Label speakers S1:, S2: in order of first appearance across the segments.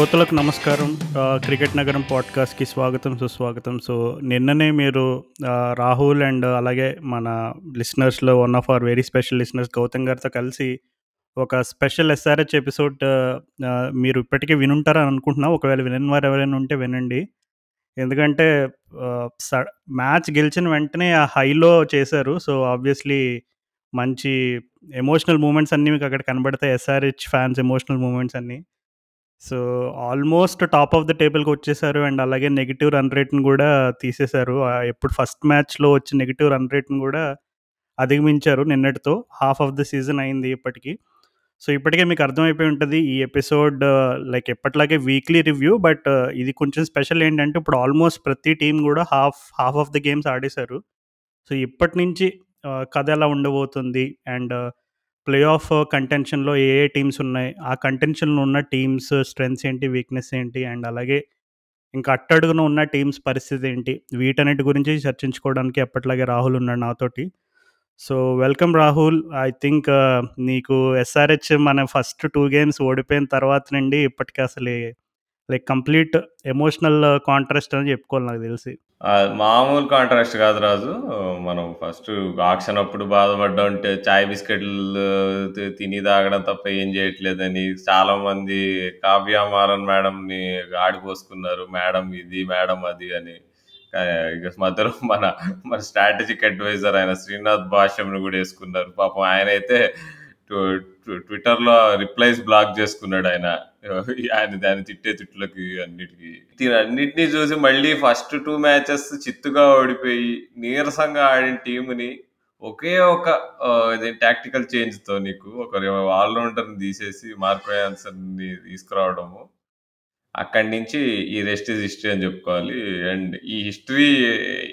S1: శ్రోతలకు నమస్కారం. క్రికెట్ నగరం పాడ్కాస్ట్కి స్వాగతం సుస్వాగతం. సో నిన్ననే మీరు రాహుల్ అండ్ అలాగే మన లిసనర్స్లో one of our very special listeners Gautam గారితో కలిసి ఒక స్పెషల్ ఎస్ఆర్హెచ్ ఎపిసోడ్ మీరు ఇప్పటికే వినుంటారని అనుకుంటున్నా. ఒకవేళ వినని వారు ఎవరైనా ఉంటే వినండి. ఎందుకంటే మ్యాచ్ గెలిచిన వెంటనే ఆ హైలో చేశారు. సో ఆబ్వియస్లీ మంచి ఎమోషనల్ మూమెంట్స్ అన్నీ మీకు అక్కడ కనబడతాయి. ఎస్ఆర్హెచ్ ఫ్యాన్స్ ఎమోషనల్ మూమెంట్స్ అన్నీ. So almost top of the టేబుల్కి వచ్చేసారు అండ్ అలాగే నెగిటివ్ రన్ రేట్ని కూడా తీసేశారు. ఎప్పుడు ఫస్ట్ మ్యాచ్లో వచ్చి నెగిటివ్ రన్ రేట్ని కూడా అధిగమించారు నిన్నటితో. హాఫ్ ఆఫ్ ద సీజన్ అయింది ఇప్పటికీ. సో ఇప్పటికే మీకు అర్థమైపోయి ఉంటుంది ఈ ఎపిసోడ్ లైక్ ఎప్పటిలాగే వీక్లీ రివ్యూ బట్ ఇది కొంచెం స్పెషల్ ఏంటంటే ఇప్పుడు ఆల్మోస్ట్ ప్రతి టీం కూడా half half of the games ఆడేశారు. So ఇప్పటి నుంచి కథ ఎలా ఉండబోతుంది అండ్ ప్లే ఆఫ్ కంటెన్షన్లో ఏ ఏ టీమ్స్ ఉన్నాయి? ఆ కంటెన్షన్లో ఉన్న టీమ్స్ స్ట్రెంగ్స్ ఏంటి? వీక్నెస్ ఏంటి? అండ్ అలాగే ఇంకా అట్టడుగున ఉన్న టీమ్స్ పరిస్థితి ఏంటి? వీటన్నిటి గురించి చర్చించుకోవడానికి ఎప్పటిలాగే రాహుల్ ఉన్నాడు నాతోటి. So welcome Rahul. I think నీకు ఎస్ఆర్హెచ్ మన ఫస్ట్ టూ గేమ్స్ ఓడిపోయిన తర్వాత నుండి ఇప్పటికీ అసలు లైక్ కంప్లీట్ ఎమోషనల్ కాంట్రాస్ట్ అని చెప్పుకోవాలి నాకు తెలిసి.
S2: మామూలు కాంట్రాస్ట్ కాదు రాజు. మనం ఫస్ట్ ఆక్షన్ అప్పుడు బాధపడ్డం ఉంటే చాయ్ బిస్కెట్లు తిని తాగడం తప్ప ఏం చేయట్లేదని చాలా మంది కావ్యమారన్ మేడంని ఆడిపోసుకున్నారు మేడం ఇది మేడం అది అని. ఇక మధ్యలో మన మన స్ట్రాటజిక్ అడ్వైజర్ ఆయన శ్రీనాథ్ భాష్యంను కూడా వేసుకున్నారు. పాపం ఆయన అయితే ట్విట్టర్లో రిప్లైస్ బ్లాక్ చేసుకున్నాడు ఆయన దాన్ని తిట్టే తిట్లకి అన్నిటికీ. అన్నిటినీ చూసి మళ్ళీ ఫస్ట్ టూ మ్యాచెస్ చిత్తుగా ఓడిపోయి నీరసంగా ఆడిన టీంని ఒకే ఒక టాక్టికల్ చేంజ్తో నీకు ఒక ఆల్రౌండర్ని తీసేసి మార్కో ని తీసుకురావడము. అక్కడి నుంచి ఈ రెస్ట్ ఇస్ హిస్టరీ అని చెప్పుకోవాలి. అండ్ ఈ హిస్టరీ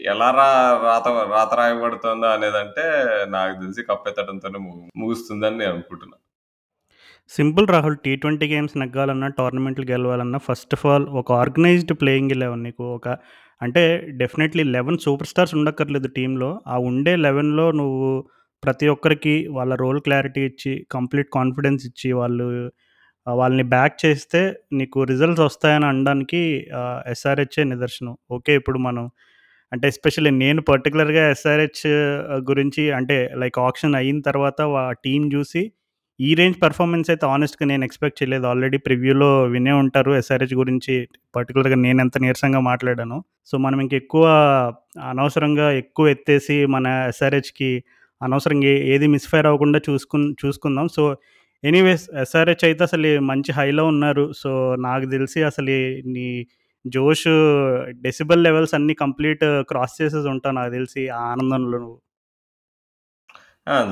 S2: ఎలా రా రాత రాత రాయబడుతుందో అనేదంటే నాకు తెలిసి కప్పెత్తడంతోనే ముగుస్తుందని నేను అనుకుంటున్నాను
S1: simple Rahul T twenty games నెగ్గాలన్నా టోర్నమెంట్లు గెలవాలన్నా ఫస్ట్ ఆఫ్ ఆల్ ఒక ఆర్గనైజ్డ్ ప్లేయింగ్ లెవెన్ నీకు ఒక అంటే డెఫినెట్లీ లెవెన్ సూపర్ స్టార్స్ ఉండక్కర్లేదు టీంలో ఆ ఉండే లెవెన్లో నువ్వు ప్రతి ఒక్కరికి వాళ్ళ రోల్ క్లారిటీ ఇచ్చి కంప్లీట్ కాన్ఫిడెన్స్ ఇచ్చి వాళ్ళు వాళ్ళని బ్యాక్ చేస్తే నీకు రిజల్ట్స్ వస్తాయని అనడానికి ఎస్ఆర్హెచ్ఏ నిదర్శనం. ఓకే ఇప్పుడు మనం అంటే ఎస్పెషల్లీ నేను పర్టికులర్గా ఎస్ఆర్హెచ్ గురించి అంటే లైక్ ఆప్షన్ అయిన తర్వాత ఆ టీం చూసి ఈ రేంజ్ పర్ఫార్మెన్స్ అయితే ఆనెస్ట్గా నేను ఎక్స్పెక్ట్ చేయలేదు. ఆల్రెడీ ప్రివ్యూలో వినే ఉంటారు ఎస్ఆర్హెచ్ గురించి. పర్టికులర్గా నేను ఎంత నీరసంగా మాట్లాడాను. సో మనం ఇంకెక్కువ అనవసరంగా ఎక్కువ ఎత్తేసి మన ఎస్ఆర్హెచ్కి అనవసరంగా ఏది మిస్ఫైర్ అవ్వకుండా చూసుకు చూసుకుందాం. సో ఎనీవేస్ ఎస్ఆర్హెచ్ అయితే అసలు మంచి హైలో ఉన్నారు. సో నాకు తెలిసి అసలు నీ జోష్ డెసిబల్ లెవెల్స్ అన్ని కంప్లీట్ క్రాస్ చేసేసి ఉంటావు నాకు తెలిసి ఆ ఆనందంలో నువ్వు.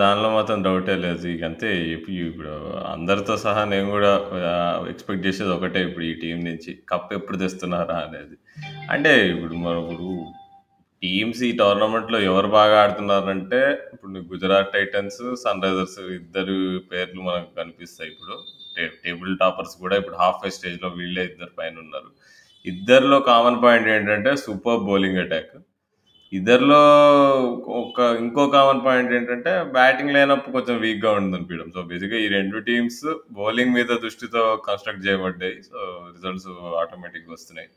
S2: దానిలో మాత్రం డౌటే లేదు. ఇక అంతే ఇప్పుడు అందరితో సహా నేను కూడా ఎక్స్పెక్ట్ చేసేది ఒకటే ఇప్పుడు ఈ టీం నుంచి. కప్ ఎప్పుడు తెస్తున్నారా అనేది. అంటే ఇప్పుడు మన ఇప్పుడు టీమ్స్ ఈ టోర్నమెంట్లో ఎవరు బాగా ఆడుతున్నారంటే ఇప్పుడు గుజరాత్ టైటన్స్ సన్ రైజర్స్ ఇద్దరు పేర్లు మనకు కనిపిస్తాయి ఇప్పుడు. టేబుల్ టాపర్స్ కూడా ఇప్పుడు హాఫ్ వే స్టేజ్లో వీళ్ళే ఇద్దరు పైన ఉన్నారు. ఇద్దరిలో కామన్ పాయింట్ ఏంటంటే సూపర్ బౌలింగ్ అటాక్ ఇద్దరిలో ఒక ఇంకో కామన్ పాయింట్ ఏంటంటే బ్యాటింగ్ లేనప్పుడు కొంచెం వీక్గా ఉంటుంది అనిపించడం. సో బేసిక్గా ఈ రెండు టీమ్స్ బౌలింగ్ మీద దృష్టితో కన్స్ట్రక్ట్ చేయబడ్డాయి. సో రిజల్ట్స్ ఆటోమేటిక్గా వస్తున్నాయి.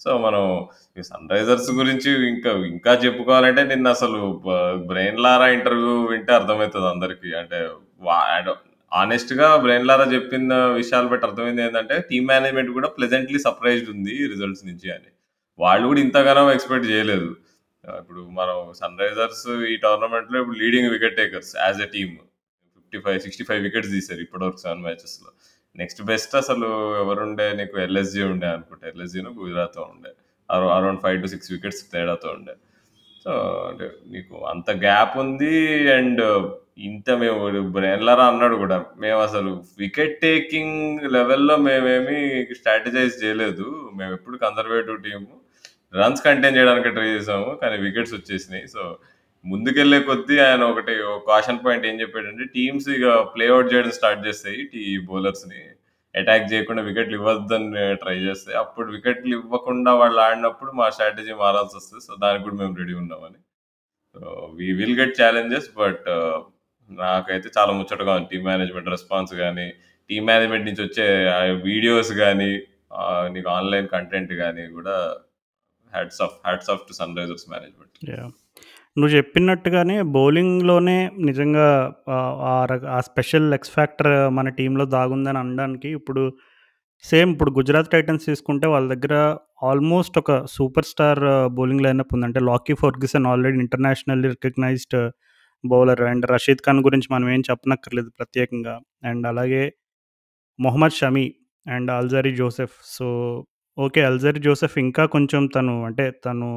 S2: సో మనం ఈ సన్ రైజర్స్ గురించి ఇంకా ఇంకా చెప్పుకోవాలంటే నిన్న అసలు బ్రెయిన్ లారా ఇంటర్వ్యూ వింటే అర్థమవుతుంది అందరికి. అంటే ఆనెస్ట్గా బ్రెయిన్ లారా చెప్పిన విషయాలు బట్టి అర్థమైంది ఏంటంటే టీమ్ మేనేజ్మెంట్ కూడా ప్లెజెంట్లీ సర్ప్రైజ్డ్ ఉంది రిజల్ట్స్ నుంచి అని. వాళ్ళు కూడా ఇంతగానో ఎక్స్పెక్ట్ చేయలేదు. ఇప్పుడు మనం సన్ రైజర్స్ ఈ టోర్నమెంట్లో ఇప్పుడు leading wicket takers as a team fifty five sixty five wickets తీశారు ఇప్పటివరకు సెవెన్ మ్యాచెస్లో నెక్స్ట్ బెస్ట్ అసలు ఎవరుండే నీకు ఎల్ఎస్జీ ఉండే అనుకుంటా. ఎల్ఎస్జీను గుజరాత్ ఉండే. Around five to six wickets తేడాతో ఉండే. సో అంటే నీకు అంత గ్యాప్ ఉంది అండ్ ఇంత మేము బ్రెయిన్లరా అన్నాడు కూడా. మేము అసలు వికెట్ టేకింగ్ లెవెల్లో మేమేమి స్ట్రాటజైజ్ చేయలేదు. మేము ఎప్పుడు కన్సర్వేటివ్ టీము రన్స్ కంటైన్ చేయడానికి ట్రై చేసాము కానీ వికెట్స్ వచ్చేసినాయి. సో ముందుకెళ్ళే కొద్దీ ఆయన ఒకటి కాషన్ పాయింట్ ఏం చెప్పాడంటే టీమ్స్ ఇక ప్లేఅవుట్ చేయడం స్టార్ట్ చేస్తాయి టీ బౌలర్స్ని అటాక్ చేయకుండా వికెట్లు ఇవ్వద్దని ట్రై చేస్తే అప్పుడు వికెట్లు ఇవ్వకుండా వాళ్ళు ఆడినప్పుడు మా స్ట్రాటజీ మారాల్సి వస్తుంది. సో దానికి కూడా మేము రెడీ ఉన్నామని. So we will get challenges but నాకైతే చాలా ముచ్చటగా ఉంది. టీమ్ మేనేజ్మెంట్ రెస్పాన్స్ కానీ టీమ్ మేనేజ్మెంట్ నుంచి వచ్చే వీడియోస్ కానీ నీకు ఆన్‌లైన్ కంటెంట్ కానీ కూడా hats off hats off to Sunrisers management.
S1: నువ్వు చెప్పినట్టుగానే బౌలింగ్‌లోనే నిజంగా ఆ ఆ స్పెషల్ ఎక్స్ ఫ్యాక్టర్ మన టీంలో దాగుందని అనడానికి ఇప్పుడు సేమ్ ఇప్పుడు గుజరాత్ టైటన్స్ తీసుకుంటే వాళ్ళ దగ్గర ఆల్మోస్ట్ ఒక సూపర్ స్టార్ బౌలింగ్ లైనప్ ఉంది. అంటే Lockie Ferguson already internationally recognised bowler and Rashid Khan గురించి మనం ఏం చెప్పనక్కర్లేదు ప్రత్యేకంగా. అండ్ అలాగే Mohammed Shami and Alzarri Joseph. So, okay. Alzarri Joseph ఇంకా కొంచెం తను అంటే తను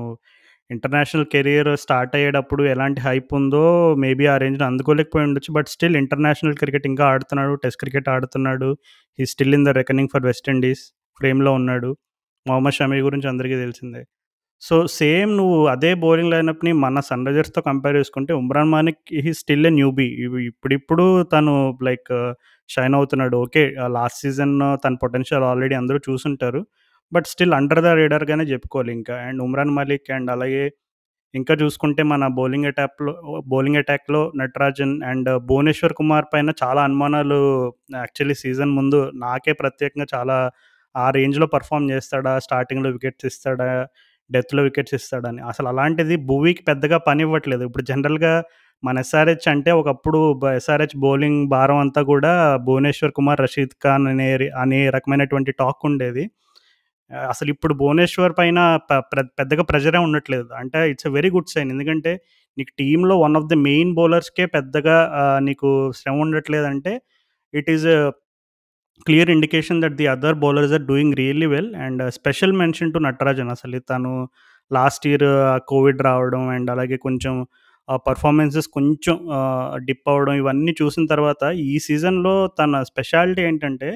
S1: ఇంటర్నేషనల్ కెరియర్ స్టార్ట్ అయ్యేటప్పుడు ఎలాంటి హైప్ ఉందో మేబీ ఆ రేంజ్‌లో అందుకోలేకపోయి ఉండొచ్చు. బట్ స్టిల్ ఇంటర్నేషనల్ క్రికెట్ ఇంకా ఆడుతున్నాడు. టెస్ట్ క్రికెట్ ఆడుతున్నాడు. He is still in the reckoning for West Indies ఫ్రేమ్‌లో ఉన్నాడు. మొహమ్మద్ షమి గురించి అందరికీ తెలిసిందే. సో, సేమ్ నువ్వు అదే బౌలింగ్ లైనప్‌ని మన సన్‌రైజర్స్‌తో కంపేర్ చేసుకుంటే Umran Manik he is still a newbie. ఇవి ఇప్పుడిప్పుడు తను లైక్ షైన్ అవుతున్నాడు. ఓకే. లాస్ట్ సీజన్ తన పొటెన్షియల్ ఆల్రెడీ అందరూ చూసుంటారు. బట్ స్టిల్ అండర్ ద రీడర్గానే చెప్పుకోవాలి ఇంకా. అండ్ ఉమ్రాన్ మలిక్ అండ్ అలాగే ఇంకా చూసుకుంటే మన బౌలింగ్ అటాక్లో బౌలింగ్ అటాక్‌లో నటరాజన్ అండ్ భువనేశ్వర్ కుమార్ పైన చాలా అనుమానాలు యాక్చువల్లీ సీజన్ ముందు నాకే ప్రత్యేకంగా చాలా ఆ రేంజ్‌లో పెర్ఫార్మ్ చేస్తాడా? స్టార్టింగ్‌లో వికెట్స్ ఇస్తాడా? డెత్‌లో వికెట్స్ ఇస్తాడని. అసలు అలాంటిది భువీకి పెద్దగా పని ఇవ్వట్లేదు ఇప్పుడు జనరల్‌గా మన ఎస్ఆర్‌హెచ్ అంటే ఒకప్పుడు బ ఎస్ఆర్‌హెచ్ బౌలింగ్ భారం అంతా కూడా భువనేశ్వర్ కుమార్, రషీద్ ఖాన్ అనే అనే రకమైనటువంటి టాక్ ఉండేది. అసలు ఇప్పుడు భువనేశ్వర్ పైన పెద్దగా ప్రెజరే ఉండట్లేదు. అంటే it's a very good sign. ఎందుకంటే నీకు టీంలో వన్ ఆఫ్ ది మెయిన్ బౌలర్స్‌కే పెద్దగా నీకు శ్రమ ఉండట్లేదంటే it is clear indication that the other bowlers are doing really well and special mention to Natarajan అసలు తను లాస్ట్ ఇయర్ కోవిడ్ రావడం అండ్ అలాగే కొంచెం పర్ఫార్మెన్సెస్ కొంచెం డిప్ అవ్వడం ఇవన్నీ చూసిన తర్వాత ఈ సీజన్‌లో తన స్పెషాలిటీ ఏంటంటే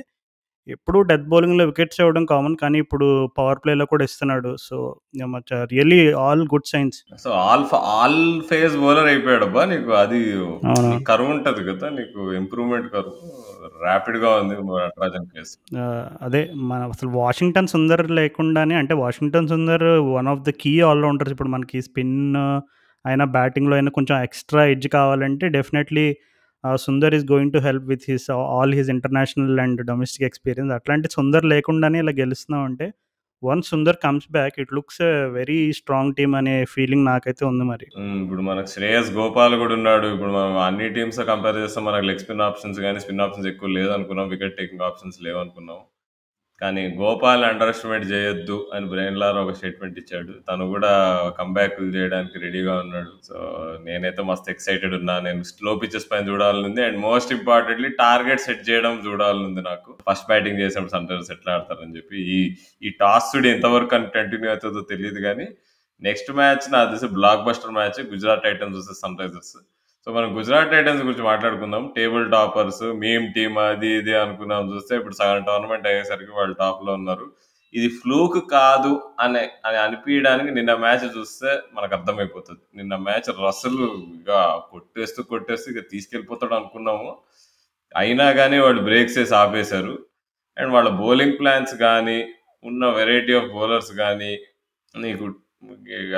S1: ఎప్పుడూ డెత్ బౌలింగ్‌లో వికెట్స్ ఇవ్వడం కామన్. కానీ ఇప్పుడు పవర్ ప్లేలో కూడా ఇస్తున్నాడు. So, really all good signs.
S2: So, all all pace bowler అయిపోయాడబ్బా! నీకు అది కర్వ్ ఉంటది కదా! నీకు ఇంప్రూవ్‌మెంట్ కర్వ్ ర్యాపిడ్‌గా ఉంది నటరాజన్ కేస్.
S1: అదే మన అసలు వాషింగ్టన్ సుందర్ లేకుండానే అంటే Washington Sundar one of the key all rounders. ఇప్పుడు మనకి స్పిన్ అయినా, బ్యాటింగ్‌లో అయినా కొంచెం ఎక్స్‌ట్రా ఎడ్జ్ కావాలంటే definitely Sundar is going to help with his all his international and domestic experience. అట్లాంటి సుందర్ లేకుండానే ఇలా గెలుస్తున్నాం అంటే once Sundar comes back it looks very strong team అనే ఫీలింగ్ నాకైతే ఉంది మరి.
S2: ఇప్పుడు మనకు శ్రేయస్ గోపాల్ కూడా ఉన్నాడు. ఇప్పుడు మనం అన్ని టీమ్స్ కంపేర్ చేస్తే మనకు లెగ్ స్పిన్ ఆప్షన్స్ కానీ స్పిన్ ఆప్షన్స్ ఎక్కువ లేదనుకున్నాం. వికెట్ టేకింగ్ ఆప్షన్స్ లేవనుకున్నాం. కానీ గోపాల్ అండర్ ఎస్టిమేట్ చేయొద్దు అని బ్రెయిన్ లార్ ఒక స్టేట్మెంట్ ఇచ్చాడు. తను కూడా కంబ్యాక్ చేయడానికి రెడీగా ఉన్నాడు. సో, నేనైతే మస్తు ఎక్సైటెడ్ ఉన్నా. నేను స్లో పిచ్చెస్ పైన చూడాలనుంది. And most importantly target set చేయడం చూడాలనుంది నాకు. ఫస్ట్ బ్యాటింగ్ చేసినప్పుడు సన్‌రైజర్స్ ఎట్లా ఆడతారని చెప్పి. ఈ ఈ టాస్ చూడు ఎంతవరకు అని కంటిన్యూ అవుతుందో తెలియదు కానీ నెక్స్ట్ మ్యాచ్ నాకు తెలిసి blockbuster match Gujarat Titans versus Sunrisers. So, మనం గుజరాత్ టైటన్స్ గురించి మాట్లాడుకుందాం. టేబుల్ టాపర్స్, మేం టీమ్ అది ఇది అనుకున్నాం చూస్తే ఇప్పుడు సగం టోర్నమెంట్ అయ్యేసరికి వాళ్ళు టాప్‌లో ఉన్నారు. ఇది ఫ్లూక్ కాదు అనే అని అనిపించడానికి నిన్న మ్యాచ్ చూస్తే మనకు అర్థమైపోతుంది నిన్న మ్యాచ్ రసలు కొట్టేస్తూ, కొట్టేస్తూ ఇక తీసుకెళ్ళిపోతాడు అనుకున్నాము. అయినా కానీ వాళ్ళు బ్రేక్స్ వేసి ఆపేశారు. అండ్ వాళ్ళ బౌలింగ్ ప్లాన్స్ కానీ ఉన్న వెరైటీ ఆఫ్ బౌలర్స్ కానీ నీకు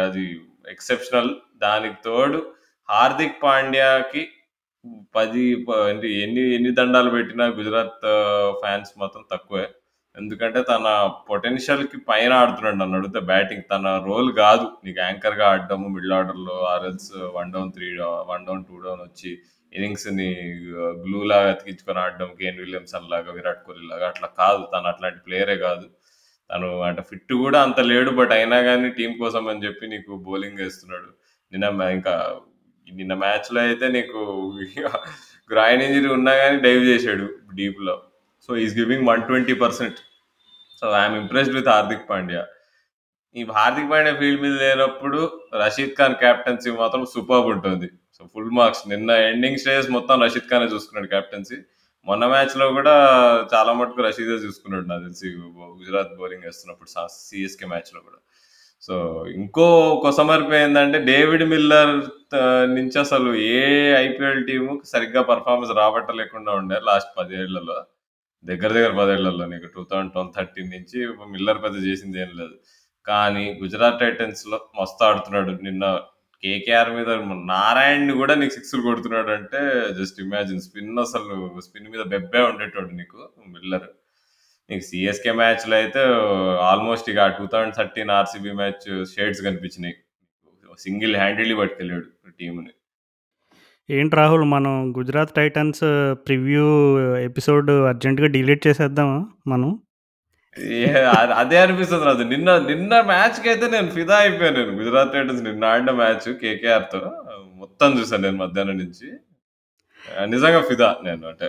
S2: అది ఎక్సెప్షనల్. దానికి తోడు హార్దిక్ పాండ్యాకి పది అంటే ఎన్ని ఎన్ని దండాలు పెట్టినా గుజరాత్ ఫ్యాన్స్ మాత్రం తక్కువే. ఎందుకంటే తన పొటెన్షియల్‌కి పైన ఆడుతున్నాడు నన్నడిగితే బ్యాటింగ్. తన రోల్ కాదు నీకు యాంకర్‌గా ఆడడము మిడిల్ ఆర్డర్‌లో ఆర్ఎల్స్ one down three one down two down వచ్చి ఇన్నింగ్స్‌ని గ్లూలాగా అతికించుకొని ఆడడం కేన్ విలియమ్సన్ లాగా, విరాట్ కోహ్లీ లాగా అట్లా కాదు. తను అట్లాంటి ప్లేయరే కాదు తను అంటే ఫిట్ కూడా అంత లేడు. బట్ అయినా కానీ టీం కోసం అని చెప్పి నీకు బౌలింగ్ వేస్తున్నాడు నిన్న ఇంకా నిన్న మ్యాచ్‌లో అయితే నీకు గ్రాయిన్ ఇంజరీ ఉన్నా కానీ డైవ్ చేసాడు డీప్‌లో. So, is is giving 120% so, I impressed with Hardik Pandya. ఈ హార్దిక్ పాండ్యా ఫీల్డ్ మీద లేనప్పుడు రషీద్ ఖాన్ కెప్టెన్సీ మాత్రం సూపర్బ్ ఉంటుంది. So, full marks. నిన్న ఎండింగ్ స్టేజ్ మొత్తం రషీద్ ఖానే చూసుకున్నాడు క్యాప్టెన్సీ మొన్న మ్యాచ్‌లో కూడా చాలా మటుకు రషీదే చూసుకున్నాడు నాకు తెలిసి గుజరాత్ బౌలింగ్ వేస్తున్నప్పుడు సిఎస్కే సీఎస్‌కే మ్యాచ్‌లో కూడా. సో, ఇంకో కొసమెరుపు ఏందంటే డేవిడ్ మిల్లర్ నుంచి అసలు ఏ ఐపీఎల్ టీము సరిగ్గా పెర్ఫార్మన్స్ రాబట్టలేకుండా ఉండే లాస్ట్ పదేళ్ళలో దగ్గర దగ్గర పదేళ్ళలో నీకు టూ థౌసండ్ ట్వెల్వ్ థర్టీన్ నుంచి మిల్లర్ పెద్ద చేసింది ఏం లేదు. కానీ గుజరాత్ టైటన్స్‌లో మస్తు ఆడుతున్నాడు. నిన్న కేకేఆర్ మీద నారాయణ్‌ని కూడా నీకు సిక్స్‌లు కొడుతున్నాడంటే జస్ట్ ఇమాజిన్ స్పిన్ అసలు స్పిన్ మీద బెబ్బే ఉండేటోడు నీకు మిల్లర్. నీకు సీఎస్‌కే మ్యాచ్‌లో అయితే ఆల్మోస్ట్ ఇక 2013 ఆర్‌సీబీ మ్యాచ్ షేడ్స్ కనిపించినాయి. సింగిల్ హ్యాండెడ్‌లీ పట్టుకెళ్ళాడు టీమ్‌ని.
S1: ఏంటి రాహుల్ మనం గుజరాత్ టైటన్స్ ప్రివ్యూ ఎపిసోడ్ అర్జెంట్‌గా డిలీట్ చేసేద్దామా మనం?
S2: అదే అనిపిస్తుంది నాకు నిన్న నిన్న మ్యాచ్కి అయితే నేను ఫిదా అయిపోయాను నేను గుజరాత్ టైటన్స్ నిన్న ఆడిన మ్యాచ్ కేకేఆర్తో మొత్తం చూసాను నేను మధ్యాహ్నం నుంచి నిజంగా ఫిదా నేను అంటే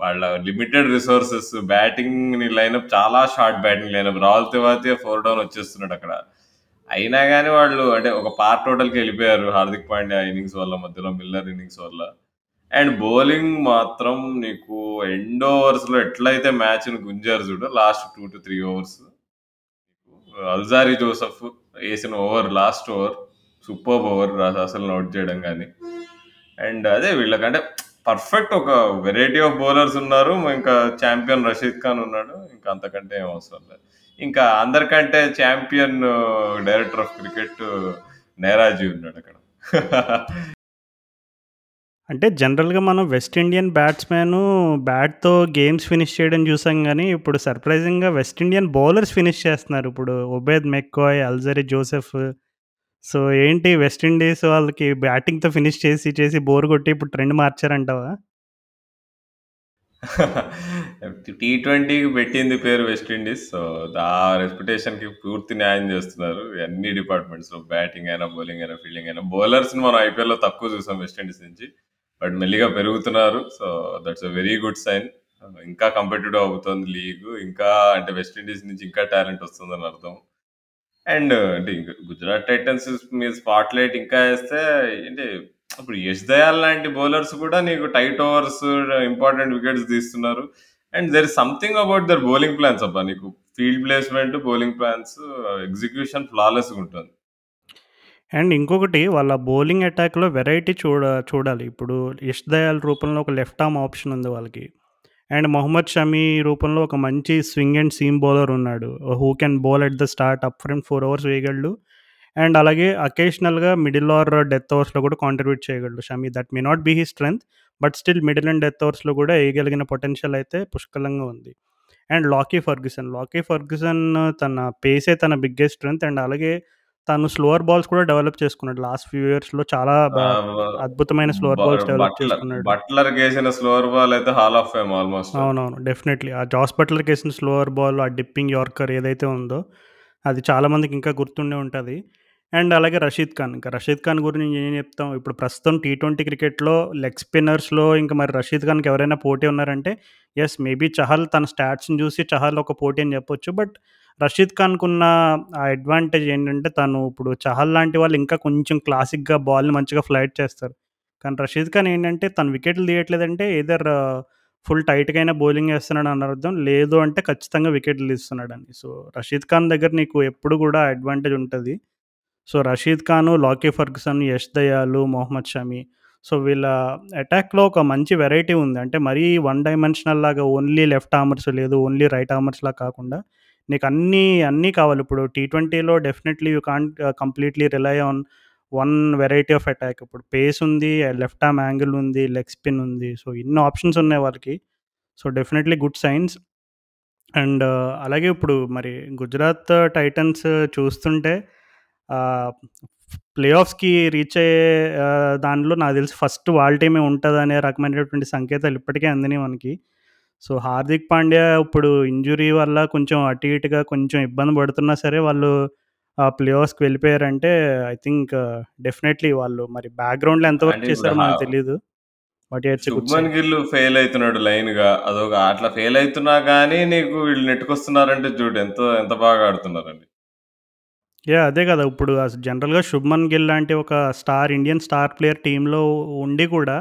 S2: వాళ్ళ లిమిటెడ్ రిసోర్సెస్ బ్యాటింగ్ లైనప్ చాలా short batting lineup Rahul Tewatia four down వచ్చేస్తున్నాడు అక్కడ. అయినా కానీ వాళ్ళు అంటే ఒక పార్ట్ టోటల్కి వెళ్ళిపోయారు హార్దిక్ పాండ్యా ఇన్నింగ్స్ వల్ల మధ్యలో మిల్లర్ ఇన్నింగ్స్ వల్ల. అండ్ బౌలింగ్ మాత్రం నీకు ఎండ్ ఓవర్స్లో ఎట్లయితే మ్యాచ్ని గుంజారు చూడు last two to three overs Alzarri Joseph వేసిన over last over super over అసలు నోట్ చేయడం కానీ అండ్ అదే వీళ్ళకంటే పర్ఫెక్ట్ ఒక వెరైటీ ఆఫ్ బౌలర్స్ ఉన్నారు ఇంకా ఛాంపియన్ రషీద్ ఖాన్ ఉన్నాడు ఇంకా అంతకంటే ఏం అవసరం లేదు ఇంకా అందరికంటే champion director of cricket Nehraji ఉన్నాడు అక్కడ
S1: అంటే జనరల్‌గా మనం వెస్ట్ ఇండియన్ బ్యాట్స్మెన్ బ్యాట్‌తో గేమ్స్ ఫినిష్ చేయడం చూసాం కానీ ఇప్పుడు సర్ప్రైజింగ్‌గా వెస్ట్ ఇండియన్ బౌలర్స్ ఫినిష్ చేస్తున్నారు. ఇప్పుడు Obed McCoy, Alzarri Joseph. So, ఏంటి వెస్ట్ ఇండీస్ వాళ్ళకి బ్యాటింగ్‌తో ఫినిష్ చేసి, చేసి బోర్ కొట్టి ఇప్పుడు ట్రెండ్ మార్చారంటావా?
S2: టీ ట్వంటీకి పెట్టింది పేరు వెస్ట్ ఇండీస్. సో ఆ రెప్యుటేషన్‌కి పూర్తి న్యాయం చేస్తున్నారు. అన్ని డిపార్ట్‌మెంట్స్‌లో బ్యాటింగ్ అయినా బౌలింగ్ అయినా ఫీల్డింగ్ అయినా. బౌలర్స్ని మనం ఐపీఎల్‌లో తక్కువ చూసాం వెస్ట్ ఇండీస్ నుంచి. బట్ మెల్లిగా పెరుగుతున్నారు. So that's a very good sign. ఇంకా కంపిటేటివ్ అవుతుంది లీగ్. ఇంకా అంటే వెస్ట్ ఇండీస్ నుంచి ఇంకా టాలెంట్ వస్తుందని అర్థం. అండ్ అంటే ఇంక గుజరాత్ టైటన్స్ మీద స్పాట్ లైట్ ఇంకా వేస్తే ఏంటి ఇప్పుడు యష్ దయాల్ లాంటి బౌలర్స్ కూడా నీకు టైట్ ఓవర్స్ ఇంపార్టెంట్ వికెట్స్ తీస్తున్నారు and there is something about their bowling plans అబ్బా నీకు field placement bowling plans execution flawless ఉంటుంది
S1: అండ్ ఇంకొకటి వాళ్ళ బౌలింగ్ అటాక్‌లో వెరైటీ చూడ చూడాలి. ఇప్పుడు యష్ దయాల్ రూపంలో ఒక లెఫ్ట్ ఆర్మ్ ఆప్షన్ ఉంది వాళ్ళకి. అండ్ మొహమ్మద్ షమీ రూపంలో ఒక మంచి స్వింగ్ అండ్ సీమ్ బౌలర్ ఉన్నాడు. Who can bowl at the start up front four overs వేయగలడు. And అలాగే అకేషనల్‌గా మిడిల్ ఆర్ డెత్ ఓవర్స్‌లో కూడా కాంట్రిబ్యూట్ చేయగలడు Shami. That may not be he strength. But still middle and death ఓవర్స్‌లో కూడా వేయగలిగిన potential అయితే పుష్కలంగా ఉంది. And Lockie Ferguson. Lockie Ferguson తన పేసే తన బిగ్గెస్ట్ స్ట్రెంగ్త్ అండ్ అలాగే తను స్లోవర్ బాల్స్ కూడా డెవలప్ చేసుకున్నాడు. లాస్ట్ ఫ్యూ ఇయర్స్‌లో చాలా బా అద్భుతమైన స్లోవర్ బాల్స్ డెవలప్
S2: బట్లర్
S1: చేసుకున్నాడు.
S2: బట్లర్ స్లోవర్ బాల్ అయితే హాల్ ఆఫ్ ఫేమ్ ఆల్మోస్ట్
S1: అవునవును. డెఫినెట్‌లీ. ఆ జాస్ బట్లర్‌కి ఏసిన స్లోవర్ బాల్, ఆ డిప్పింగ్ యార్కర్ ఏదైతే ఉందో, అది చాలా మందికి ఇంకా గుర్తుండే ఉంటది. అండ్ అలాగే రషీద్ ఖాన్. ఇంకా రషీద్ ఖాన్ గురించి ఏం చెప్తాం. ఇప్పుడు ప్రస్తుతం టీ ట్వెంటీ క్రికెట్‌లో లెగ్ స్పిన్నర్స్‌లో ఇంక మరి రషీద్ ఖాన్‌కి ఎవరైనా పోటీ ఉన్నారంటే, యెస్ మేబీ చహల్ తన స్టాట్స్‌ని చూసి చహల్ ఒక పోటీ అని చెప్పొచ్చు. బట్ రషీద్ ఖాన్‌కున్న ఆ అడ్వాంటేజ్ ఏంటంటే, తను ఇప్పుడు చహల్ లాంటి వాళ్ళు ఇంకా కొంచెం క్లాసిక్‌గా బాల్‌ని మంచిగా ఫ్లైట్ చేస్తారు. కానీ రషీద్ ఖాన్ ఏంటంటే, తను వికెట్లు తీయట్లేదంటే ఏదర్ ఫుల్ టైట్‌గా అయినా బౌలింగ్ వేస్తున్నాడు అన్న అర్థం. లేదు అంటే ఖచ్చితంగా వికెట్లు తీస్తున్నాడని. సో, రషీద్ ఖాన్ దగ్గర నీకు ఎప్పుడు కూడా అడ్వాంటేజ్ ఉంటుంది so, Rashid Khan, Lockie Ferguson Yash Dayal, Mohammed Shami so, వీళ్ళ అటాక్‌లో ఒక మంచి వెరైటీ ఉంది. అంటే మరీ వన్ డైమెన్షనల్ లాగా ఓన్లీ లెఫ్ట్ ఆర్మర్స్ లేదు, ఓన్లీ రైట్ ఆర్మర్స్‌లా కాకుండా నీకు అన్నీ, అన్నీ కావాలి. ఇప్పుడు T ట్వెంటీలో definitely you can't completely rely on one variety of attack. ఇప్పుడు పేస్ ఉంది, లెఫ్ట్ ఆర్మ్ యాంగిల్ ఉంది, లెగ్ స్పిన్ ఉంది. సో, ఇన్ని ఆప్షన్స్ ఉన్నాయి వాళ్ళకి. So, definitely good signs. And అలాగే ఇప్పుడు మరి గుజరాత్ టైటన్స్ చూస్తుంటే ప్లే ఆఫ్స్‌కి రీచ్ అయ్యే దానిలో నాకు తెలిసి ఫస్ట్ వాళ్ళ టీమే ఉంటదనే రకమైనటువంటి సంకేతాలు ఇప్పటికే అందినాయి మనకి. సో, హార్దిక్ పాండ్యా ఇప్పుడు ఇంజ్యూరీ వల్ల కొంచెం అటు ఇటుగా కొంచెం ఇబ్బంది పడుతున్నా సరే వాళ్ళు ఆ ప్లే ఆఫ్స్‌కి వెళ్ళిపోయారంటే ఐ థింక్ డెఫినెట్‌లీ వాళ్ళు మరి బ్యాక్‌గ్రౌండ్‌లో ఎంత వర్క్ చేశారో మనకు a good
S2: Shubman. Gill fail అవుతున్నాడు లైన్గా అదొక అట్లా ఫెయిల్ అవుతున్నా కానీ నీకు వీళ్ళు నెట్టుకొస్తున్నారంటే చూడు ఎంత ఎంత బాగా ఆడుతున్నారండి
S1: యాహ్! అదే గదా! ఇప్పుడు జనరల్‌గా 'శుభ్మన్ గిల్' లాంటి ఒక స్టార్ ఇండియన్ స్టార్ ప్లేయర్ టీమ్‌లో ఉండి కూడా,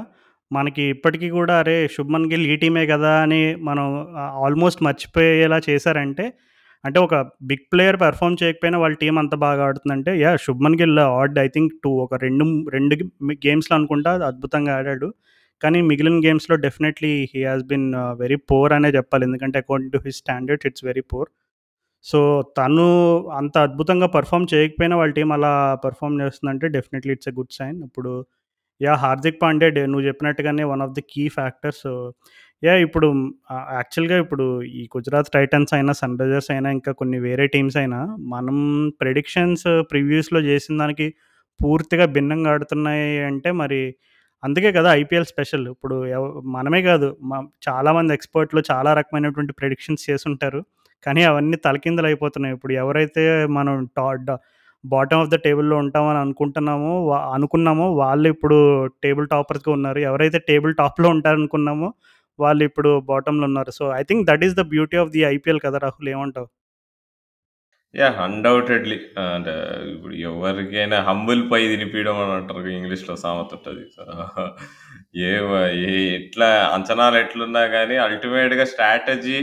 S1: మనకి ఇప్పటికీ కూడా అరే! 'శుభ్మన్ గిల్' ఈ టీమే కదా అని మనం ఆల్మోస్ట్ మర్చిపోయేలా చేశారంటే, అంటే ఒక బిగ్ ప్లేయర్ పెర్ఫార్మ్ చేయకపోయినా వాళ్ళ టీం అంత బాగా ఆడుతుందంటే, యా 'శుభ్మన్ గిల్' ఆడ్ ఐ థింక్ టూ ఒక 2, 2 గేమ్స్‌లో అనుకుంటా అద్భుతంగా ఆడాడు. కానీ మిగిలిన గేమ్స్‌లో definitely he has been very poor అనే చెప్పాలి. ఎందుకంటే according to his standards it's very poor. So, తను అంత అద్భుతంగా పర్ఫామ్ చేయకపోయినా వాళ్ళ టీం అలా పెర్ఫార్మ్ చేస్తుందంటే definitely it's a good sign. ఇప్పుడు యా హార్దిక్ పాండే డే నువ్వు చెప్పినట్టుగానే one of the key factors. Yeah ఇప్పుడు యాక్చువల్‌గా ఇప్పుడు ఈ గుజరాత్ టైటన్స్ అయినా, సన్ రైజర్స్ అయినా, ఇంకా కొన్ని వేరే టీమ్స్ అయినా, మనం ప్రెడిక్షన్స్ ప్రివ్యూస్‌లో చేసిన దానికి పూర్తిగా భిన్నంగా ఆడుతున్నాయి అంటే మరి అందుకే కదా ఐపీఎల్ స్పెషల్. ఇప్పుడు మనమే కాదు మా చాలామంది ఎక్స్‌పర్ట్‌లు చాలా రకమైనటువంటి ప్రెడిక్షన్స్ చేసుంటారు. కానీ అవన్నీ తలకిందలు అయిపోతున్నాయి ఇప్పుడు ఎవరైతే మనం టా బాటమ్ ఆఫ్ ద టేబుల్‌లో ఉంటామని అనుకుంటున్నామో వ అనుకున్నామో వాళ్ళు ఇప్పుడు టేబుల్ టాపర్స్‌గా ఉన్నారు. ఎవరైతే టేబుల్ టాప్‌లో ఉంటారనుకున్నామో వాళ్ళు ఇప్పుడు బాటంలో ఉన్నారు. So, I think that is the beauty of the IPL కదా రాహుల్ ఏమంటావు?
S2: Yeah undoubtedly. అంటే ఇప్పుడు ఎవరికైనా హంబుల్ పై తినిపించడం అని అంటారు ఇంగ్లీష్‌లో సామెత ఉంటుంది ఏ ఎట్లా అంచనాలు ఎట్లున్నా కానీ అల్టిమేట్‌గా స్ట్రాటజీ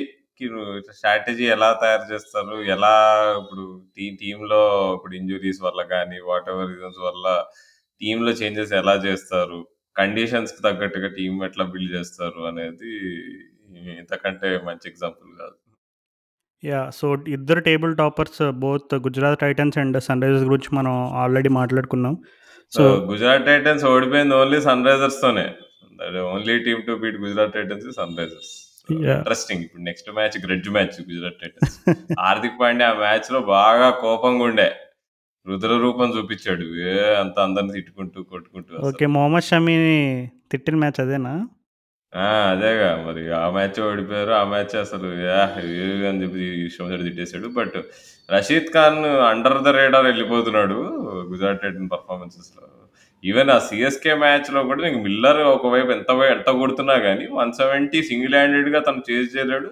S2: స్ట్రాటజీ ఎలా తయారు చేస్తారు? ఎలా ఇప్పుడు టీ టీమ్‌లో ఇప్పుడు ఇంజ్యూరీస్ వల్ల గానీ, వాటెవర్ రీజన్స్ వల్ల టీమ్‌లో చేంజెస్ ఎలా చేస్తారు? కండిషన్స్‌కి తగ్గట్టుగా టీమ్ ఎట్లా బిల్డ్ చేస్తారు అనేది ఇంతకంటే మంచి ఎగ్జాంపుల్ కాదు.
S1: యాహ్! సో, ఇద్దరు table toppers both Gujarat Titans and Sunrisers గురించి మనం ఆల్రెడీ మాట్లాడుకున్నాం.
S2: సో, గుజరాత్ టైటన్స్ ఓడిపోయింది ఓన్లీ సన్ రైజర్స్‌తోనే. That only team to beat Gujarat Titans Sunrisers. Interesting. ఇప్పుడు next match grudge match Gujarat Titans. Hardik Pandya ఆ మ్యాచ్‌లో బాగా కోపంగుండే. రుద్ర రూపం చూపిచ్చాడు. ఏ అంత అందరిని తిట్టుకుంటూ, కొట్టుకుంటూ
S1: ఓకే. మొహమ్మద్ షమీని తిట్టిన మ్యాచ్ అదేనా?
S2: ఆ! అదేగా మరి ఆ మ్యాచ్ ఓడిపోయారు. ఆ మ్యాచ్ అసలు అని చెప్పి ఇష్టమొచ్చినట్టు తిట్టేసాడు. But Rashid Khan under the radar ఎళ్ళిపోతున్నాడు Gujarat Titan పర్ఫార్మెన్సెస్‌లో. ఈవెన్ ఆ సీఎస్‌కే మ్యాచ్‌లో కూడా నీకు మిల్లర్ ఒకవైపు ఎంత ఎంత కొడుతున్నా గానీ 170 సింగిల్ హ్యాండెడ్‌గా తను చేజ్ చేయలేడు.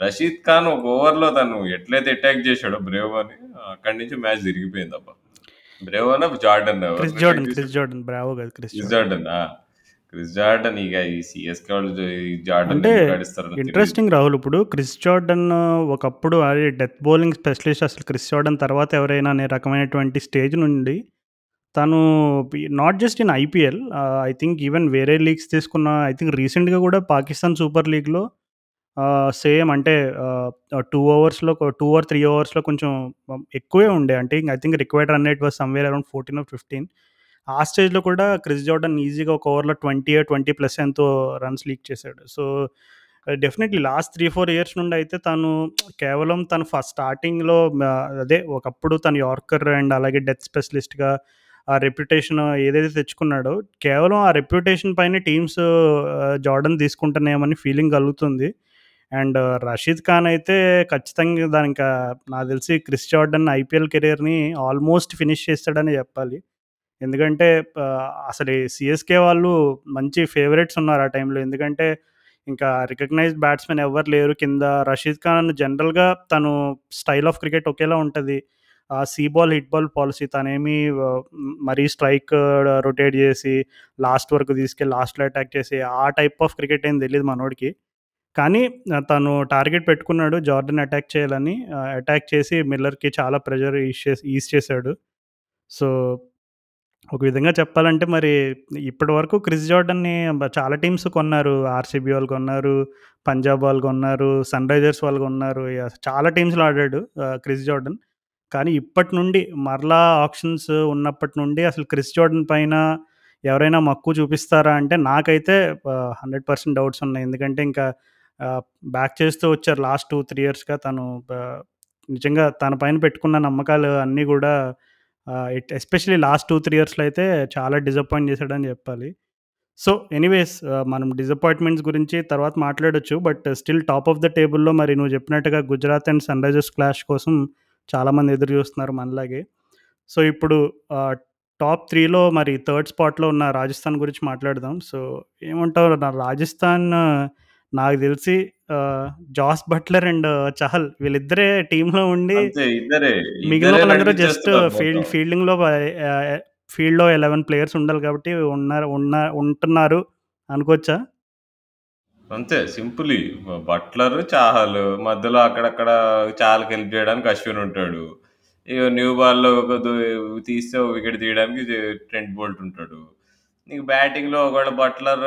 S2: రషీద్ ఖాన్ ఒక ఓవర్‌లో తను ఎట్లయితే అటాక్ చేశాడో బ్రేవోని అక్కడి నుంచి మ్యాచ్ తిరిగిపోయిందబ్బా! బ్రేవోనా? జార్డన్
S1: జోర్డన్, క్రిస్
S2: చేశాడు?
S1: జోర్డన్. బ్రావో కాదు క్రిస్
S2: క్రిస్
S1: జోర్డన్.
S2: జార్డన్. ఆ! క్రిస్ జార్డన్ ఇగ ఈ సీఎస్‌కే వాళ్ళు జార్డన్
S1: అంటే. ఇంట్రెస్టింగ్ రాహుల్. ఇప్పుడు క్రిస్ జోర్డన్ ఒకప్పుడు అరే డెత్ బౌలింగ్ స్పెషలిస్ట్ అసలు క్రిస్ జోర్డన్ తర్వాత ఎవరైనా అనే రకమైనటువంటి స్టేజ్ నుండి తను not just in IPL I think even వేరే లీగ్స్ తీసుకున్న ఐ థింక్ రీసెంట్‌గా కూడా పాకిస్తాన్ సూపర్ లీగ్‌లో సేమ్ అంటే ఆహ్, 2 ఓవర్స్‌లో ఒక 2 ఆర్ త్రీ ఓవర్స్‌లో కొంచెం ఎక్కువే ఉండే. అంటే I think required run rate was somewhere around 14 or 15 ఆ స్టేజ్‌లో కూడా క్రిస్ జోర్డన్ ఈజీగా ఒక ఓవర్‌లో 20 20 ప్లస్ ఎంతో రన్స్ లీక్ చేశాడు. సో, డెఫినెట్‌లీ లాస్ట్ 3, 4 ఇయర్స్ నుండి అయితే తను కేవలం తను ఫస్ట్ స్టార్టింగ్‌లో అదే ఒకప్పుడు తను యార్కర్ అండ్ అలాగే డెత్ స్పెషలిస్ట్‌గా ఆ రెప్యుటేషన్ ఏదైతే తెచ్చుకున్నాడో కేవలం ఆ రెప్యుటేషన్ పైన టీమ్స్ జార్డన్ జోర్డన్ తీసుకుంటున్నాయేమని ఫీలింగ్ కలుగుతుంది. అండ్ రషీద్ ఖాన్ అయితే ఖచ్చితంగా దానికి నాకు తెలిసి క్రిస్ జార్డన్ ఐపీఎల్ కెరియర్‌ని ఆల్మోస్ట్ ఫినిష్ చేస్తాడని చెప్పాలి. ఎందుకంటే అసలు సిఎస్కే వాళ్ళు మంచి ఫేవరెట్స్ ఉన్నారు ఆ టైంలో. ఎందుకంటే ఇంకా రికగ్నైజ్డ్ బ్యాట్స్‌మెన్ ఎవరు లేరు కింద. రషీద్ ఖాన్ జనరల్‌గా తను స్టైల్ ఆఫ్ క్రికెట్ ఒకేలా ఉంటుంది ఆ see ball, hit ball policy తనేమి మరీ స్ట్రైక్ రొటేట్ చేసి లాస్ట్ వరకు తీసుకెళ్ళి లాస్ట్‌లో అటాక్ చేసి ఆ టైప్ ఆఫ్ క్రికెట్ ఏం తెలియదు మనోడికి. కానీ తను టార్గెట్ పెట్టుకున్నాడు జార్డన్ అటాక్ చేయాలని. అటాక్ చేసి మిల్లర్‌కి చాలా ప్రెషర్ ఈజ్ చేసి ఈజ్ చేశాడు. సో, ఒక విధంగా చెప్పాలంటే మరి ఇప్పటి వరకు క్రిస్ జార్డన్ని చాలా టీమ్స్ కొన్నారు. ఆర్‌సీబీ వాళ్ళు కొన్నారు, పంజాబ్ వాళ్ళు కొన్నారు, సన్ రైజర్స్ వాళ్ళు కొన్నారు. చాలా టీమ్స్‌లో ఆడాడు క్రిస్ జార్డన్ కానీ ఇప్పటి నుండి మరలా ఆప్షన్స్ ఉన్నప్పటి నుండి అసలు క్రిస్ జోర్డన్ పైన ఎవరైనా మక్కువ చూపిస్తారా అంటే నాకైతే హండ్రెడ్ పర్సెంట్ డౌట్స్ ఉన్నాయి. ఎందుకంటే ఇంకా బ్యాక్ చేస్తూ వచ్చారు లాస్ట్ 2, 3 ఇయర్స్‌గా తను నిజంగా తన పైన పెట్టుకున్న నమ్మకాలు అన్నీ కూడా ఇట్ ఎస్పెషల్లీ లాస్ట్ 2, 3 ఇయర్స్‌లో అయితే చాలా డిసప్పాయింట్ చేశాడని చెప్పాలి. సో, ఎనీవేస్ మనం డిసప్పాయింట్‌మెంట్స్ గురించి తర్వాత మాట్లాడొచ్చు. But still top of the టేబుల్‌లో మరి నువ్వు చెప్పినట్టుగా Gujarat and Sunrisers clash కోసం చాలామంది ఎదురు చూస్తున్నారు మనలాగే. సో, ఇప్పుడు టాప్ 3లో మరి థర్డ్ స్పాట్‌లో ఉన్న రాజస్థాన్ గురించి మాట్లాడదాం. సో, ఏమంటావు నా రాజస్థాన్ నాకు తెలిసి జాస్ బట్లర్ అండ్ చహల్ వీళ్ళిద్దరే టీమ్‌లో ఉండి. మిగిలిన వాళ్ళందరూ జస్ట్ ఫీల్డ్. ఫీల్డింగ్‌లో ఫీల్డ్‌లో 11 ప్లేయర్స్ ఉండాలి కాబట్టి ఉన్నారు ఉన్న ఉంటున్నారు అనుకోవచ్చా?
S2: అంతే సింపుల్. బట్లర్, చాహల్ మధ్యలో అక్కడక్కడ చాహల్‌కి హెల్ప్ చేయడానికి అశ్విన్ ఉంటాడు. ఇగ న్యూ బాల్‌లో ఒక దు తీస్తే ఒక వికెట్ తీయడానికి ట్రెంట్ బోల్ట్ ఉంటాడు. నీకు బ్యాటింగ్‌లో ఒకవేళ బట్లర్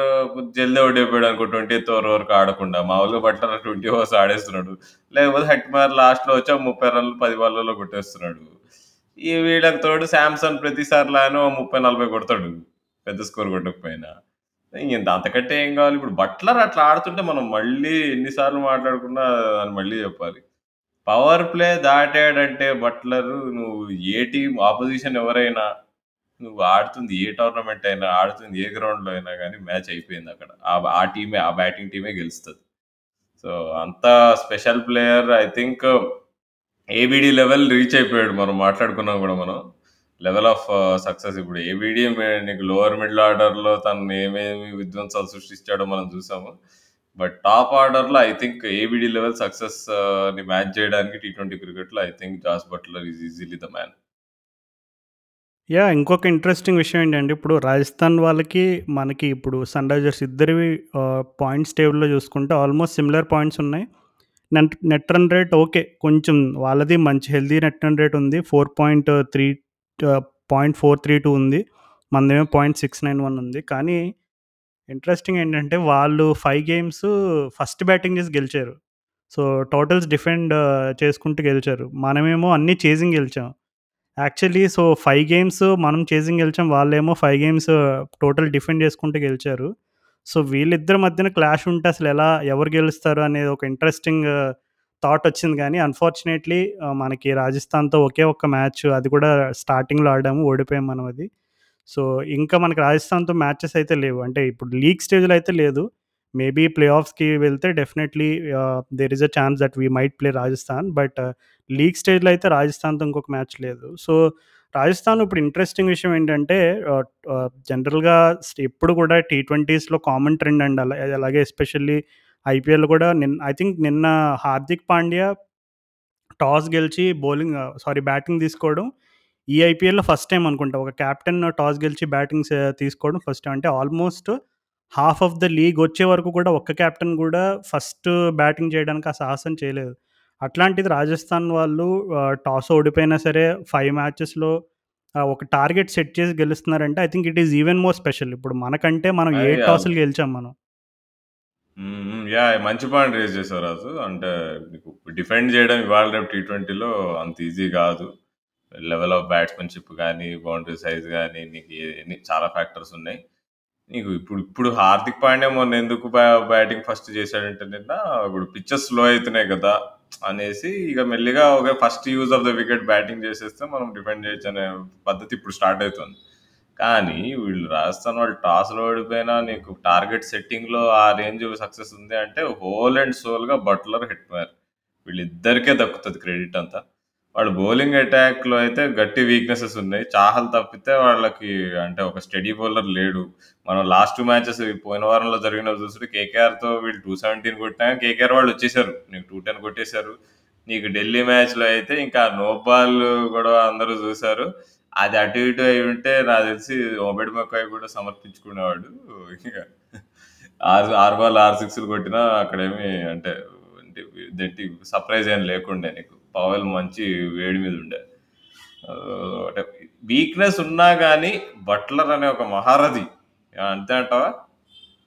S2: జల్దీ ఔట్ అయిపోయాడనుకో 20థ్ ఓవర్ వరకు ఆడకుండా. మామూలుగా బట్లర్ 20 ఓవర్స్ ఆడేస్తున్నాడు. లేకపోతే హెట్‌మార్ లాస్ట్‌లో వచ్చి ఒక 30 రన్‌లు 10 బాల్లలో కొట్టేస్తున్నాడు. ఈ వీళ్ళకి తోడు శాంసన్ ప్రతిసారి లాగానే ఓ 30, 40 కొడతాడు. పెద్ద స్కోర్ కొట్టకపోయినా. ఇంక అంతకంటే ఏం కావాలి? ఇప్పుడు బట్లర్ అట్లా ఆడుతుంటే మనం మళ్ళీ ఎన్నిసార్లు మాట్లాడుకున్నా అని మళ్ళీ చెప్పాలి. పవర్ ప్లే దాటాడంటే బట్లర్ నువ్వు ఏ టీం ఆపోజిషన్ ఎవరైనా నువ్వు ఆడుతుంది ఏ టోర్నమెంట్ అయినా ఆడుతుంది ఏ గ్రౌండ్లో అయినా కానీ మ్యాచ్ అయిపోయింది అక్కడ. ఆ- ఆ టీమే ఆ బ్యాటింగ్ టీమే గెలుస్తుంది. సో అంత special player I think ABD level reach అయిపోయాడు మనం మాట్లాడుకున్నాం కూడా మనం. లెవెల్ ఆఫ్ సక్సెస్ ఇప్పుడు ఏబిడిఎం నీకు లోవర్ మిడిల్ ఆర్డర్లో తను ఏమేమి విధ్వంసాలు సృష్టించాడో మనం చూసాము బట్ టాప్ ఆర్డర్లో ఐ థింక్ ఏబిడి లెవెల్ సక్సెస్ని మ్యాచ్ చేయడానికి టీ ట్వంటీ క్రికెట్లో I think Jos Buttler is easily the man
S1: yeah ఇంకొక ఇంట్రెస్టింగ్ విషయం ఏంటంటే, ఇప్పుడు రాజస్థాన్ వాళ్ళకి, మనకి ఇప్పుడు సన్ రైజర్స్ ఇద్దరివి పాయింట్స్ టేబుల్‌లో చూసుకుంటే ఆల్మోస్ట్ సిమిలర్ పాయింట్స్ ఉన్నాయి. Net net run rate okay. కొంచెం వాళ్ళది మంచి హెల్తీ నెట్ రన్ రేట్ ఉంది. Four point three point four three two ఉంది. మనదేమో 0.691 ఉంది. కానీ ఇంట్రెస్టింగ్ ఏంటంటే, వాళ్ళు ఫైవ్ గేమ్స్ ఫస్ట్ బ్యాటింగ్ చేసి గెలిచారు. సో, టోటల్స్ డిఫెండ్ చేసుకుంటూ గెలిచారు. మనమేమో అన్నీ చేజింగ్ గెలిచాం. యాక్చువల్లీ సో ఫైవ్ గేమ్స్ మనం చేజింగ్ గెలిచాం. వాళ్ళేమో ఫైవ్ గేమ్స్ టోటల్ డిఫెండ్ చేసుకుంటూ గెలిచారు. సో, వీళ్ళిద్దరి మధ్యన క్లాష్ ఉంటే అసలు ఎలా ఎవరు గెలుస్తారు అనేది ఒక ఇంట్రెస్టింగ్ థాట్ వచ్చింది కానీ అన్‌ఫార్చునేట్‌లీ మనకి రాజస్థాన్‌తో ఒకే ఒక్క మ్యాచ్ అది కూడా స్టార్టింగ్‌లో ఆడాము. ఓడిపోయాం మనం అది. సో, ఇంకా మనకి రాజస్థాన్‌తో మ్యాచెస్ అయితే లేవు. అంటే ఇప్పుడు లీగ్ స్టేజ్‌లో అయితే లేదు. మేబీ ప్లే ఆఫ్స్‌కి వెళ్తే definitely there is a chance that we might play Rajasthan. But league స్టేజ్‌లో అయితే రాజస్థాన్‌తో ఇంకొక మ్యాచ్ లేదు. సో, రాజస్థాన్ ఇప్పుడు ఇంట్రెస్టింగ్ విషయం ఏంటంటే జనరల్‌గా ఎప్పుడు కూడా టీ ట్వెంటీస్‌లో కామన్ ట్రెండ్ అండ్ అలా అలాగే ఎస్పెషల్లీ ఐపీఎల్ కూడా నిన్ ఐ థింక్ నిన్న హార్దిక్ పాండ్యా టాస్ గెలిచి బౌలింగ్ సారీ బ్యాటింగ్ తీసుకోవడం ఈ ఐపీఎల్‌లో ఫస్ట్ టైమ్ అనుకుంటా. ఒక కెప్టెన్ టాస్ గెలిచి బ్యాటింగ్స్ తీసుకోవడం ఫస్ట్ టైమ్. అంటే almost half of the league వచ్చే వరకు కూడా ఒక్క కెప్టెన్ కూడా ఫస్ట్ బ్యాటింగ్ చేయడానికి ఆ సాహసం చేయలేదు. అట్లాంటిది రాజస్థాన్ వాళ్ళు టాస్ ఓడిపోయినా సరే 5 మ్యాచెస్‌లో ఒక టార్గెట్ సెట్ చేసి గెలుస్తున్నారంటే I think it is even more special. ఇప్పుడు మనకంటే మనం
S2: అదే
S1: 8
S2: కాదు.
S1: టాసులు గెలిచాం మనం.
S2: హ్మ్. హ్మ్. యాహ్! మంచి పాయింట్ రైజ్ చేశారు రాజు. అంటే నీకు డిఫెండ్ చేయడం ఇవాళ రేపు టీ ట్వెంటీలో అంత ఈజీ కాదు. లెవెల్ ఆఫ్ బ్యాట్స్‌మెన్‌షిప్ కానీ బౌండరీ సైజ్ కానీ నీకు ఎన్ని చాలా ఫ్యాక్టర్స్ ఉన్నాయి. నీకు ఇప్పుడు ఇప్పుడు హార్దిక్ పాండ్యా మొన్న ఎందుకు బ్యా బ్యాటింగ్ ఫస్ట్ చేశాడంటే నిన్న ఇప్పుడు పిచెస్ స్లో అయితున్నాయి కదా! అనేసి ఇక మెల్లిగా okay first use of the wicket batting చేసేస్తే మనం డిఫెండ్ చేయొచ్చు అనే పద్ధతి ఇప్పుడు స్టార్ట్ అవుతుంది. కానీ వీళ్ళు రాజస్థాన్ వాళ్ళు టాస్‌లో ఓడిపోయినా నీకు టార్గెట్ సెట్టింగ్‌లో ఆ రేంజ్ సక్సెస్ ఉంది అంటే హోల్ అండ్ సోల్‌గా బట్లర్, హిట్‌మయర్ వీళ్ళిద్దరికే దక్కుతది క్రెడిట్ అంతా. వాళ్ళు బౌలింగ్ అటాక్‌లో అయితే గట్టి వీక్‌నెసెస్ ఉన్నాయి. చాహల్ తప్పితే వాళ్ళకి అంటే ఒక స్టడీ బౌలర్ లేడు. మనం లాస్ట్ 2 మ్యాచెస్ పోయిన వారంలో జరిగినవి చూస్తుంటే కేకేఆర్‌తో వీళ్ళు 217 కొట్టినా కేకేఆర్ వాళ్ళు వచ్చేసారు. నీకు 210 కొట్టేసారు. నీకు ఢిల్లీ మ్యాచ్‌లో అయితే ఇంకా నో బాల్ గొడవ అందరూ చూసారు. అది అటు ఇటు అయి ఉంటే నాకు తెలిసి ఒబెడ్ మక్కాయ్ కూడా సమర్పించుకునేవాడు. ఇక ఆరు ఆరు బాల్ ఆరు సిక్స్‌లు కొట్టినా అక్కడేమి అంటే దట్టి సర్ప్రైజ్ ఏం లేకుండే నీకు. పవల్ మంచి వేడి మీద ఉండే. అంటే వీక్‌నెస్ ఉన్నా కానీ బట్లర్ అనే ఒక మహారథి అంతే అంటావా?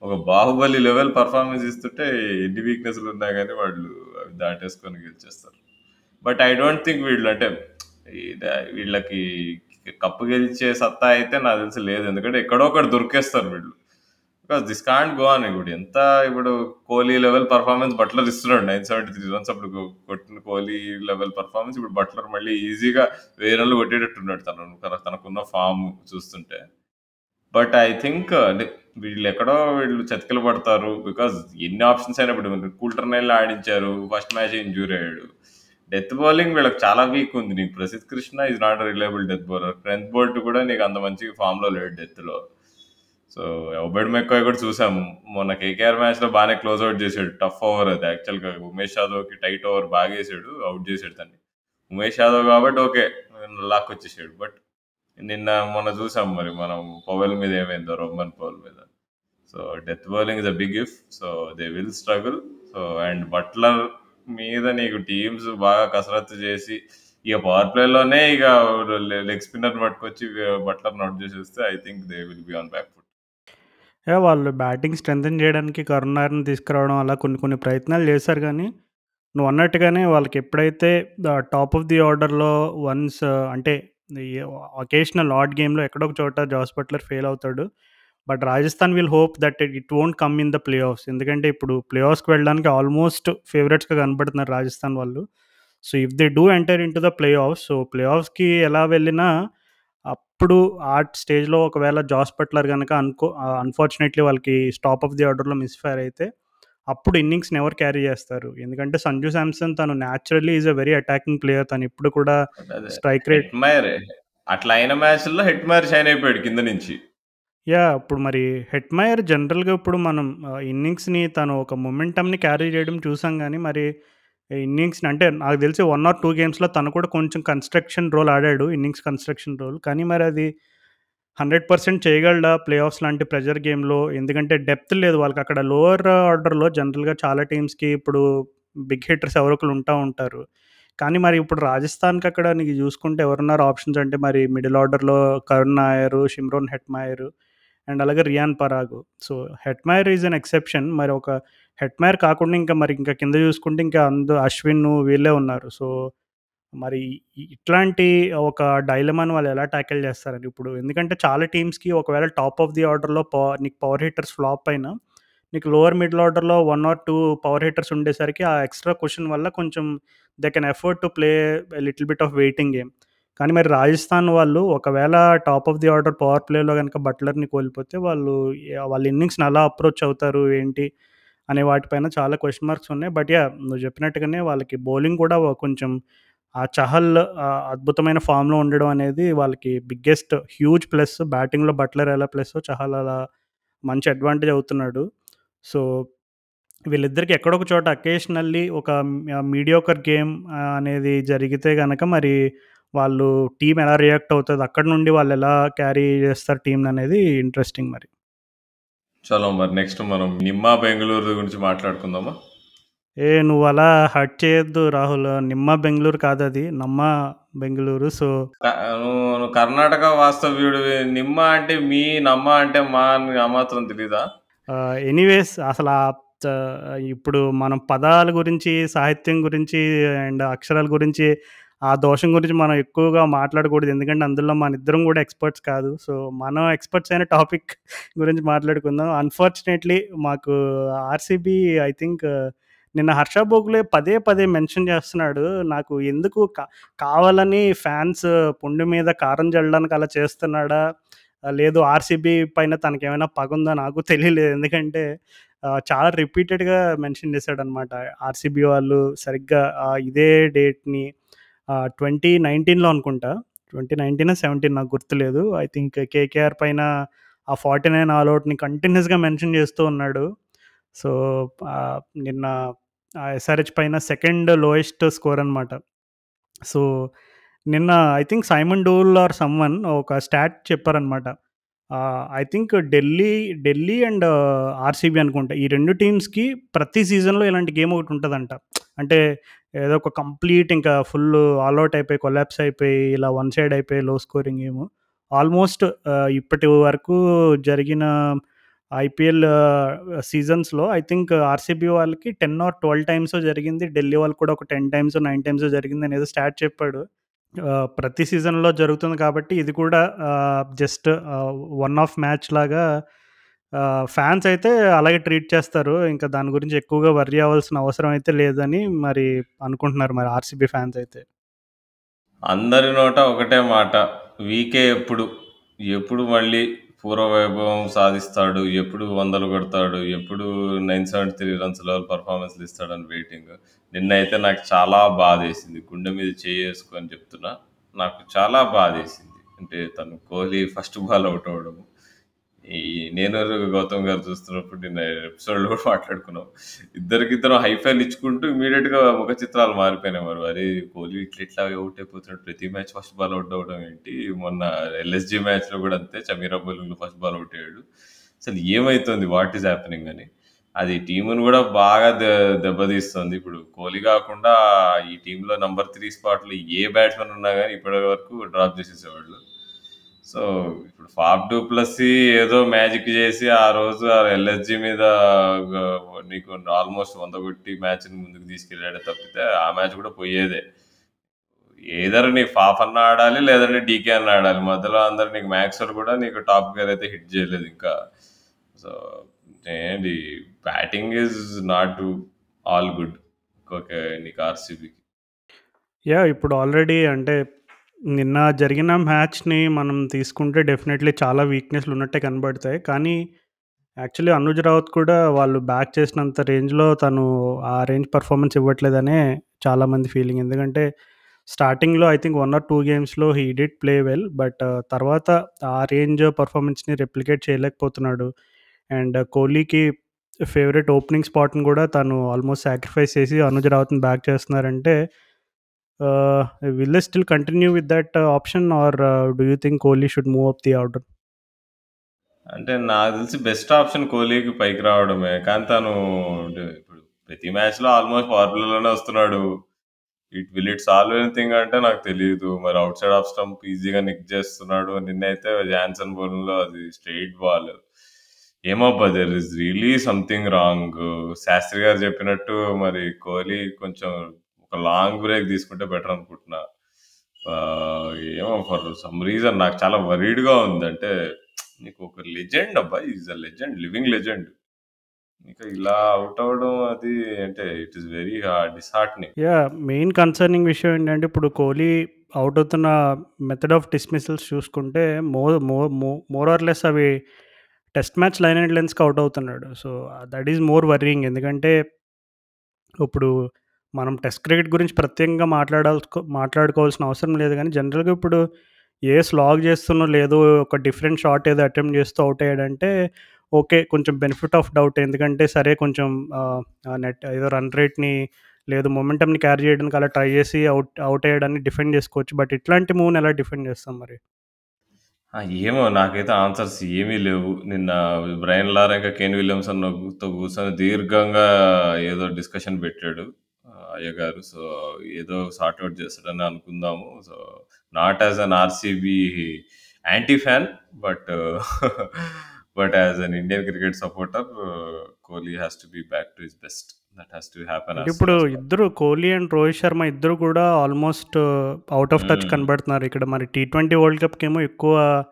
S2: ఒక బాహుబలి లెవెల్ పర్ఫార్మెన్స్ ఇస్తుంటే ఎన్ని వీక్‌నెస్‌లు ఉన్నా కానీ వాళ్ళు అవి దాటేసుకొని గెలిచేస్తారు. బట్ ఐ డోంట్ థింక్ వీళ్ళు అంటే వీళ్ళకి కప్పు గెలిచే సత్తా అయితే నాకు తెలిసి లేదు. ఎందుకంటే ఎక్కడో ఒకటి దొరికేస్తారు వీళ్ళు. బికాస్ దిస్ కాంట్ గో అని ఇప్పుడు ఎంత ఇప్పుడు కోహ్లీ లెవెల్ పర్ఫార్మెన్స్ బట్లర్ ఇస్తున్నాడు. 973 రన్స్ అప్పుడు కొట్టిన కోహ్లీ లెవెల్ పర్ఫార్మెన్స్ ఇప్పుడు బట్లర్ మళ్ళీ ఈజీగా వేరే రన్‌లు కొట్టేటట్టున్నాడు తను తనకున్న ఫామ్ చూస్తుంటే. బట్ ఐ థింక్ వీళ్ళు ఎక్కడో వీళ్ళు చతికిలు పడతారు. బికాస్ ఎన్ని ఆప్షన్స్ అయినా ఇప్పుడు కూల్టర్‌నైల్‌ని ఆడించారు. ఫస్ట్ మ్యాచ్ ఇంజ్యూర్ అయ్యాడు. డెత్ బౌలింగ్ వీళ్ళకి చాలా వీక్ ఉంది. నీకు Prasidh Krishna is not reliable death bowler. Trent Boult కూడా నీకు అంత మంచి ఫార్మ్‌లో లేడు డెత్‌లో. సో, ఒబెడ్ మెక్కాయ్ కూడా చూసాము. మొన్న కేకేఆర్ మ్యాచ్‌లో బాగానే క్లోజ్ అవుట్ చేశాడు టఫ్ ఓవర్ అది యాక్చువల్‌గా ఉమేష్ యాదవ్‌కి టైట్ ఓవర్ బాగేసాడు. అవుట్ చేసాడు తన్ని. ఉమేష్ యాదవ్ కాబట్టి ఓకే. లాక్ వచ్చేసాడు బట్ నిన్న మొన్న చూసాం మరి మనం పవెల్ మీద ఏమైందో రోమన్ పవెల్ మీద. So, death bowling is a big gift so, they will struggle. So, and Buttler మీద నీకు టీమ్స్ బాగా కసరత్తు చేసి ఇక పవర్ ప్లేలోనే ఇక లెగ్ స్పిన్నర్ పట్టుకొచ్చి బట్లర్‌ని ఔట్ చేసేస్తే I think they will be on back foot.
S1: వాళ్ళు బ్యాటింగ్ స్ట్రెంథెన్ చేయడానికి కరుణాకర్‌ని తీసుకురావడం అలా కొన్ని కొన్ని ప్రయత్నాలు చేశారు కానీ నువ్వు అన్నట్టుగానే వాళ్ళకి ఎప్పుడైతే టాప్ ఆఫ్ ది ఆర్డర్‌లో వన్స్ అంటే అకేషనల్ ఆడ్ గేమ్‌లో ఎక్కడో ఒక చోట జాస్ బట్లర్ ఫెయిల్ అవుతాడు. But Rajasthan will hope that it it won't come in the playoffs ఎందుకంటే ఇప్పుడు ప్లే ఆఫ్స్కి వెళ్ళడానికి ఆల్మోస్ట్ ఫేవరెట్స్గా కనబడుతున్నారు రాజస్థాన్ వాళ్ళు. So if they do enter into the playoffs so play ఆఫ్స్కి ఎలా వెళ్ళినా అప్పుడు ఆ స్టేజ్లో ఒకవేళ జాస్ బట్లర్ కనుక అనుకో అన్ఫార్చునేట్లీ వాళ్ళకి స్టాప్ ఆఫ్ ది ఆర్డర్లో మిస్ఫైర్ అయితే అప్పుడు ఇన్నింగ్స్ని ఎవరు క్యారీ చేస్తారు. ఎందుకంటే సంజు శాంసన్ తను naturally is a very attacking player. తను ఇప్పుడు కూడా స్ట్రైక్ రేట్
S2: అట్లా అయిన మ్యాచ్లో హెట్మైర్ షైన్ అయిపోయాడు కింద నుంచి.
S1: యా ఇప్పుడు మరి హెట్మైర్ జనరల్గా ఇప్పుడు మనం ఇన్నింగ్స్ని తను ఒక మొమెంటమ్ని క్యారీ చేయడం చూసాం కానీ మరి ఇన్నింగ్స్ని అంటే నాకు తెలిసి వన్ ఆర్ టూ గేమ్స్లో తను కూడా కొంచెం కన్స్ట్రక్షన్ రోల్ ఆడాడు ఇన్నింగ్స్ కన్స్ట్రక్షన్ రోల్. కానీ మరి అది హండ్రెడ్ పర్సెంట్ చేయగలడా ప్లే ఆఫ్స్ లాంటి ప్రెజర్ గేమ్లో? ఎందుకంటే డెప్త్ లేదు వాళ్ళకి. అక్కడ లోవర్ ఆర్డర్లో జనరల్గా చాలా టీమ్స్కి ఇప్పుడు బిగ్ హిట్టర్స్ ఎవరొకరు ఉంటా ఉంటారు. కానీ మరి ఇప్పుడు రాజస్థాన్కి అక్కడ నీకు చూసుకుంటే ఎవరున్నారు ఆప్షన్స్ అంటే మరి మిడిల్ ఆర్డర్లో Karun Nair Shimron Hetmyer and అలాగే Riyan Parag. So Hetmyer is an exception మరి ఒక హెట్మైర్ కాకుండా ఇంకా మరి ఇంకా కింద చూసుకుంటే ఇంకా అందు అశ్విన్ వీళ్ళే ఉన్నారు. సో మరి ఇట్లాంటి ఒక డైలమాని వాళ్ళు ఎలా ట్యాకిల్ చేస్తారని ఇప్పుడు ఎందుకంటే చాలా టీమ్స్కి ఒకవేళ టాప్ ఆఫ్ ది ఆర్డర్లో పవర్ నీకు పవర్ హిట్టర్స్ ఫ్లాప్ అయినా నీకు లోవర్ మిడిల్ ఆర్డర్లో one or two power hitters ఉండేసరికి ఆ ఎక్స్ట్రా క్వశ్చన్ వల్ల కొంచెం they can effort to play little bit of waiting game. కానీ మరి రాజస్థాన్ వాళ్ళు ఒకవేళ top of the order power ప్లేలో కనుక బట్లర్ని కోల్పోతే వాళ్ళు వాళ్ళ ఇన్నింగ్స్ని ఎలా అప్రోచ్ అవుతారు ఏంటి అనే వాటిపైన చాలా క్వశ్చన్ మార్క్స్ ఉన్నాయి. బట్ యా నువ్వు చెప్పినట్టుగానే వాళ్ళకి బౌలింగ్ కూడా కొంచెం ఆ చహల్ అద్భుతమైన ఫామ్లో ఉండడం అనేది వాళ్ళకి బిగ్గెస్ట్ హ్యూజ్ ప్లస్ బ్యాటింగ్లో బట్లర్ ఎలా ప్లస్ చహల్ అలా మంచి అడ్వాంటేజ్ అవుతున్నాడు. సో వీళ్ళిద్దరికి ఎక్కడొక చోట అకేషనల్లీ ఒక మీడియోకర్ గేమ్ అనేది జరిగితే కనుక మరి వాళ్ళు టీం ఎలా రియాక్ట్ అవుతుంది అక్కడ నుండి వాళ్ళు ఎలా క్యారీ చేస్తారు టీం అనేది ఇంట్రెస్టింగ్ మరి.
S2: చలో మరి నెక్స్ట్ మనం నిమ్మా బెంగళూరు గురించి మాట్లాడుకుందామా?
S1: ఏ నువ్వు అలా హర్ట్ చేయొద్దు రాహుల్. నిమ్మ బెంగళూరు కాదు అది నమ్మ బెంగళూరు సో
S2: నువ్వు కర్ణాటక వాస్తవ్యుడు. నిమ్మ అంటే మీ నమ్మ అంటే మా మాత్రం తెలీదా?
S1: ఎనీవేస్ అసలు ఇప్పుడు మనం పదాల గురించి సాహిత్యం గురించి అండ్ అక్షరాల గురించి ఆ దోషం గురించి మనం ఎక్కువగా మాట్లాడకూడదు. ఎందుకంటే అందులో మన ఇద్దరం కూడా ఎక్స్పర్ట్స్ కాదు. సో మనం ఎక్స్పర్ట్స్ అయిన టాపిక్ గురించి మాట్లాడుకుందాం. అన్ఫార్చునేట్లీ మాకు ఆర్సీబీ ఐ థింక్ నిన్న హర్ష బోగ్లే పదే పదే మెన్షన్ చేస్తున్నాడు. నాకు ఎందుకు కా- కావాలని ఫ్యాన్స్ పుండు మీద కారం చల్లడానికి అలా చేస్తున్నాడా? లేదు ఆర్సీబీ పైన తనకి ఏమైనా పగ నాకు తెలియలేదు. ఎందుకంటే చాలా రిపీటెడ్గా మెన్షన్ చేశాడు అనమాట ఆర్సీబీ వాళ్ళు సరిగ్గా ఇదే డేట్ని ట్వంటీ నైన్టీన్లో అనుకుంటా. ట్వంటీ నైన్టీన్ సెవెంటీన్ నాకు గుర్తులేదు. ఐ థింక్ కేకేఆర్ పైన ఆ ఫార్టీ నైన్ ఆల్అవుట్ని కంటిన్యూస్గా మెన్షన్ చేస్తూ ఉన్నాడు. సో నిన్న ఎస్ఆర్హెచ్ పైన సెకండ్ లోయెస్ట్ స్కోర్ అనమాట సో నిన్న I think Simon Doull or someone ఒక స్టాట్ చెప్పారనమాట I think Delhi Delhi and RCB అనుకుంటా. ఈ రెండు టీమ్స్కి ప్రతి సీజన్లో ఇలాంటి గేమ్ ఒకటి ఉంటుందంట. అంటే ఏదో ఒక కంప్లీట్ ఇంకా ఫుల్ ఆల్అవుట్ అయిపోయి కొలాప్స్ అయిపోయి ఇలా వన్ సైడ్ అయిపోయి లో స్కోరింగ్ గేమ్ ఆల్మోస్ట్ ఇప్పటి వరకు జరిగిన ఐపీఎల్ సీజన్స్లో ఐ థింక్ ఆర్సీబీ వాళ్ళకి టెన్ ఆర్ ట్వెల్వ్ టైమ్స్ జరిగింది. ఢిల్లీ వాళ్ళకి కూడా ఒక టెన్ టైమ్స్ నైన్ టైమ్స్ జరిగింది అనేది స్టార్ట్ చెప్పాడు. ప్రతి సీజన్లో జరుగుతుంది కాబట్టి ఇది కూడా జస్ట్ వన్ ఆఫ్ మ్యాచ్ లాగా ఫ్యాన్స్ అయితే అలాగే ట్రీట్ చేస్తారు. ఇంకా దాని గురించి ఎక్కువగా వర్రీ అవ్వాల్సిన అవసరం అయితే లేదని మరి అనుకుంటున్నారు మరి ఆర్సీబీ ఫ్యాన్స్ అయితే.
S2: అందరి నోట ఒకటే మాట వీకే ఎప్పుడు ఎప్పుడు మళ్ళీ పూర్వ వైభవం సాధిస్తాడు ఎప్పుడు వందలు కొడతాడు ఎప్పుడు nine seventy three runs level పర్ఫార్మెన్స్లు ఇస్తాడని వెయిటింగ్. నిన్న అయితే నాకు చాలా బాధ వేసింది గుండె మీద చేసుకు అని చెప్తున్నా. నాకు చాలా బాధ వేసింది అంటే తను కోహ్లీ ఫస్ట్ బాల్ అవుట్ అవ్వడం ఈ నేను గౌతమ్ గారు చూస్తున్నప్పుడు నిన్న ఎపిసోడ్లో కూడా మాట్లాడుకున్నాం. ఇద్దరికి ఇద్దరికిద్దరు హైఫైల్ ఇచ్చుకుంటూ ఇమీడియట్గా ముఖ చిత్రాలు మారిపోయినాయి మరి. అరే కోహ్లీ ఇట్లా ఇట్లా అవుట్ అయిపోతున్నాడు ప్రతి మ్యాచ్ ఫస్ట్ బాల్ అవుట్ అవడం ఏంటి? మొన్న ఎల్ఎస్జి మ్యాచ్లో కూడా అంతే Chameera bowling first ball out అయ్యాడు. అసలు ఏమైతుంది? వాట్ ఈస్ హ్యాపెనింగ్ అని. అది టీమును కూడా బాగా దెబ్బతీస్తుంది. ఇప్పుడు కోహ్లీ కాకుండా ఈ టీంలో నంబర్ త్రీ స్పాట్లో ఏ బ్యాట్స్మెన్ ఉన్నా కానీ ఇప్పటి వరకు డ్రాప్ చేసేసేవాళ్ళు. సో ఇప్పుడు ఫాఫ్ డూ ప్లస్ ఏదో మ్యాజిక్ చేసి ఆ రోజు ఆ ఎల్ఎస్జి మీద గ- నీకు ఆల్మోస్ట్ వంద కొట్టి మ్యాచ్ ముందుకు తీసుకెళ్ళాడే తప్పితే ఆ మ్యాచ్ కూడా పోయేదే. ఏదర్ నీకు ఫాఫ్ అన్నా ఆడాలి లేదంటే డీకే అన్నా ఆడాలి. మధ్యలో అందరు నీకు మ్యాక్స్వెల్ కూడా నీకు టాప్ గేర్ అయితే హిట్ చేయలేదు ఇంకా. సో ఏంటి batting is not all good okay నీకు ఆర్సీబీకి
S1: యా ఇప్పుడు ఆల్రెడీ అంటే నిన్న జరిగిన మ్యాచ్ని మనం తీసుకుంటే డెఫినెట్లీ చాలా వీక్నెస్లు ఉన్నట్టే కనబడతాయి. కానీ యాక్చువల్లీ అనుజ్ రావుత్ కూడా వాళ్ళు బ్యాక్ చేసినంత రేంజ్లో తను ఆ రేంజ్ పర్ఫార్మెన్స్ ఇవ్వట్లేదనే చాలామంది ఫీలింగ్ ఎందుకంటే స్టార్టింగ్లో I think one or two గేమ్స్లో he did play well but తర్వాత ఆ రేంజ్ పర్ఫార్మెన్స్ని రెప్లికేట్ చేయలేకపోతున్నాడు. అండ్ uh, కోహ్లీకి ఫేవరెట్ ఓపెనింగ్ స్పాట్ని కూడా తను ఆల్మోస్ట్ సాక్రిఫైస్ చేసి అనుజ్ రావుత్ని బ్యాక్ చేస్తున్నారంటే will they still continue with that option or do you think Kohli should move up the order?
S2: అంటే నాకు తెలిసి బెస్ట్ ఆప్షన్ కోహ్లీకి పైకి రావడమే. కానీ తను ఇప్పుడు ప్రతి మ్యాచ్లో ఆల్మోస్ట్ ఫార్ములాలోనే వస్తున్నాడు. It will it solve anything అంటే నాకు తెలియదు మరి అవుట్ సైడ్ ఆఫ్ స్టంప్ ఈజీగా నిక్ చేస్తున్నాడు. నిన్నైతే జాన్సన్ బౌలింగ్లో అది straight ball ఏమబ్బా there is really something wrong Shastri గారు చెప్పినట్టు మరి కోహ్లీ కొంచెం ఒక లాంగ్ బ్రేక్ తీసుకుంటే బెటర్ అనుకుంటున్నా. ఏమో ఫర్ సమ్ రీజన్ నాకు చాలా వరీడ్గా ఉంది. అంటే నీకు ఒక లెజెండ్ అబ్బాయి is a legend living legend ఇంకా ఇలా అవుట్ అవ్వడం అది అంటే it is very disheartening
S1: yeah main concerning విషయం ఏంటంటే ఇప్పుడు కోహ్లీ అవుట్ అవుతున్న మెథడ్ ఆఫ్ డిస్మిసల్స్ చూసుకుంటే more more more or less అవి టెస్ట్ మ్యాచ్ లైన్ అండ్ లెన్స్కి అవుట్ అవుతున్నాడు. So that is more worrying ఎందుకంటే ఇప్పుడు మనం టెస్ట్ క్రికెట్ గురించి ప్రత్యేకంగా మాట్లాడాల్సుకో మాట్లాడుకోవాల్సిన అవసరం లేదు కానీ జనరల్గా ఇప్పుడు ఏ స్లాగ్ చేస్తున్నో లేదో ఒక డిఫరెంట్ షాట్ ఏదో అటెంప్ట్ చేస్తూ అవుట్ అయ్యాడంటే ఓకే కొంచెం బెనిఫిట్ ఆఫ్ డౌట్. ఎందుకంటే సరే కొంచెం నెట్ ఏదో రన్ రేట్ని లేదు మొమెంటమ్ని క్యారీ చేయడానికి అలా ట్రై చేసి అవుట్ అవుట్ అయ్యడాన్ని డిఫెండ్ చేసుకోవచ్చు. బట్ ఇట్లాంటి మూవ్ని ఎలా డిఫెండ్ చేస్తాం మరి?
S2: ఏమో నాకైతే ఆన్సర్స్ ఏమీ లేవు. నిన్న బ్రైన్ లారా ఇంకా కేన్ విలియమ్సన్తో కూర్చొని దీర్ఘంగా ఏదో డిస్కషన్ పెట్టాడు. అయ్యగారు. సో, ఏదో సార్ట్ ఔట్ చేస్తాడని అనుకుందాము. So, not as an RCB anti fan but but as an Indian cricket supporter Kohli has to be back to his best. That has to happen
S1: అంటే
S2: యాస్
S1: ఇప్పుడు
S2: soon as possible.
S1: ఇద్దరు Kohli and Rohit Sharma ఇద్దరు కూడా almost out of touch
S2: హ్మ్.
S1: కనబడుతున్నారు. ఇక్కడ మరి T twenty world కప్‌కేమో ఎక్కువ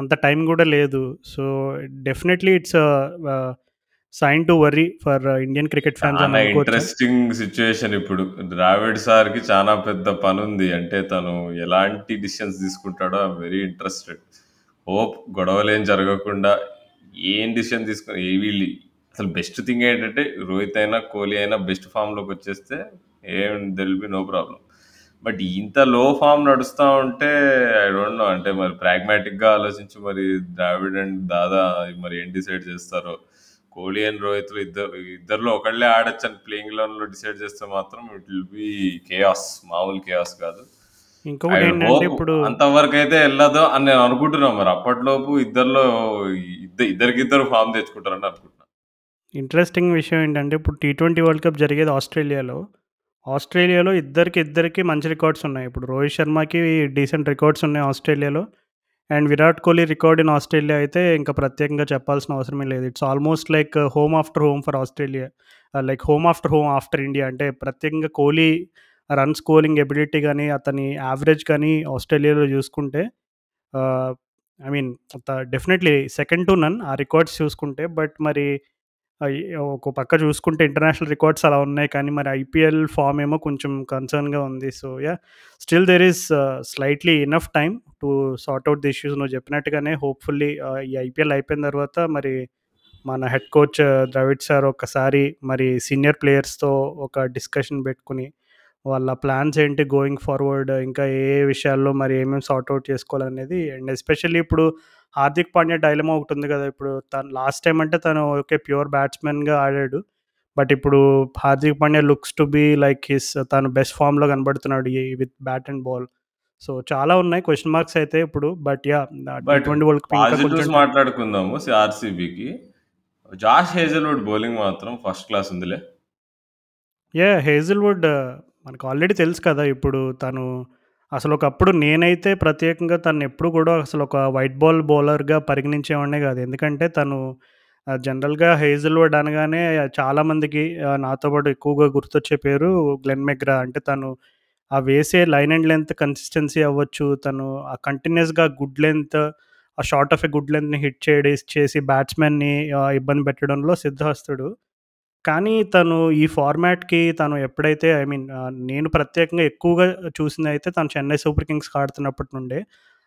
S1: అంత టైం కూడా లేదు. So, definitely it's sign to worry for Indian cricket fans
S2: చాలా? ఇంట్రెస్టింగ్ సిట్యుయేషన్ ఇప్పుడు. ద్రావిడ్ సార్‌కి చానా పెద్ద పనుంది. అంటే తను ఎలాంటి డిసిషన్స్ తీసుకుంటాడో వెరీ ఇంట్రెస్టెడ్. హోప్ గొడవలేం జరగకుండా ఏం డిసిషన్ తీసుకొని ఏ వీళ్ళు అసలు బెస్ట్ థింగ్ ఏంటంటే రోహిత్ అయినా, కోహ్లీ అయినా బెస్ట్ ఫామ్‌లోకి వచ్చేస్తే ఏం బి నో ప్రాబ్లమ్. బట్ ఇంత లో ఫార్మ్ నడుస్తా ఉంటే ఐ డోంట్ నో అంటే మరి ప్రాగ్మాటిక్‌గా ఆలోచించి మరి ద్రావిడ్ అండ్ దాదా మరి ఏం డిసైడ్ చేస్తారో. కోహ్లీ అండ్ రోహిత్‌లో ఇద్దరు ఇద్దరిలో ఒకళ్ళే ఆడొచ్చని ప్లేయింగ్ ఎలెవెన్‌లో డిసైడ్ చేస్తే మాత్రం ఇట్ విల్ బి కేయాస్ మామూలు కేయాస్ కాదు.
S1: ఇంకొకటి ఇప్పుడు
S2: అంతవరకైతే ఎళ్ళదు అని నేను అనుకుంటున్నా మరి. అప్పటిలోపు ఇద్దరిలో ఇద్ద ఇద్దరికిద్దరు ఫార్మ్ తెచ్చుకుంటారని అనుకుంటున్నా.
S1: ఇంట్రెస్టింగ్ విషయం ఏంటంటే ఇప్పుడు టీ ట్వంటీ వరల్డ్ కప్ జరిగేది ఆస్ట్రేలియాలో. ఆస్ట్రేలియాలో ఇద్దరికి ఇద్దరికి మంచి రికార్డ్స్ ఉన్నాయి. ఇప్పుడు రోహిత్ శర్మకి డీసెంట్ రికార్డ్స్ ఉన్నాయి ఆస్ట్రేలియాలో. And Virat Kohli record in Australia అయితే ఇంకా ప్రత్యేకంగా చెప్పాల్సిన అవసరమే లేదు. It's almost like home after home for Australia. Like home after home after India. అంటే ప్రత్యేకంగా కోహ్లీ రన్ స్కోరింగ్ ఎబిలిటీ కానీ అతని యావరేజ్ కానీ ఆస్ట్రేలియాలో చూసుకుంటే I mean definitely second to none ఆ రికార్డ్స్ చూసుకుంటే. బట్ మరి ఒక పక్క చూసుకుంటే ఇంటర్నేషనల్ రికార్డ్స్ అలా ఉన్నాయి. కానీ మరి ఐపీఎల్ ఫార్మ్ ఏమో కొంచెం కన్సర్న్‌గా ఉంది. So, yeah still there is slightly enough time to sort out the issues నువ్వు చెప్పినట్టుగానే హోప్‌ఫుల్లీ uh, ఈ ఐపీఎల్ అయిపోయిన తర్వాత మరి మన head coach uh, Dravid sir ఒకసారి మరి సీనియర్ ప్లేయర్స్‌తో ఒక డిస్కషన్ పెట్టుకుని వాళ్ళ ప్లాన్స్ ఏంటి గోయింగ్ ఫార్వర్డ్ ఇంకా ఏ ఏ విషయాల్లో మరి ఏమేమి సార్ట్ చేసుకోవాలనేది అండ్ ఎస్పెషల్లీ ఇప్పుడు హార్దిక్ పాండ్యా డైలమా ఒకటి ఉంది కదా! ఇప్పుడు తను లాస్ట్ టైమ్ అంటే తను ఓకే ప్యూర్ బ్యాట్స్‌మెన్‌గా ఆడాడు. బట్ ఇప్పుడు Hardik Pandya looks to be like his తను బెస్ట్ ఫార్మ్‌లో కనబడుతున్నాడు ఈ with bat and ball. So, చాలా ఉన్నాయి క్వెషన్ మార్క్స్ అయితే ఇప్పుడు. But! T
S2: but
S1: twenty world time
S2: మాట్లాడుకుందాము ఆర్‌సీబీకి. జాష్ హేజల్‌వుడ్ బౌలింగ్ మాత్రం ఫస్ట్ క్లాస్ ఉందిలే.
S1: యాహ్! హేజల్‌వుడ్ మనకు ఆల్రెడీ తెలుసు కదా! ఇప్పుడు తను అసలు ఒకప్పుడు నేనైతే ప్రత్యేకంగా తనెప్పుడు కూడా అసలు ఒక వైట్ బాల్ బౌలర్‌గా పరిగణించేవాడినే కాదు. ఎందుకంటే తను జనరల్గా జనరల్‌గా హేజల్‌వుడ్ అనగానే చాలామందికి నాతో పాటు ఎక్కువగా గుర్తొచ్చే పేరు గ్లెన్ మెగ్రా. అంటే తను ఆ వేసే లైన్ అండ్ లెంత్ కన్సిస్టెన్సీ అవ్వచ్చు, తను ఆ కంటిన్యూస్గా గుడ్ లెంత్, ఆ షార్ట్ ఆఫ్ ఎ గుడ్ లెంత్‌ని హిట్ చేయడే చేసి బ్యాట్స్‌మెన్‌ని ఇబ్బంది పెట్టడంలో సిద్ధహస్తుడు. కానీ తను ఈ ఫార్మాట్‌కి తను ఎప్పుడైతే ఐ మీన్ ఆహ్, నేను ప్రత్యేకంగా ఎక్కువగా చూసిందయితే తను చెన్నై సూపర్ కింగ్స్‌కి ఆడుతున్నప్పటి నుండే.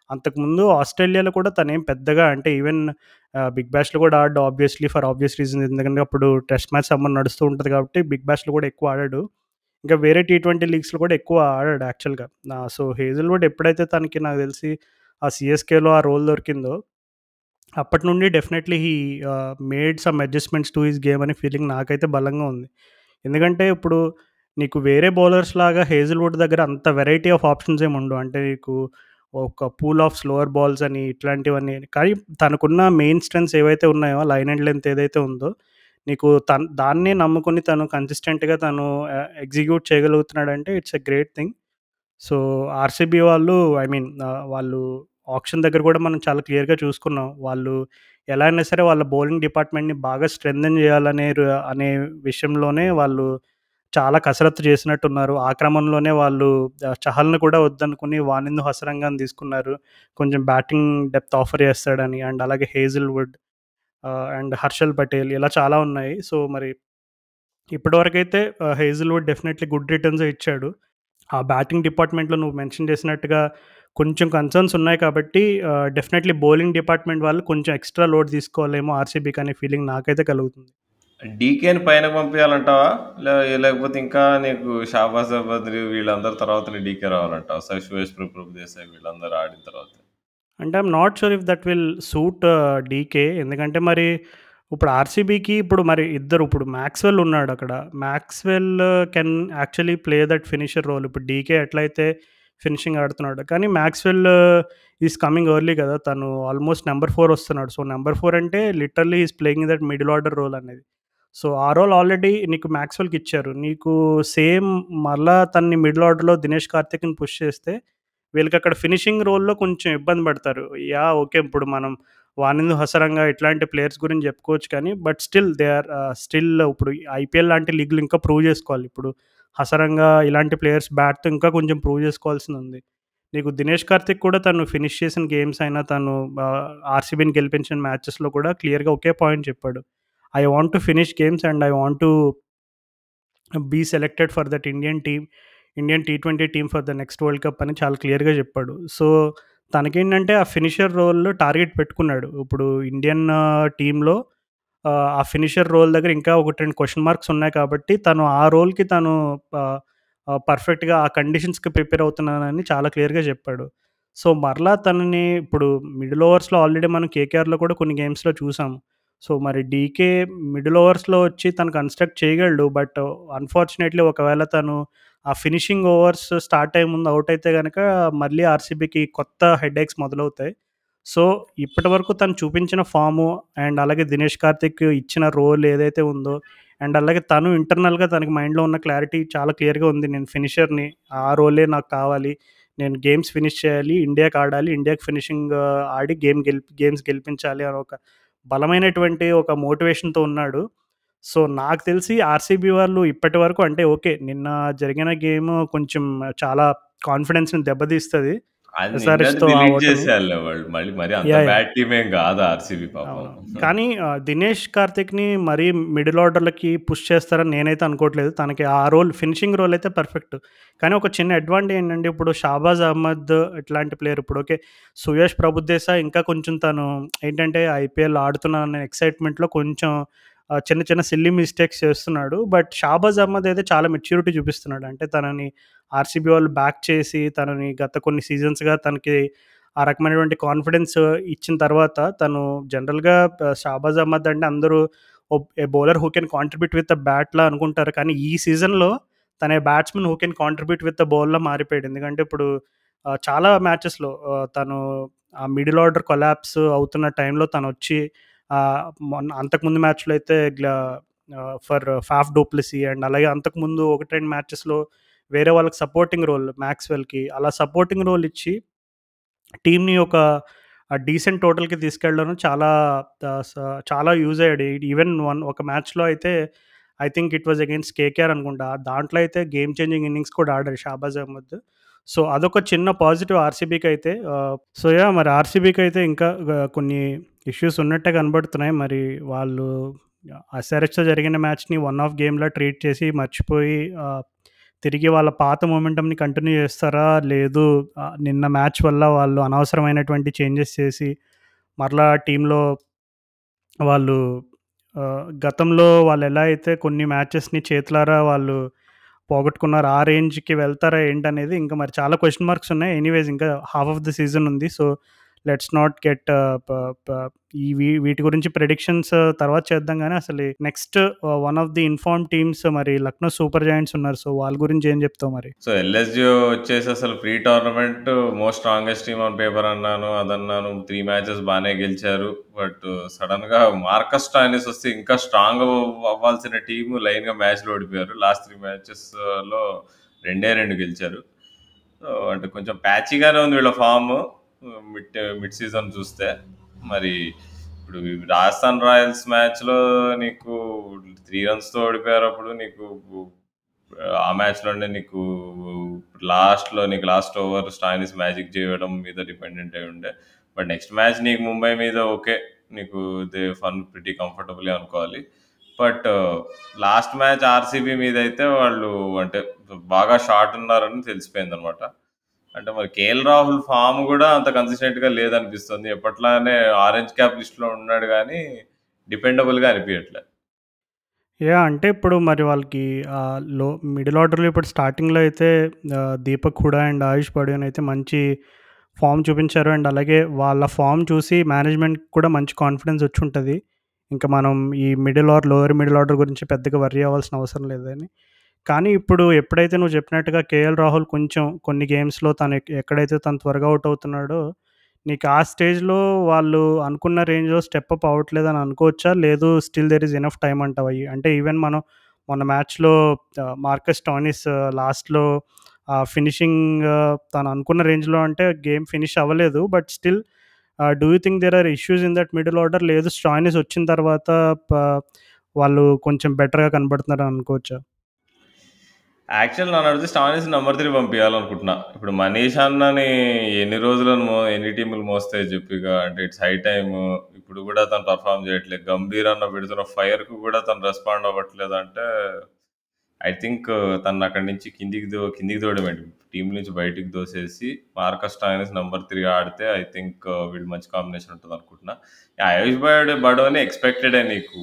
S1: అంతకుముందు ఆస్ట్రేలియాలో కూడా తనేం పెద్దగా అంటే ఈవెన్ ఆహ్, బిగ్ బ్యాష్‌లో కూడా ఆడాడు ఆబ్వియస్‌లీ ఫర్ ఆబ్వియస్ రీజన్ ఎందుకంటే అప్పుడు టెస్ట్ మ్యాచ్ సమ్మర్ నడుస్తూ ఉంటది కాబట్టి బిగ్ బ్యాష్‌లో కూడా ఎక్కువ ఆడాడు. ఇంకా వేరే టీ ట్వెంటీ లీగ్స్‌లో కూడా ఎక్కువ ఆడాడు యాక్చువల్‌గా. ఆహ్, సో హేజల్‌వుడ్ ఎప్పుడైతే తనకి నాకు తెలిసి ఆ సీఎస్‌కేలో ఆ రోల్ దొరికిందో అప్పటి నుండి definitely he made some adjustments to his game అనే ఫీలింగ్ నాకైతే బలంగా ఉంది. ఎందుకంటే ఇప్పుడు నీకు వేరే బౌలర్స్ లాగా హేజిల్వుడ్ దగ్గర అంత వెరైటీ ఆఫ్ ఆప్షన్స్ ఏమి ఉండవు. అంటే నీకు ఒక పూల్ ఆఫ్ స్లోవర్ బాల్స్ అని ఇట్లాంటివన్నీ కానీ తనకున్న మెయిన్ స్ట్రెంగ్స్ ఏవైతే ఉన్నాయో లైన్ అండ్ లెంత్ ఏదైతే ఉందో నీకు తన్ దాన్నే నమ్ముకొని తను కన్సిస్టెంట్‌గా తను execute చేయగలుగుతున్నాడంటే it's a great thing. So, RCB వాళ్ళు ఐ మీన్ వాళ్ళు ఆక్షన్ దగ్గర కూడా మనం చాలా క్లియర్‌గా చూసుకున్నాం. వాళ్ళు ఎలా అయినా సరే వాళ్ళ బౌలింగ్ డిపార్ట్‌మెంట్‌ని బాగా స్ట్రెంథెన్ చేయాలనే అనే విషయంలోనే వాళ్ళు చాలా కసరత్తు చేసినట్టున్నారు. ఆ క్రమంలోనే వాళ్ళు చహల్‌ని కూడా వద్దనుకుని వానిందు హసరంగాన్ని తీసుకున్నారు. కొంచెం బ్యాటింగ్ డెప్త్ ఆఫర్ చేస్తాడని అండ్ అలాగే హేజల్‌వుడ్ అండ్ హర్షల్ పటేల్ ఇలా చాలా ఉన్నాయి. సో, మరి ఇప్పటివరకైతే ఆహ్, హేజల్‌వుడ్ డెఫినెట్‌లీ గుడ్ రిటర్న్స్ ఇచ్చాడు. ఆ బ్యాటింగ్ డిపార్ట్‌మెంట్‌లో నువ్వు మెన్షన్ చేసినట్టుగా కొంచెం కన్సర్న్స్ ఉన్నాయి కాబట్టి డెఫినెట్‌లీ బౌలింగ్ డిపార్ట్‌మెంట్ వాళ్ళు కొంచెం ఎక్స్‌ట్రా లోడ్ తీసుకోవాలేమో ఆర్‌సీబీకి అనే ఫీలింగ్ నాకైతే కలుగుతుంది.
S2: డీకేని పైనకి పంపియాలంటావా? లే లేకపోతే ఇంకా నీకు షాబాజ్ అహ్మద్ వీళ్ళందరి తర్వాతనే డీకే రావాలంటావా? స సుయేష్ ప్రభుదేశాయ్ వీళ్ళందరూ ఆడిన తర్వాత.
S1: అంటే I'm not sure if that will suit DK ఎందుకంటే మరి ఇప్పుడు ఆర్‌సీబీకి ఇప్పుడు మరి ఇద్దరు ఇప్పుడు Maxwell ఉన్నాడక్కడ. Maxwell can actually play that finisher role. ఇప్పుడు డీకే ఎట్లయితే ఫినిషింగ్ ఆడుతున్నాడు కానీ మ్యాక్స్వెల్ ఈస్ కమింగ్ ఎర్లీ కదా! తను ఆల్మోస్ట్ నెంబర్ ఫోర్ వస్తున్నాడు. సో, నెంబర్ ఫోర్ అంటే literally is playing that middle order role అనేది. సో, ఆ రోల్ ఆల్రెడీ నీకు మ్యాక్స్వెల్కి ఇచ్చారు. నీకు సేమ్ మళ్ళా తన్ని మిడిల్ ఆర్డర్‌లో దినేష్ కార్తిక్‌ని పుష్ చేస్తే వీళ్ళకి అక్కడ ఫినిషింగ్ రోల్‌లో కొంచెం ఇబ్బంది పడతారు. Yeah okay. ఇప్పుడు మనం వానిందు హసరంగా ఇట్లాంటి ప్లేయర్స్ గురించి చెప్పుకోవచ్చు కానీ but still they are still ఇప్పుడు ఐపీఎల్ లాంటి లీగ్‌లు ఇంకా ప్రూవ్ చేసుకోవాలి. ఇప్పుడు హసరంగా ఇలాంటి ప్లేయర్స్ బ్యాట్‌తో ఇంకా కొంచెం ప్రూవ్ చేసుకోవాల్సింది ఉంది నీకు దినేష్ కార్తిక్ కూడా తను ఫినిష్ చేసిన గేమ్స్ అయినా తను ఆర్‌సీబీని గెలిపించిన మ్యాచెస్‌లో కూడా క్లియర్‌గా ఒకే పాయింట్ చెప్పాడు. I want to finish games and I want to be selected for that Indian team Indian T twenty team for the next world cup అని చాలా క్లియర్‌గా చెప్పాడు. సో, తనకేంటంటే ఆ ఫినిషర్ రోల్‌లో టార్గెట్ పెట్టుకున్నాడు. ఇప్పుడు ఇండియన్ టీంలో ఆ ఫినిషర్ రోల్ దగ్గర ఇంకా ఒకటి రెండు క్వశ్చన్ మార్క్స్ ఉన్నాయి కాబట్టి తను ఆ రోల్‌కి తను పర్ఫెక్ట్‌గా ఆ కండిషన్స్‌కి ప్రిపేర్ అవుతున్నానని చాలా క్లియర్‌గా చెప్పాడు. సో, మరలా తనని ఇప్పుడు మిడిల్ ఓవర్స్‌లో ఆల్రెడీ మనం కేకేఆర్‌లో కూడా కొన్ని గేమ్స్‌లో చూసాం. సో, మరి డీకే మిడిల్ ఓవర్స్‌లో వచ్చి తను కన్‌స్ట్రక్ట్ చేయగలడు. బట్ అన్‌ఫార్చునేట్‌లీ ఒకవేళ తను ఆ ఫినిషింగ్ ఓవర్స్ స్టార్ట్ అయ్యే ముందు అవుట్ అయితే కనుక మళ్ళీ ఆర్‌సీబీకి కొత్త హెడేక్స్ మొదలవుతాయి. సో, ఇప్పటివరకు తను చూపించిన ఫాము అండ్ అలాగే దినేష్ కార్తిక్ ఇచ్చిన రోల్ ఏదైతే ఉందో అండ్ అలాగే తను ఇంటర్నల్‌గా తనకి మైండ్‌లో ఉన్న క్లారిటీ చాలా క్లియర్‌గా ఉంది. నేను ఫినిషర్‌ని. ఆ రోలే నాకు కావాలి. నేను గేమ్స్ ఫినిష్ చేయాలి. ఇండియాకి ఆడాలి. ఇండియాకి ఫినిషింగ్ ఆడి గేమ్ గెలిపి గేమ్స్ గెలిపించాలి అని ఒక బలమైనటువంటి ఒక మోటివేషన్‌తో ఉన్నాడు. సో, నాకు తెలిసి ఆర్‌సీబీ వాళ్ళు ఇప్పటి వరకు అంటే ఓకే. నిన్న జరిగిన గేమ్ కొంచెం చాలా కాన్ఫిడెన్స్‌ని దెబ్బతీస్తుంది కానీ దినేష్ కార్తిక్‌ని మరీ మిడిల్ ఆర్డర్‌లకి పుష్ చేస్తారని నేనైతే అనుకోవట్లేదు. తనకి ఆ రోల్ ఫినిషింగ్ రోల్ అయితే పర్ఫెక్ట్. కానీ ఒక చిన్న అడ్వాంటేజ్ ఏంటంటే ఇప్పుడు షాబాజ్ అహ్మద్ ఇట్లాంటి ప్లేయర్ ఇప్పుడు ఓకే. సుయేష్ ప్రభుదేసాయ్ ఇంకా కొంచెం తను ఏంటంటే ఐపీఎల్ ఆడుతున్నాననే ఎక్సైట్‌మెంట్‌లో కొంచెం చిన్న చిన్న సిల్లీ మిస్టేక్స్ చేస్తున్నాడు. బట్ షాబాజ్ అహ్మద్ అయితే చాలా మెచ్యూరిటీ చూపిస్తున్నాడు. అంటే తనని ఆర్‌సీబీ వాళ్ళు బ్యాక్ చేసి తనని గత కొన్ని సీజన్స్‌గా తనకి ఆ రకమైనటువంటి కాన్ఫిడెన్స్ ఇచ్చిన తర్వాత తను జనరల్‌గా షాబాజ్ అహ్మద్ అంటే అందరూ a bowler who can contribute with the బ్యాట్‌లా అనుకుంటారు. కానీ ఈ సీజన్‌లో తన batsman who can contribute with the బౌల్లా మారిపోయాడు. ఎందుకంటే ఇప్పుడు చాలా మ్యాచెస్‌లో తను ఆ మిడిల్ ఆర్డర్ కొలాప్స్ అవుతున్న టైంలో తను వచ్చి మొన్న అంతకుముందు మ్యాచ్‌లో అయితే ఫర్ ఫాఫ్ డోప్లసీ అండ్ అలాగే అంతకుముందు 1, 2 మ్యాచెస్‌లో వేరే వాళ్ళకి సపోర్టింగ్ రోల్ మ్యాక్స్వెల్కి అలా సపోర్టింగ్ రోల్ ఇచ్చి టీమ్‌ని ఒక డీసెంట్ టోటల్‌కి తీసుకెళ్ళడం చాలా చాలా యూజ్ అయ్యాడు. ఈవెన్ వన్ ఒక మ్యాచ్‌లో అయితే I think it was against KKR అనుకుంటా. దాంట్లో అయితే గేమ్ చేంజింగ్ ఇన్నింగ్స్ కూడా ఆడాడు షాబాజ్ అహ్మద్. సో, అదొక చిన్న పాజిటివ్ ఆర్సీబీకి అయితే సో, యా మరి ఆర్సీబీకి అయితే ఇంకా కొన్ని ఇష్యూస్ ఉన్నట్టే కనబడుతున్నాయి. మరి వాళ్ళు ఎస్ఆర్‌హెచ్‌తో జరిగిన మ్యాచ్‌ని వన్ ఆఫ్ గేమ్‌లా ట్రీట్ చేసి మర్చిపోయి తిరిగి వాళ్ళ పాత మూమెంటమ్ని కంటిన్యూ చేస్తారా? లేదు నిన్న మ్యాచ్ వల్ల వాళ్ళు అనవసరమైనటువంటి చేంజెస్ చేసి మరలా టీంలో వాళ్ళు గతంలో వాళ్ళు ఎలా అయితే కొన్ని మ్యాచెస్‌ని చేతులారా వాళ్ళు పోగొట్టుకున్నారు ఆ రేంజ్‌కి వెళ్తారా ఏంటనేది ఇంకా మరి చాలా క్వశ్చన్ మార్క్స్ ఉన్నాయి. ఎనీవేస్ ఇంకా హాఫ్ ఆఫ్ ద సీజన్ ఉంది. సో, లెట్స్ నాట్ గెట్ ఈ వీటి గురించి ప్రెడిక్షన్స్ తర్వాత చేద్దాం కానీ అసలు next one of the in form teams మరి లక్నో సూపర్ జాయింట్స్ ఉన్నారు. సో, వాళ్ళ గురించి ఏం చెప్తావు మరి?
S2: సో, ఎల్ఎస్‌జీ వచ్చేసి అసలు pre tournament most strongest team on paper అన్నాను, అదన్నాను. త్రీ మ్యాచెస్ బాగానే గెలిచారు. బట్ సడన్గా మార్కస్ టానిస్ వస్తే ఇంకా స్ట్రాంగ్ అవ్వాల్సిన టీమ్ లైన్‌గా మ్యాచ్‌లు ఓడిపోయారు. లాస్ట్ త్రీ మ్యాచెస్లో రెండే రెండు గెలిచారు. సో, అంటే కొంచెం ప్యాచీగానే ఉంది వీళ్ళ ఫామ్ మిడ్ మిడ్ సీజన్ చూస్తే. మరి ఇప్పుడు రాజస్థాన్ రాయల్స్ మ్యాచ్‌లో నీకు త్రీ రన్స్‌తో ఓడిపోయారు. నీకు ఆ మ్యాచ్‌లోనే నీకు లాస్ట్‌లో నీకు లాస్ట్ ఓవర్ స్టాయినిస్ మ్యాజిక్ చేయడం మీద డిపెండెంట్ అయి ఉండే. బట్ నెక్స్ట్ మ్యాచ్ నీకు ముంబై మీద ఓకే. నీకు దే ఫన్ ప్రిటీ కంఫర్టబుల్గా అనుకోవాలి. బట్ లాస్ట్ మ్యాచ్ ఆర్‌సీబీ మీద అయితే వాళ్ళు అంటే బాగా షార్ట్ ఉన్నారని తెలిసిపోయింది అనమాట అంటే మరి కేఎల్ రాహుల్ ఫామ్ కూడా అంత కన్సిస్టెంట్‌గా లేదనిపిస్తుంది. ఎప్పట్లానే ఆరెంజ్ క్యాప్ లిస్ట్‌లో ఉన్నాడు గానీ, డిపెండబుల్‌గా అనిపించట్లేదు
S1: యా అంటే ఇప్పుడు మరి వాళ్ళకి లో మిడిల్ ఆర్డర్‌లో ఇప్పుడు స్టార్టింగ్‌లో అయితే దీపక్ హుడా అండ్ ఆయుష్ పడియన్ అయితే మంచి ఫామ్ చూపించారు. అండ్ అలాగే వాళ్ళ ఫామ్ చూసి మేనేజ్మెంట్ కూడా మంచి కాన్ఫిడెన్స్ వచ్చి ఉంటుంది ఇంకా మనం ఈ middle or lower middle order గురించి పెద్దగా వర్రీ అవ్వాల్సిన అవసరం లేదని. కానీ ఇప్పుడు ఎప్పుడైతే నువ్వు చెప్పినట్టుగా కేఎల్ రాహుల్ కొంచెం కొన్ని గేమ్స్‌లో తను ఎక్ ఎక్కడైతే తను త్వరగా ఔట్ అవుతున్నాడో, నీకు ఆ స్టేజ్‌లో వాళ్ళు అనుకున్న రేంజ్‌లో స్టెప్ అప్ అవ్వట్లేదని అనుకోవచ్చా? లేదు still there is enough time అంటావా? అంటే ఈవెన్ మనం మొన్న మ్యాచ్‌లో ఆహ్, మార్కస్ టానిస్ లాస్ట్‌లో ఫినిషింగ్ తను అనుకున్న రేంజ్‌లో అంటే గేమ్ ఫినిష్ అవ్వలేదు. But still ah, do you think there are issues in that middle order? లేదు స్టాయినిస్ వచ్చిన తర్వాత ప వాళ్ళు కొంచెం బెటర్‌గా కనపడుతున్నారని అనుకోవచ్చా?
S2: యాక్చువల్ నన్నడిగితే స్టాయినిస్ నంబర్ 3 పంపియాలనుకుంటున్నా. ఇప్పుడు మనీష్ అన్నని ఎన్ని రోజులను మో ఎన్ని టీములు మోస్తాయి చెప్పిగా ఇక. అంటే ఇట్స్ హై టైమ్. ఇప్పుడు కూడా తను పెర్ఫార్మ్ చేయట్లేదు. గంభీర్ అన్న పెడుతున్న ఫైర్‌కి కూడా తను రెస్పాండ్ అవ్వట్లేదు అంటే ఐ థింక్ తను అక్కడి నుంచి కిందికి దో కిందికి దూడమే టీం నుంచి బయటికి దోసేసి మార్కస్ స్టాయినిస్ నంబర్ 3 ఆడితే ఐ థింక్ వీళ్ళు మంచి కాంబినేషన్ ఉంటుంది అనుకుంటున్నా ఆయుష్ బడ్ బడోని ఎక్స్‌పెక్టెడే నీకు.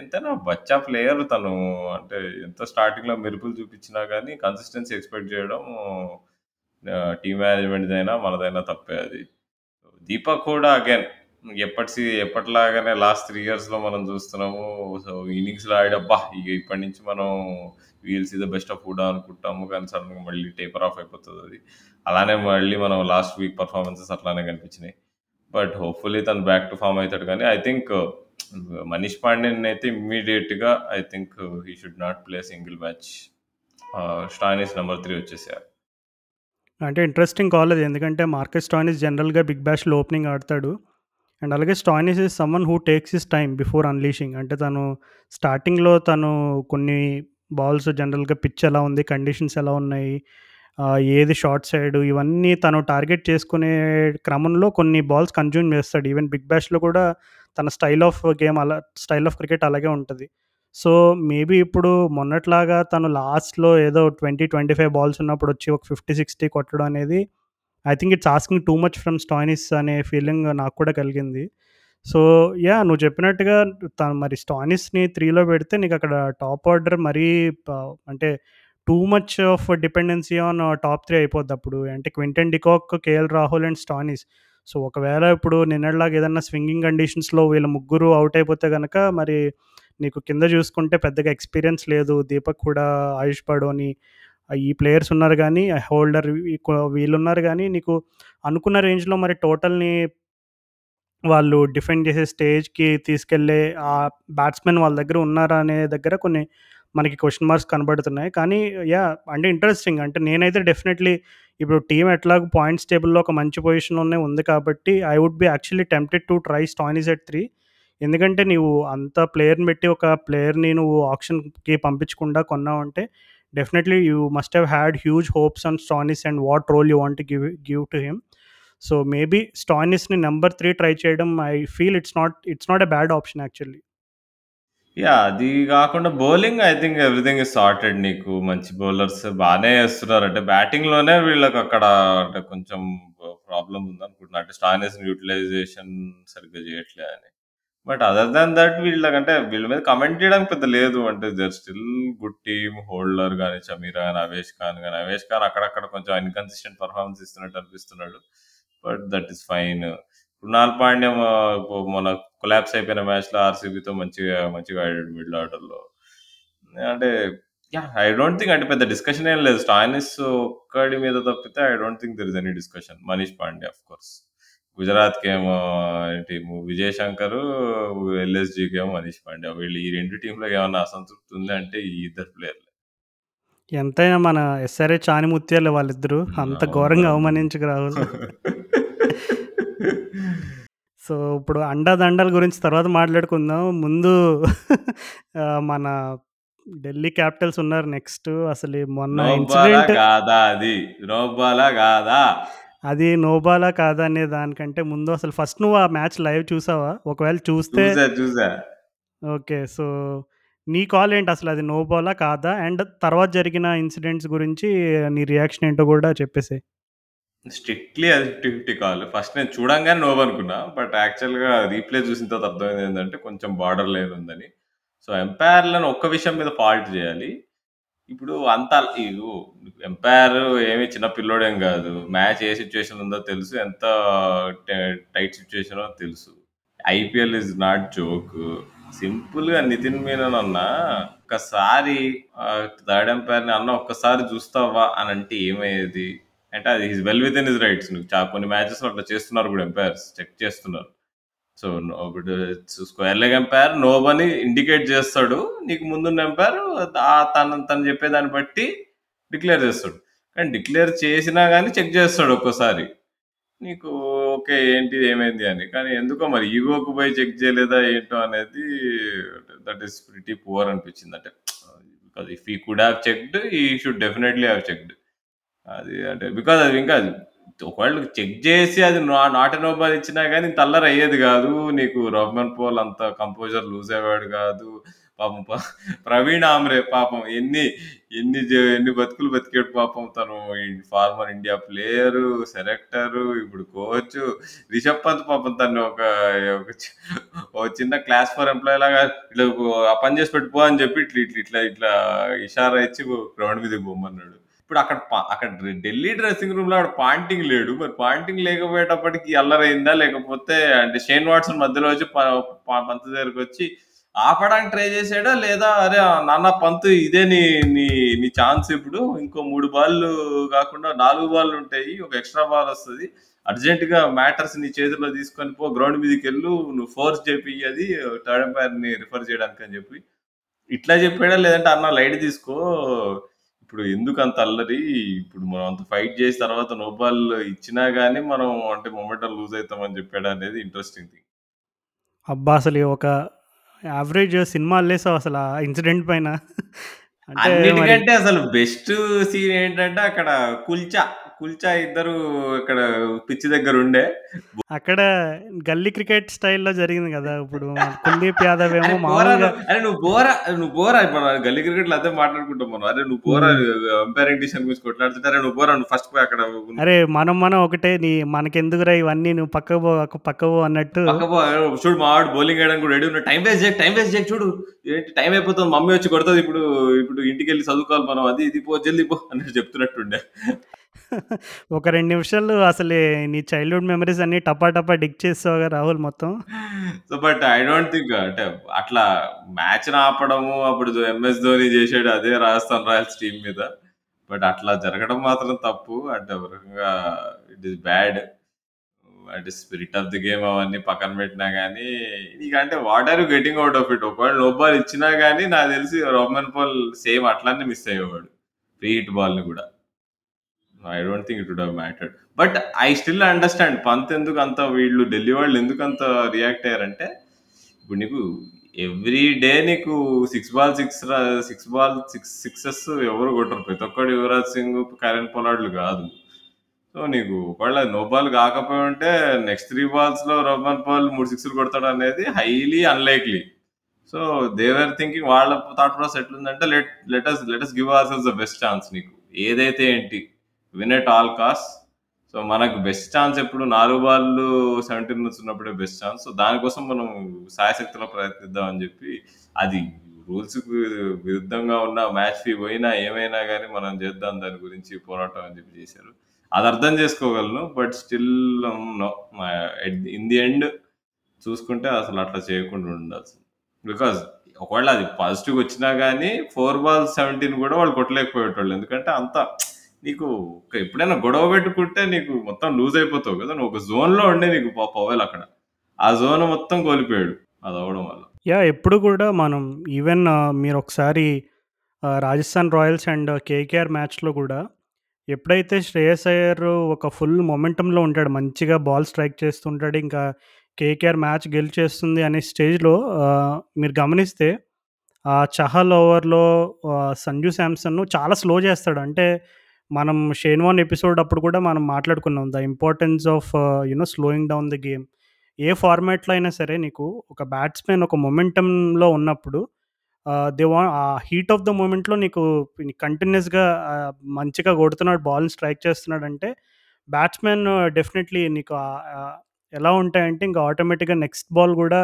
S2: ఎంతైనా బచ్చా ప్లేయర్ తను. అంటే ఎంత స్టార్టింగ్‌లో మెరుపులు చూపించినా కానీ కన్సిస్టెన్సీ ఎక్స్‌పెక్ట్ చేయడం టీం టీమ్ మేనేజ్మెంట్‌దైనా మనదైనా తప్పే అది. దీపక్ కూడా అగైన్ ఎప్పటి ఎప్పటిలాగానే లాస్ట్ త్రీ ఇయర్స్‌లో మనం చూస్తున్నాము. సో, ఇన్నింగ్స్‌లో ఆడబ్బా ఇక ఇగ ఇప్పటి నుంచి మనం will see the best of Hooda అనుకుంటాము. కానీ సడెన్‌గా మళ్ళీ టేపర్ ఆఫ్ అయిపోతుంది అది అలానే మళ్ళీ మనం లాస్ట్ వీక్ పర్ఫార్మెన్సెస్ అట్లానే కనిపించినాయి. బట్ హోప్‌ఫుల్లీ తను బ్యాక్ టు ఫార్మ్ అవుతాడు కానీ ఐ థింక్ మనీష్ పాండ్యన్ అయితే ఇమ్మీడియట్గా I think he should not play single match. Stoinis number three వచ్చేసారు
S1: అంటే ఇంట్రెస్టింగ్ కాల్ అది. ఎందుకంటే మార్కెట్ స్టాయినిస్ జనరల్‌గా బిగ్ బ్యాష్‌లో ఓపెనింగ్ ఆడతాడు. అండ్ అలాగే Stoinis is someone who takes his time before unleashing. అంటే తను స్టార్టింగ్‌లో తను కొన్ని బాల్స్ జనరల్‌గా పిచ్ ఎలా ఉంది, కండిషన్స్ ఎలా ఉన్నాయి, ఏది షార్ట్ సైడ్ ఇవన్నీ తను టార్గెట్ చేసుకునే క్రమంలో కొన్ని బాల్స్ కన్జ్యూమ్ చేస్తాడు. ఈవెన్ బిగ్ బ్యాష్‌లో కూడా తన స్టైల్ ఆఫ్ గేమ్ అలా స్టైల్ ఆఫ్ క్రికెట్ అలాగే ఉంటుంది సో, మేబీ ఇప్పుడు మొన్నట్లాగా తను లాస్ట్‌లో ఏదో 20, 25 బాల్స్ ఉన్నప్పుడు వచ్చి ఒక 50, 60 కొట్టడం అనేది I think it's asking too much from Stoinis అనే ఫీలింగ్ నాకు కూడా కలిగింది. సో, యా నువ్వు చెప్పినట్టుగా తను మరి స్టానిస్ని త్రీలో పెడితే నీకు అక్కడ టాప్ ఆర్డర్ మరీ ప అంటే too much of dependency on top three అయిపోద్ది అప్పుడు అంటే Quinton de Kock, KL Rahul and Stoinis so, ఒకవేళ ఇప్పుడు నిన్నలాగా ఏదన్నా స్వింగింగ్ కండిషన్స్‌లో వీళ్ళ ముగ్గురు అవుట్ అయిపోతే కనుక మరి నీకు కింద చూసుకుంటే పెద్దగా ఎక్స్‌పీరియన్స్ లేదు. దీపక్ కూడా ఆయుష్ పడోని ఈ ప్లేయర్స్ ఉన్నారు కానీ హోల్డర్ వీళ్ళున్నారు కానీ నీకు అనుకున్న రేంజ్‌లో మరి టోటల్‌ని వాళ్ళు డిఫెండ్ చేసే స్టేజ్‌కి తీసుకెళ్ళే ఆ బ్యాట్స్‌మెన్ వాళ్ళ దగ్గర ఉన్నారా అనే దగ్గర కొన్ని మనకి క్వశ్చన్ మార్క్స్ కనబడుతున్నాయి. కానీ యా అంటే ఇంట్రెస్టింగ్. అంటే నేనైతే డెఫినెట్‌లీ ఇప్పుడు టీం ఎట్లాగో పాయింట్స్ టేబుల్‌లో ఒక మంచి పొజిషన్‌లోనే ఉంది కాబట్టి I would be actually tempted to try Stoinis at three ఎందుకంటే నీవు అంత ప్లేయర్‌ని పెట్టి ఒక ప్లేయర్‌ని నువ్వు ఆక్షన్‌కి పంపించకుండా కొన్నావంటే definitely you must have had huge hopes on Stoinis and what role you want give give to him. So maybe స్టాయినిస్‌ని number three try చేయడం I feel it's not it's not a bad option actually.
S2: Yeah అది కాకుండా bowling I think everything is sorted నీకు. మంచి bowlers బాగానే వేస్తున్నారు అంటే బ్యాటింగ్‌లోనే వీళ్ళకక్కడ అంటే కొంచెం ప్రాబ్లం ఉందనుకుంటున్నా. అంటే స్టాయినిస్ యూటిలైజేషన్ సరిగ్గా చేయట్లే అని. బట్ అదర్ దాన్ దట్ వీళ్ళకంటే వీళ్ళ మీద కమెంట్ చేయడానికి పెద్ద లేదు. అంటే they're still good team. Holder కానీ చమీరా కానీ అవేష్ ఖాన్ కానీ అవేష్ ఖాన్ అక్కడక్కడ కొంచెం ఇన్‌కన్సిస్టెంట్ పర్ఫార్మెన్స్ ఇస్తున్నట్టు అనిపిస్తున్నాడు. But that is fine. Krunal Pandya మొన్న కొలాప్స్ అయిపోయిన మ్యాచ్‌లో ఆర్‌సీబీతో మంచిగా మంచిగా ఆడాడు మిడిల్ ఆర్డర్‌లో. అంటే యాహ్! ఐ డోంట్ థింక్ అంటే పెద్ద డిస్కషన్ ఏం లేదు. స్టాయినిస్ ఒక్కడి మీద తప్పితే I don't think there is any discussion. Manish Pandey of course. గుజరాత్‌కేమో ఏంటి విజయ్ శంకర్, ఎల్ఎస్‌జీకేమో మనీష్ పాండే. వీళ్ళు ఈ 2 టీమ్‌లో ఏమన్నా అసంతృప్తి ఉంది అంటే ఈ ఇద్దరు ప్లేయర్లే.
S1: ఎంతైనా మన ఎస్ఆర్‌హెచ్ ఆనిముత్యాలు వాళ్ళిద్దరూ. అంత ఘోరంగా అవమానించకు రాహుల్. సో ఇప్పుడు అండాదండల గురించి తర్వాత మాట్లాడుకుందాం. ముందు మన ఢిల్లీ క్యాపిటల్స్ ఉన్నారు నెక్స్ట్. అసలు మొన్న ఇన్సిడెంట్
S2: కాదా అది? నో బాలా కాదా?
S1: అది నో బాలా కాదా అనే దానికంటే ముందు అసలు ఫస్ట్ నువ్వు ఆ మ్యాచ్ లైవ్ చూసావా? ఒకవేళ చూస్తే
S2: చూసా.
S1: ఓకే. సో నీ కాల్ ఏంటి అసలు అది నో బాలా కాదా? అండ్ తర్వాత జరిగిన ఇన్సిడెంట్స్ గురించి నీ రియాక్షన్ ఏంటో కూడా చెప్పేసేయి.
S2: స్ట్రిక్ట్‌లీ అది 50, 50 కాల్. ఫస్ట్ నేను చూడంగానే నో అనుకున్నా. బట్ యాక్చువల్‌గా రీప్లే చూసిన తర్వాత అర్థమైంది ఏందంటే కొంచెం బార్డర్ లైన్ ఉందని. సో ఎంపైర్‌లను ఒక్క విషయం మీద ఫాల్ట్ చేయాలి. ఇప్పుడు అంత ఇగో ఎంపైర్ ఏమి చిన్న పిల్లోడేం కాదు. మ్యాచ్ ఏ సిట్యుయేషన్ ఉందో తెలుసు. ఎంత టై టైట్ సిట్యుయేషనో తెలుసు. IPL is not joke. సింపుల్‌గా నితిన్ మీనన్ అన్నా ఒక్కసారి ఆహ్, థర్డ్ ఎంపైర్‌ని అన్న ఒక్కసారి చూస్తావా అని అంటే ఏమయ్యేది? అంటే అది his well within his rights. నువ్వు కొన్ని మ్యాచెస్ అట్లా చేస్తున్నారు కూడా ఎంపైర్స్. చెక్ చేస్తున్నారు. సో, నో ఇప్పుడు స్క్వేర్ లెగ్ ఎంపైర్ నోబని ఇండికేట్ చేస్తాడు. నీకు ముందున్న ఎంపైర్ తను తను చెప్పేదాన్ని బట్టి డిక్లేర్ చేస్తాడు. కానీ డిక్లేర్ చేసినా కానీ చెక్ చేస్తాడు ఒక్కోసారి. నీకు ఓకే. ఏంటి ఏమైంది అని. కానీ ఎందుకో మరి ఈగోకు పోయి చెక్ చేయలేదా ఏంటో అనేది దట్ ఈస్ ప్రిటీ పువర్ అనిపించింది. అంటే because if he could have checked he should definitely have checked. అది అంటే బికాజ్ అది ఇంకా ఒకవేళ చెక్ చేసి అది నా నాట్ అండ్ నో ఇచ్చినా కానీ తల్లర అయ్యేది కాదు. నీకు రహ్మన్ పోల్ అంత కంపోజర్ లూజ్ అయ్యేవాడు కాదు. పాపం ప ప్రవీణ్ ఆమ్రే పాపం ఎన్ని ఎన్ని జ ఎన్ని బతుకులు బతికాడు పాపం తను ఫార్మర్ ఇండియా ప్లేయరు, సెలెక్టరు, ఇప్పుడు కోచు. రిషబ్ పంత్ పాపం తను ఒక ఒక చి ఓ చిన్న క్లాస్ ఫోర్ ఎంప్లాయీ లాగా ఇట్లా ఆ పని చేసి పెట్టుకో అని చెప్పి ఇట్లా ఇట్లా ఇట్లా ఇట్లా ఇషారా ఇచ్చి గ్రౌండ్ మీదకి పోమన్నాడు ఇప్పుడు అక్కడ అక్కడ ఢిల్లీ డ్రెస్సింగ్ రూమ్‌లో అక్కడ పాంటింగ్ లేడు. మరి పాంటింగ్ లేకపోయేటప్పటికి అల్లరైందా? లేకపోతే అంటే షేన్ వాట్సన్ మధ్యలో వచ్చి ప దగ్గరకు వచ్చి ఆపడానికి ట్రై చేసాడా? లేదా అరే నాన్న పంత్ ఇదే నీ నీ నీ ఛాన్స్ ఇప్పుడు. ఇంకో మూడు బాల్లు కాకుండా 4 బాల్లుంటాయి. ఒక ఎక్స్‌ట్రా బాల్ వస్తుంది అర్జెంట్‌గా మ్యాటర్స్ నీ చేతిలో తీసుకొని పో గ్రౌండ్ మీదకి వెళ్ళు నువ్వు ఫోర్స్ చెప్పి అది థర్డ్ ఎంపైర్‌ని రిఫర్ చేయడానికి అని చెప్పి. ఇట్లా చెప్పాడా? లేదంటే అన్న లైట్ తీసుకో. ఇప్పుడు ఎందుకంత అల్లరి? ఇప్పుడు మనం అంత ఫైట్ చేసి తర్వాత నో బాల్ ఇచ్చినా గాని మనం అంటే మొమెంటం లూజ్ అయితామని చెప్పాడా అనేది ఇంట్రెస్టింగ్ థింగ్.
S1: అబ్బా! అసలు ఒక యావరేజ్ సినిమా అల్లేసావు అసలు ఆ ఇన్సిడెంట్ పైన. అంటే మరి
S2: అన్నిటికంటే అసలు బెస్ట్ సీన్ ఏంటంటే అక్కడ కుల్చా, కుల్చా ఇద్దరు ఇక్కడ పిచ్ దగ్గర ఉండే.
S1: అక్కడ గల్లీ క్రికెట్ స్టైల్‌లో జరిగింది కదా! ఇప్పుడు కుల్దీప్ యాదవ్ ఏమో
S2: అరే నువ్వు పోరా నువ్వు పోరా ఇప్పుడు గల్లీ క్రికెట్‌లో అదే మాట్లాడుకుంటాం మనం. అరే నువ్వు
S1: హ్మ్.
S2: అంపైరింగ్ డిసిషన్ గురించి కొట్లాడుతుంటే అరే నువ్వు పోరా నువ్వు ఫస్ట్ పోయి అక్కడ
S1: అరే! మనం మనం ఒకటే నీ మనకెందుకురా ఇవన్నీ నువ్వు పక్కకు పో పక్కకు పో అన్నట్టు
S2: పక్క చూడు మా వాడు బౌలింగ్ వేయడానికి కూడా రెడీ ఉన్నాడు. టైం వేస్ట్ చేయకు, టైం వేస్ట్ చేయకు చూడు. ఏంటి టైం అయిపోతుంది. మమ్మీ వచ్చి కొడతది ఇప్పుడు. ఇప్పుడు ఇంటికెళ్ళి చదువుకోవాలి మనం. అది ఇది పో జల్దీ పో అన్నట్టు చెప్తున్నట్టుండే.
S1: ఒక 2 నిమిషాలు అసలే నీ చైల్డ్‌హుడ్ మెమోరీస్ అన్నీ టపా టపా డిగ్ చేసేసావుగా రాహుల్ మొత్తం.
S2: So, but I don't think అంటే అట్లా మ్యాచ్‌ని ఆపడము అప్పుడు ఎంఎస్ ధోని చేసాడు అదే రాజస్థాన్ రాయల్స్ టీమ్ మీద. బట్ అట్లా జరగడం మాత్రం తప్పు. అంటే ఒక రకంగా ఇట్ ఈస్ బ్యాడ్. అంటే స్పిరిట్ ఆఫ్ ది గేమ్ అవన్నీ పక్కన పెట్టినా గానీ నీకంటే what are you getting out of it? ఒకవేళ నో బాల్ ఇచ్చినా గానీ నాకు తెలిసి రహ్మన్ పాల్ సేమ్ అట్లనే మిస్ అయ్యేవాడు. ఫ్రీ హిట్ బాల్‌ని కూడా. I don't think it would have mattered. But I still understand Pant ఎందుకు అంత వీళ్ళు ఢిల్లీ వాళ్ళు ఎందుకు అంత రియాక్ట్ అయ్యారంటే ఇప్పుడు నీకు ఎవ్రీ డే నీకు six ball six six ball six sixes ఎవరు కొట్టరు. ప్రతి ఒక్కడు యువరాజ్ సింగ్ కరెన్ పొలాడ్లు కాదు. సో నీకు ఒకవేళ నో బాల్ కాకపోయి ఉంటే నెక్స్ట్ త్రీ బాల్స్లో రోమన్ పాల్ మూడు సిక్స్లు కొడతాడు అనేది highly unlikely so they were thinking వాళ్ళ థాట్ ప్రాసెస్ ఎట్లుందంటే let let's let's give our the best chance నీకు. ఏదైతే ఏంటి win at all cost. So మనకు బెస్ట్ ఛాన్స్ ఎప్పుడు నాలుగు బాళ్ళు సెవెంటీన్ నుంచి ఉన్నప్పుడే బెస్ట్ ఛాన్స్ సో దానికోసం మనం సాయశక్తిలో ప్రయత్నిద్దాం అని చెప్పి అది రూల్స్ విరుద్ధంగా ఉన్న మ్యాచ్ ఫీ పోయినా ఏమైనా కానీ మనం చేద్దాం దాని గురించి పోరాటం అని చెప్పి చేశారు. అది అర్థం చేసుకోగలను but still no in the end చూసుకుంటే అసలు అట్లా చేయకుండా ఉండాల్సింది. బికాజ్ ఒకవేళ అది పాజిటివ్ వచ్చినా కానీ ఫోర్ బాల్ సెవెంటీన్ కూడా వాళ్ళు కొట్టలేకపోయేటోళ్ళు. ఎందుకంటే అంత నీకు ఎప్పుడైనా గొడవ పెట్టుకుంటే నీకు మొత్తం లూజ్ అయిపోతావు కదా. నువ్వు ఒక జోన్లో ఉండే నీకు పవేల్ అక్కడ. ఆ జోన్ మొత్తం కోల్పోయాడు అది అవడం వల్ల.
S1: యా ఎప్పుడు కూడా మనం ఈవెన్ మీరు ఒకసారి రాజస్థాన్ రాయల్స్ అండ్ కేకేఆర్ మ్యాచ్లో కూడా ఎప్పుడైతే శ్రేయస్ అయ్యర్ ఒక ఫుల్ మొమెంటంలో ఉంటాడు మంచిగా బాల్ స్ట్రైక్ చేస్తుంటాడు ఇంకా కేకేఆర్ మ్యాచ్ గెలిచేస్తుంది అనే స్టేజ్లో మీరు గమనిస్తే ఆ చహల్ ఓవర్లో సంజు శాంసన్ను చాలా స్లో చేస్తాడు. అంటే మనం షేన్ వాన్ ఎపిసోడ్ అప్పుడు కూడా మనం మాట్లాడుకున్నాం. The importance of you know slowing down the game. ఏ ఫార్మాట్లో అయినా సరే నీకు ఒక బ్యాట్స్మెన్ ఒక మొమెంటంలో ఉన్నప్పుడు దే వా ఆ హీట్ ఆఫ్ ద మూమెంట్లో నీకు కంటిన్యూస్గా మంచిగా కొడుతున్నాడు బాల్ని స్ట్రైక్ చేస్తున్నాడంటే బ్యాట్స్మెన్ డెఫినెట్లీ నీకు ఎలా ఉంటాయంటే ఇంకా ఆటోమేటిక్గా నెక్స్ట్ బాల్ కూడా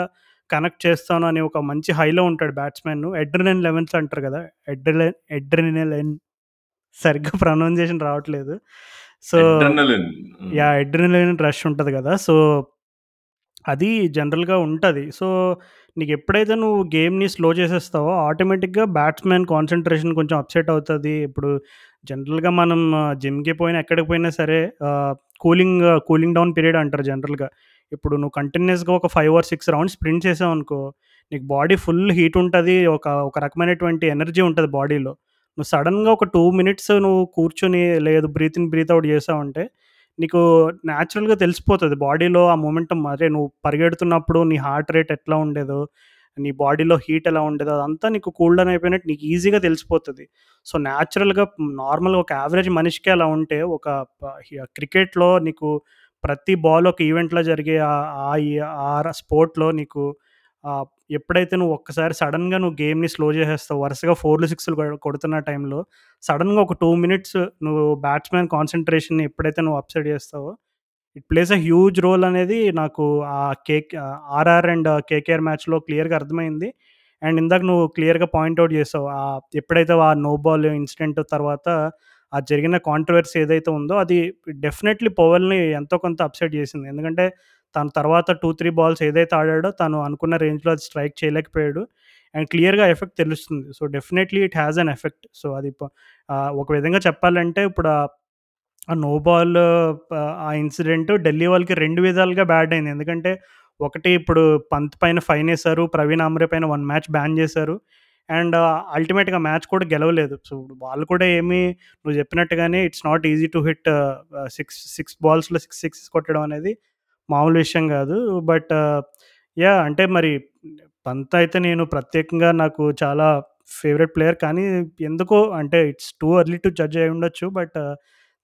S1: కనెక్ట్ చేస్తాను అని ఒక మంచి హైలో ఉంటాడు బ్యాట్స్మెన్. ఎడ్రినల్ లెవెన్స్ అంటారు కదా ఎడ్రినల్ ఎడ్రినల్ సరిగ్గా ప్రొనౌన్సియేషన్ రావట్లేదు. సో. యా ఎడ్రినలిన్ రష్ ఉంటుంది కదా. సో అది జనరల్గా ఉంటుంది. సో నీకు ఎప్పుడైతే నువ్వు గేమ్ని స్లో చేసేస్తావో ఆటోమేటిక్గా బ్యాట్స్మెన్ కాన్సన్ట్రేషన్ కొంచెం అప్సెట్ అవుతుంది. ఇప్పుడు జనరల్గా మనం జిమ్కి పోయినా ఎక్కడికి పోయినా సరే కూలింగ్ కూలింగ్ డౌన్ పీరియడ్ అంటారు జనరల్గా. ఇప్పుడు నువ్వు కంటిన్యూస్గా ఒక five or six rounds sprint చేసావు అనుకో నీకు బాడీ ఫుల్ హీట్ ఉంటుంది. ఒక ఒక రకమైనటువంటి ఎనర్జీ ఉంటుంది బాడీలో. నువ్వు సడన్గా ఒక టూ మినిట్స్ నువ్వు కూర్చొని లేదు బ్రీత్ ఇన్ బ్రీత్ అవుట్ చేసావంటే నీకు న్యాచురల్గా తెలిసిపోతుంది. బాడీలో ఆ మూమెంటం మరే నువ్వు పరిగెడుతున్నప్పుడు నీ హార్ట్ రేట్ ఎట్లా ఉండేదో నీ బాడీలో హీట్ ఎలా ఉండేదో అదంతా నీకు కూల్ డౌన్ అయిపోయినట్టు నీకు ఈజీగా తెలిసిపోతుంది. సో న్యాచురల్గా నార్మల్గా ఒక యావరేజ్ మనిషికి అలా ఉంటే ఒక క్రికెట్లో నీకు ప్రతి బాల్ ఒక ఈవెంట్లో జరిగే ఆ- ఆ ఆ స్పోర్ట్లో నీకు ఎప్పుడైతే నువ్వు ఒక్కసారి సడన్గా నువ్వు గేమ్ని స్లో చేసేస్తావు వరుసగా ఫోర్లు సిక్స్లు కొడుతున్న టైంలో సడన్గా ఒక టూ మినిట్స్ నువ్వు బ్యాట్స్మెన్ కాన్సన్ట్రేషన్ ఎప్పుడైతే నువ్వు అప్సెట్ చేస్తావో it plays a huge role అనేది నాకు ఆ కే ఆర్ఆర్ అండ్ కేకేఆర్ మ్యాచ్లో క్లియర్గా అర్థమైంది. అండ్ ఇందాక నువ్వు క్లియర్గా పాయింట్అవుట్ చేసావు ఆ ఎప్పుడైతే ఆ నో బాల్ ఇన్సిడెంట్ తర్వాత ఆ జరిగిన కాంట్రవర్సీ ఏదైతే ఉందో అది డెఫినెట్లీ పవల్ని ఎంతో కొంత అప్సెట్ చేసింది. ఎందుకంటే తను తర్వాత టూ త్రీ బాల్స్ ఏదైతే ఆడాడో తను అనుకున్న రేంజ్లో అది స్ట్రైక్ చేయలేకపోయాడు. అండ్ క్లియర్గా ఎఫెక్ట్ తెలుస్తుంది. So definitely it has an effect so అది ఒక విధంగా చెప్పాలంటే ఇప్పుడు ఆ- ఆ నో బాల్ ఆ ఇన్సిడెంట్ ఢిల్లీ వాళ్ళకి రెండు విధాలుగా బ్యాడ్ అయింది. ఎందుకంటే ఒకటి ఇప్పుడు పంత్ పైన ఫైన్ వేశారు ప్రవీణ్ ఆమ్రే పైన వన్ మ్యాచ్ బ్యాన్ చేశారు. అండ్ అల్టిమేట్గా మ్యాచ్ కూడా గెలవలేదు. సో వాళ్ళు కూడా ఏమీ నువ్వు చెప్పినట్టుగానే it's not easy to hit six six బాల్స్లో six six కొట్టడం అనేది మామూలు విషయం కాదు. బట్ యా అంటే మరి పంత్ అయితే నేను ప్రత్యేకంగా నాకు చాలా ఫేవరెట్ ప్లేయర్ కానీ ఎందుకో అంటే it's too early to judge అయి ఉండొచ్చు. బట్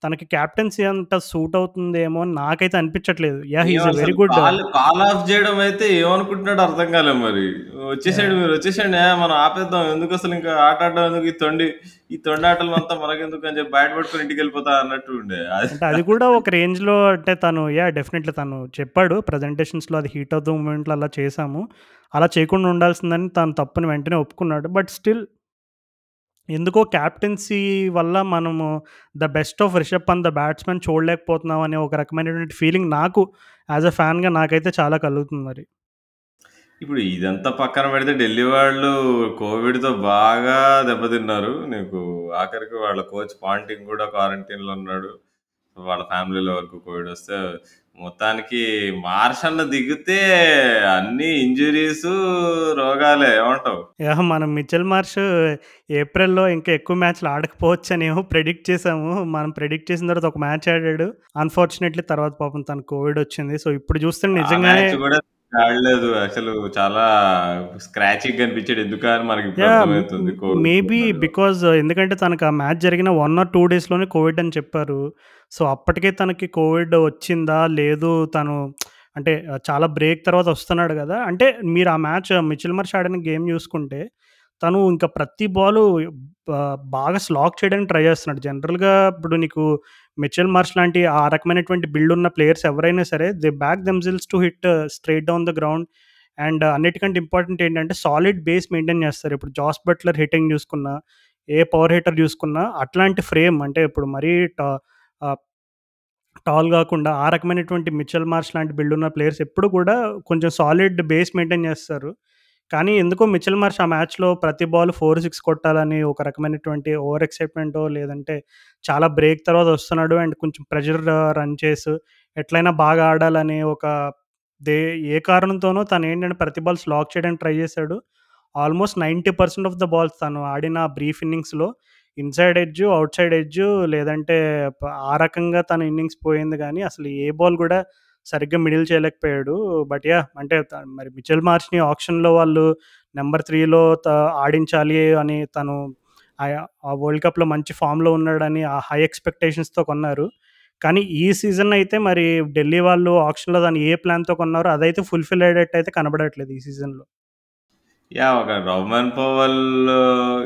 S1: తనకి క్యాప్టెన్సీ అంత సూట్ అవుతుందేమో అని నాకైతే అనిపించట్లేదు. Yeah he's very good
S2: call off చేయడం అయితే ఏమనుకుంటున్నాడు అర్థం కాలే మరి. వచ్చేసాడు మీరు వచ్చేసాడు. మనం ఆపేద్దాం. ఎందుకు అసలు ఇంకా ఆట ఆడడం ఎందుకు? ఈ తొండి ఈ తొండి ఆటలు అంతా మనకెందుకు అని చెప్పి బయట పట్టుకుని ఇంటికి వెళ్ళిపోతా అన్నట్టు ఉండే. అది
S1: కూడా ఒక రేంజ్లో అంటే తను యా డెఫినెట్లీ తను చెప్పాడు. ప్రజెంటేషన్స్లో అది హీట్ ఆఫ్ ద మూమెంట్లో అలా చేశాము. అలా చేయకుండా ఉండాల్సిందని తను తప్పుని వెంటనే ఒప్పుకున్నాడు. బట్ స్టిల్ ఎందుకో క్యాప్టెన్సీ వల్ల మనము the best of Rishabh Pant the batsman చూడలేకపోతున్నాం అనే ఒక రకమైనటువంటి ఫీలింగ్ నాకు యాజ్ అ ఫ్యాన్గా నాకైతే చాలా కలుగుతుంది మరి.
S2: ఇప్పుడు ఇదంతా పక్కన పెడితే ఢిల్లీ వాళ్ళు కోవిడ్తో బాగా దెబ్బతిన్నారు. నీకు ఆఖరికి వాళ్ళ కోచ్ పాంటింగ్ కూడా క్వారంటైన్లో ఉన్నాడు. వాళ్ళ ఫ్యామిలీలో వరకు కోవిడ్ వస్తే మొత్తానికి మార్ష్ అన్న దిగితే అన్ని ఇంజురీస్ రోగాలే ఏమంటావు?
S1: యా మనం మిచెల్ మార్ష్ ఏప్రిల్లో ఇంకా ఎక్కువ మ్యాచ్లు ఆడకపోవచ్చు అని ఏమో ప్రెడిక్ట్ చేసాము మనం ప్రెడిక్ట్ చేసిన తర్వాత ఒక మ్యాచ్ ఆడాడు. అన్ఫార్చునేట్లీ తర్వాత పాపం తన కోవిడ్ వచ్చింది. సో ఇప్పుడు చూస్తే
S2: ఆ
S1: నిజంగానే
S2: మ్యాచ్ కూడా ఆడలేదు. అసలు చాలా స్క్రాచింగ్‌గా అనిపించాడు. ఎందుకా అని మనకిప్పుడు
S1: యాహ్!
S2: అర్థమవుతుంది. Covid
S1: maybe. బికాజ్ ఎందుకంటే తనకు ఆ మ్యాచ్ జరిగిన 1 ఆర్ 2 డేస్‌లోనే కోవిడ్ అని చెప్పారు. సో, అప్పటికే తనకి కోవిడ్ వచ్చిందా? లేదు తను అంటే చాలా బ్రేక్ తర్వాత వస్తున్నాడు గదా! అంటే మీరు ఆ మ్యాచ్ మిచెల్ మార్ష్ ఆడిన గేమ్ చూసుకుంటే తను ఇంకా ప్రతి బాలు బ బాగా స్లాగ్ చేయడానికి ట్రై చేస్తున్నాడు. జనరల్‌గా ఇప్పుడు నీకు మిచెల్ మార్ష్ లాంటి ఆ రకమైనటువంటి బిల్డ్ ఉన్న ప్లేయర్స్ ఎవరైనా సరే they back themselves to hit straight down the ground and అన్నిటికంటే ఇంపార్టెంట్ ఏంటంటే సాలిడ్ బేస్ మెయింటైన్ చేస్తారు. ఇప్పుడు జాస్ బట్లర్ హిట్టింగ్ చూసుకున్నా, ఏ పవర్ హిటర్ చూసుకున్నా అట్లాంటి ఫ్రేమ్ అంటే ఇప్పుడు మరీ టా టాల్ కాకుండా ఆ రకమైనటువంటి మిచెల్ మార్ష్ లాంటి బిల్డ్ ఉన్న ప్లేయర్స్ ఎప్పుడు కూడా కొంచెం సాలిడ్ బేస్ మెయింటైన్ చేస్తారు. కానీ ఎందుకో మిచెల్ మార్ష్ ఆ మ్యాచ్‌లో ప్రతి బాల్ 4, 6 కొట్టాలని ఒక రకమైనటువంటి ఓవర్ ఎక్సైట్‌మెంటో లేదంటే చాలా బ్రేక్ తర్వాత వస్తున్నాడు అండ్ కొంచెం ప్రెషర్ రన్ చేసు ఎట్లైనా బాగా ఆడాలని ఒక దే ఏ కారణంతోనో తను ఏంటంటే ప్రతి బాల్ స్లాగ్ చేయడానికి ట్రై చేశాడు. ఆల్మోస్ట్ 90% ఆఫ్ ద బాల్స్ తను ఆడిన బ్రీఫ్ ఇన్నింగ్స్‌లో ఇన్‌సైడ్ ఎడ్జ్, అవుట్సైడ్ ఎడ్జ్ లేదంటే ఆ రకంగా తన ఇన్నింగ్స్ పోయింది గానీ అసలు ఏ బాల్ గూడా సరిగ్గా మిడిల్ చేయలేకపోయాడు. బట్ యా అంటే మరి మిచెల్ మార్చ్ని ఆక్షన్‌లో వాళ్ళు నెంబర్ త్రీలో త ఆడించాలి అని తను ఆ వరల్డ్ కప్‌లో మంచి ఫామ్‌లో ఉన్నాడని ఆ హై ఎక్స్‌పెక్టేషన్స్‌తో కొన్నారు. కానీ ఈ సీజన్ అయితే మరి ఢిల్లీ వాళ్ళు ఆక్షన్‌లో దాన్ని ఏ ప్లాన్‌తో కొన్నారో అదైతే ఫుల్‌ఫిల్ అయ్యేటట్టయితే కనబడట్లేదు ఈ సీజన్‌లో.
S2: యా ఒక రౌమాన్ పవల్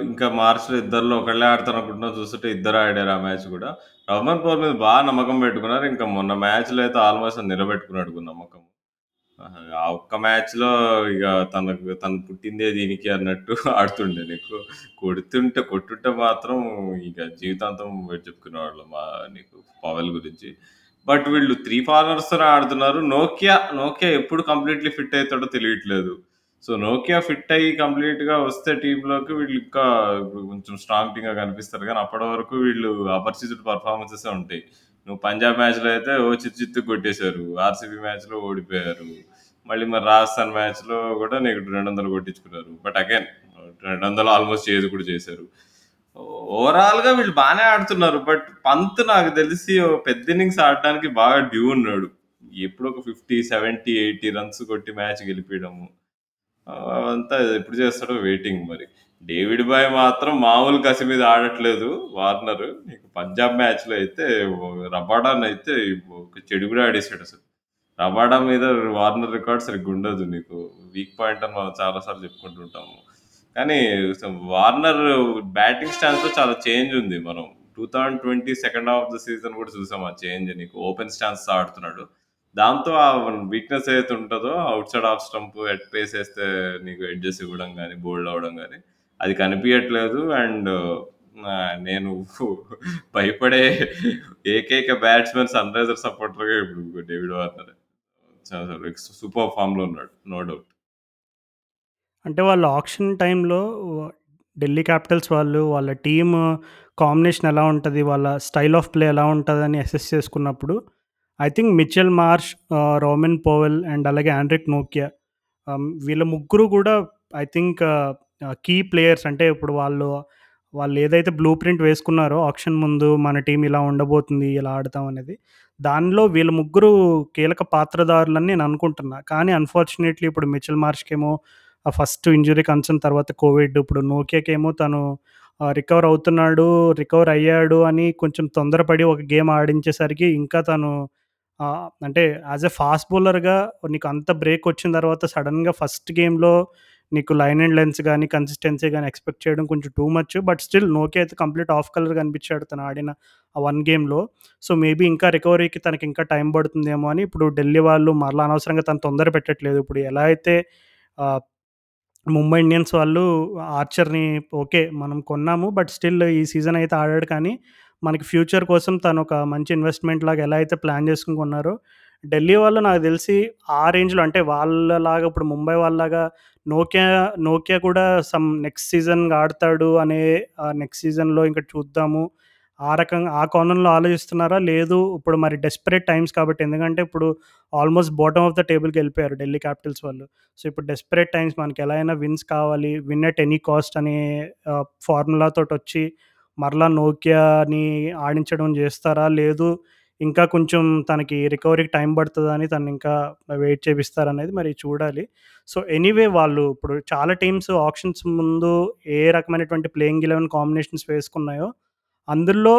S2: ఇంకా మార్ష్‌లో ఇద్దరులో ఒకళ్ళే ఆడతారనుకుంటున్నా. చూస్తుంటే ఇద్దరు ఆడారు ఆ మ్యాచ్ కూడా రమన్ పవర్ మీద బాగా నమ్మకం పెట్టుకున్నారు. ఇంకా మొన్న మ్యాచ్‌లో అయితే ఆల్మోస్ట్ నిలబెట్టుకున్నాడు నమ్మకం. ఆహా! ఆ ఒక్క మ్యాచ్‌లో ఇక తనకు తను పుట్టిందే దీనికి అన్నట్టు ఆడుతుండే. నీకు కొడుతుంటే కొట్టుంటే మాత్రం ఇక జీవితాంతం చెప్పుకునేవాళ్ళం మా నీకు పవల్ గురించి. బట్ వీళ్ళు 3 ఫార్మర్స్‌తోనే ఆడుతున్నారు. నోకియా, నోకియా ఎప్పుడు కంప్లీట్‌లీ ఫిట్ అయితాడో తెలియట్లేదు. సో, నోకియా ఫిట్ అయ్యి కంప్లీట్‌గా వస్తే టీమ్‌లోకి వీళ్ళు ఇంకా కొంచెం స్ట్రాంగ్ టీమ్‌గా కనిపిస్తారు కానీ అప్పటి వరకు వీళ్ళు అపరిచితుడు పర్ఫార్మెన్సెస్ ఉంటాయి. నువ్వు పంజాబ్ మ్యాచ్‌లో అయితే ఓ చిత్తు కొట్టేశారు. ఆర్‌సీబీ మ్యాచ్‌లో ఓడిపోయారు. మళ్ళీ మరి రాజస్థాన్ మ్యాచ్‌లో కూడా నీకు 200 కొట్టించుకున్నారు. బట్ అగైన్ 200 ఆల్మోస్ట్ చేసి కూడా చేశారు. ఓవరాల్‌గా వీళ్ళు బాగానే ఆడుతున్నారు. బట్ పంత్ నాకు తెలిసి పెద్ద ఇన్నింగ్స్ ఆడడానికి బాగా డ్యూ ఉన్నాడు. ఎప్పుడో ఒక 50, 70, 80 రన్స్ కొట్టి మ్యాచ్ గెలిపించడము అంతా ఎప్పుడు చేస్తాడో వెయిటింగ్ మరి. డేవిడ్ బాయ్ మాత్రం మామూలు కసి మీద ఆడట్లేదు వార్నర్. నీకు పంజాబ్ మ్యాచ్‌లో అయితే రబాడానయితే ఒక చెడు కూడా ఆడేసాడసలు. రబాడా మీద వార్నర్ రికార్డ్ సరిగ్గా ఉండదు నీకు. వీక్ పాయింట్ అని మనం చాలాసార్లు చెప్పుకుంటూ చెప్పుకుంటుంటాము. కానీ వార్నర్ బ్యాటింగ్ స్టాన్స్‌లో చాలా చేంజ్ ఉంది. మనం 2020 second half of the season కూడా చూసాం ఆ చేంజ్ నీకు ఓపెన్ స్టాన్స్ ఆడుతున్నాడు. దాంతో ఆ వీక్‌నెస్ ఏదైతే outside off stump at pace వేస్తే నీకు ఎడ్జెస్ ఇవ్వడం కానీ బోల్డ్ అవ్వడం కానీ అది కనిపించట్లేదు అండ్ నేను భయపడే ఏకైక బ్యాట్స్మెన్ సన్ రైజర్ సపోర్టర్‌గా ఇప్పుడు డేవిడ్ వార్నర్ సూపర్ ఫార్మ్‌లో ఉన్నాడు. No doubt.
S1: అంటే వాళ్ళు ఆక్షన్ టైంలో ఢిల్లీ క్యాపిటల్స్ వాళ్ళు వాళ్ళ టీమ్ కాంబినేషన్ ఎలా ఉంటుంది వాళ్ళ స్టైల్ ఆఫ్ ప్లే ఎలా ఉంటుందని అసెస్ చేసుకున్నప్పుడు I think Mitchell Marsh, Rovman Powell and అలాగే ఆండ్రిక్ నోకియా um, వీళ్ళ ముగ్గురు కూడా ఐ థింక్ కీ ప్లేయర్స్ అంటే ఇప్పుడు వాళ్ళు వాళ్ళు ఏదైతే బ్లూ ప్రింట్ వేసుకున్నారో ఆక్షన్ ముందు మన టీం ఇలా ఉండబోతుంది, ఇలా ఆడతాం అనేది. దానిలో వీళ్ళ ముగ్గురు కీలక పాత్రదారులని నేను అనుకుంటున్నా. కానీ అన్‌ఫార్చునేట్‌లీ ఇప్పుడు మిచెల్ మార్ష్‌కేమో ఫస్ట్ ఇంజురీ కన్సర్న్ తర్వాత కోవిడ్ ఇప్పుడు నోకియాకేమో తను uh, రికవర్ అవుతున్నాడు, రికవర్ అయ్యాడు అని కొంచెం తొందరపడి ఒక గేమ్ ఆడించేసరికి ఇంకా తను అంటే యాస్ ఎ ఫాస్ట్ బౌలర్‌గా నీకు అంత బ్రేక్ వచ్చిన తర్వాత సడన్గా ఫస్ట్ గేమ్‌లో నీకు లైన్ అండ్ లెన్స్ కానీ కన్సిస్టెన్సీ కానీ ఎక్స్‌పెక్ట్ చేయడం కొంచెం టూ మచ్. బట్ స్టిల్ నోకే అయితే కంప్లీట్ ఆఫ్ కలర్ కనిపించాడు తను ఆడిన ఆ వన్ గేమ్‌లో. సో, మేబీ ఇంకా రికవరీకి తనకి ఇంకా టైం పడుతుందేమో అని ఇప్పుడు ఢిల్లీ వాళ్ళు మరలా అనవసరంగా తను తొందర పెట్టట్లేదు. ఇప్పుడు ఎలా అయితే ముంబై ఇండియన్స్ వాళ్ళు ఆర్చర్‌ని ఓకే. మనం కొన్నాము. బట్ స్టిల్ ఈ సీజన్ అయితే ఆడాడు కానీ మనకి ఫ్యూచర్ కోసం తను ఒక మంచి ఇన్వెస్ట్‌మెంట్ లాగా ఎలా అయితే ప్లాన్ చేసుకుంటున్నారో ఢిల్లీ వాళ్ళు నాకు తెలిసి ఆ రేంజ్‌లో అంటే వాళ్ళలాగా ఇప్పుడు ముంబై వాళ్ళలాగా నోకియా నోకియా కూడా సమ్ నెక్స్ట్ సీజన్ ఆడతాడు అనే నెక్స్ట్ సీజన్‌లో ఇంకా చూద్దాము. ఆ రకంగా ఆ కోణంలో ఆలోచిస్తున్నారా? లేదు ఇప్పుడు మరి డెస్పరేట్ టైమ్స్ కాబట్టి ఎందుకంటే ఇప్పుడు ఆల్మోస్ట్ బాటమ్ ఆఫ్ ద టేబుల్కి వెళ్ళిపోయారు ఢిల్లీ క్యాపిటల్స్ వాళ్ళు. సో, ఇప్పుడు డెస్పరేట్ టైమ్స్ మనకి ఎలా అయినా విన్స్ కావాలి. విన్ ఎట్ ఎనీ కాస్ట్ అనే ఫార్ములాతో వచ్చి మరలా నోకియాని ఆడించడం చేస్తారా? లేదు ఇంకా కొంచెం తనకి రికవరీకి టైం పడుతుందని తను ఇంకా వెయిట్ చేపిస్తారనేది మరి చూడాలి. సో, ఎనీవే వాళ్ళు ఇప్పుడు చాలా టీమ్స్ ఆప్షన్స్ ముందు ఏ రకమైనటువంటి ప్లేయింగ్ 11 కాంబినేషన్స్ వేసుకున్నాయో, అందులో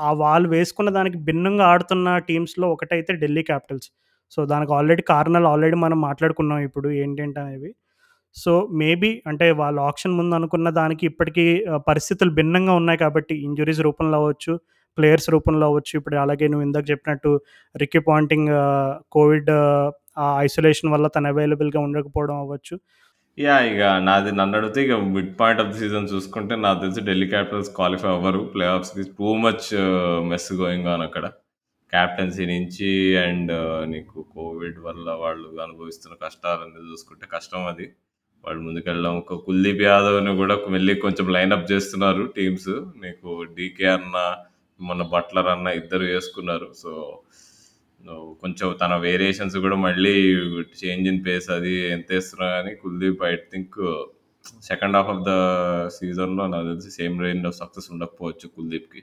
S1: ఆ వాళ్ళు వేసుకున్న దానికి భిన్నంగా ఆడుతున్న టీమ్స్‌లో ఒకటైతే ఢిల్లీ క్యాపిటల్స్. సో, దానికి ఆల్రెడీ కారణాలు ఆల్రెడీ మనం మాట్లాడుకున్నాం ఇప్పుడు ఏంటేంటనేవి. సో, మేబీ అంటే వాళ్ళు ఆప్షన్ ముందు అనుకున్న దానికి ఇప్పటికీ పరిస్థితులు భిన్నంగా ఉన్నాయి కాబట్టి ఇంజురీస్ రూపంలో అవ్వచ్చు, ప్లేయర్స్ రూపంలో అవ్వచ్చు. ఇప్పుడు అలాగే నువ్వు ఇందాక చెప్పినట్టు రిక్కీ పాయింటింగ్ కోవిడ్ ఆ ఐసోలేషన్ వల్ల తను అవైలబుల్‌గా ఉండకపోవడం అవ్వచ్చు.
S2: యా ఇక నాది నన్నడిగితే ఇక mid point of the season చూసుకుంటే నాకు తెలిసి ఢిల్లీ క్యాపిటల్స్ క్వాలిఫై అవ్వరు play ఆఫ్స్‌కి. Too much mess going on అక్కడ. క్యాప్టెన్సీ నుంచి అండ్ నీకు కోవిడ్ వల్ల వాళ్ళు అనుభవిస్తున్న కష్టాలన్నీ చూసుకుంటే కష్టం అది. వాళ్ళు ముందుకెళ్ళడం ఒక కుల్దీప్ యాదవ్‌ని కూడా మళ్ళీ కొంచెం లైనప్ చేస్తున్నారు టీమ్స్. నీకు డీకే అన్న, మన బట్లర్ అన్న ఇద్దరు వేసుకున్నారు సో, కొంచెం తన వేరియేషన్స్ కూడా మళ్ళీ చేంజ్ ఇన్ పేస్ అది ఎంతేస్తున్నా కానీ Kuldeep I think second half of the సీజన్‌లో నాకు తెలిసి సేమ్ రేంజ్ ఆఫ్ సక్సెస్ ఉండకపోవచ్చు కుల్దీప్‌కి.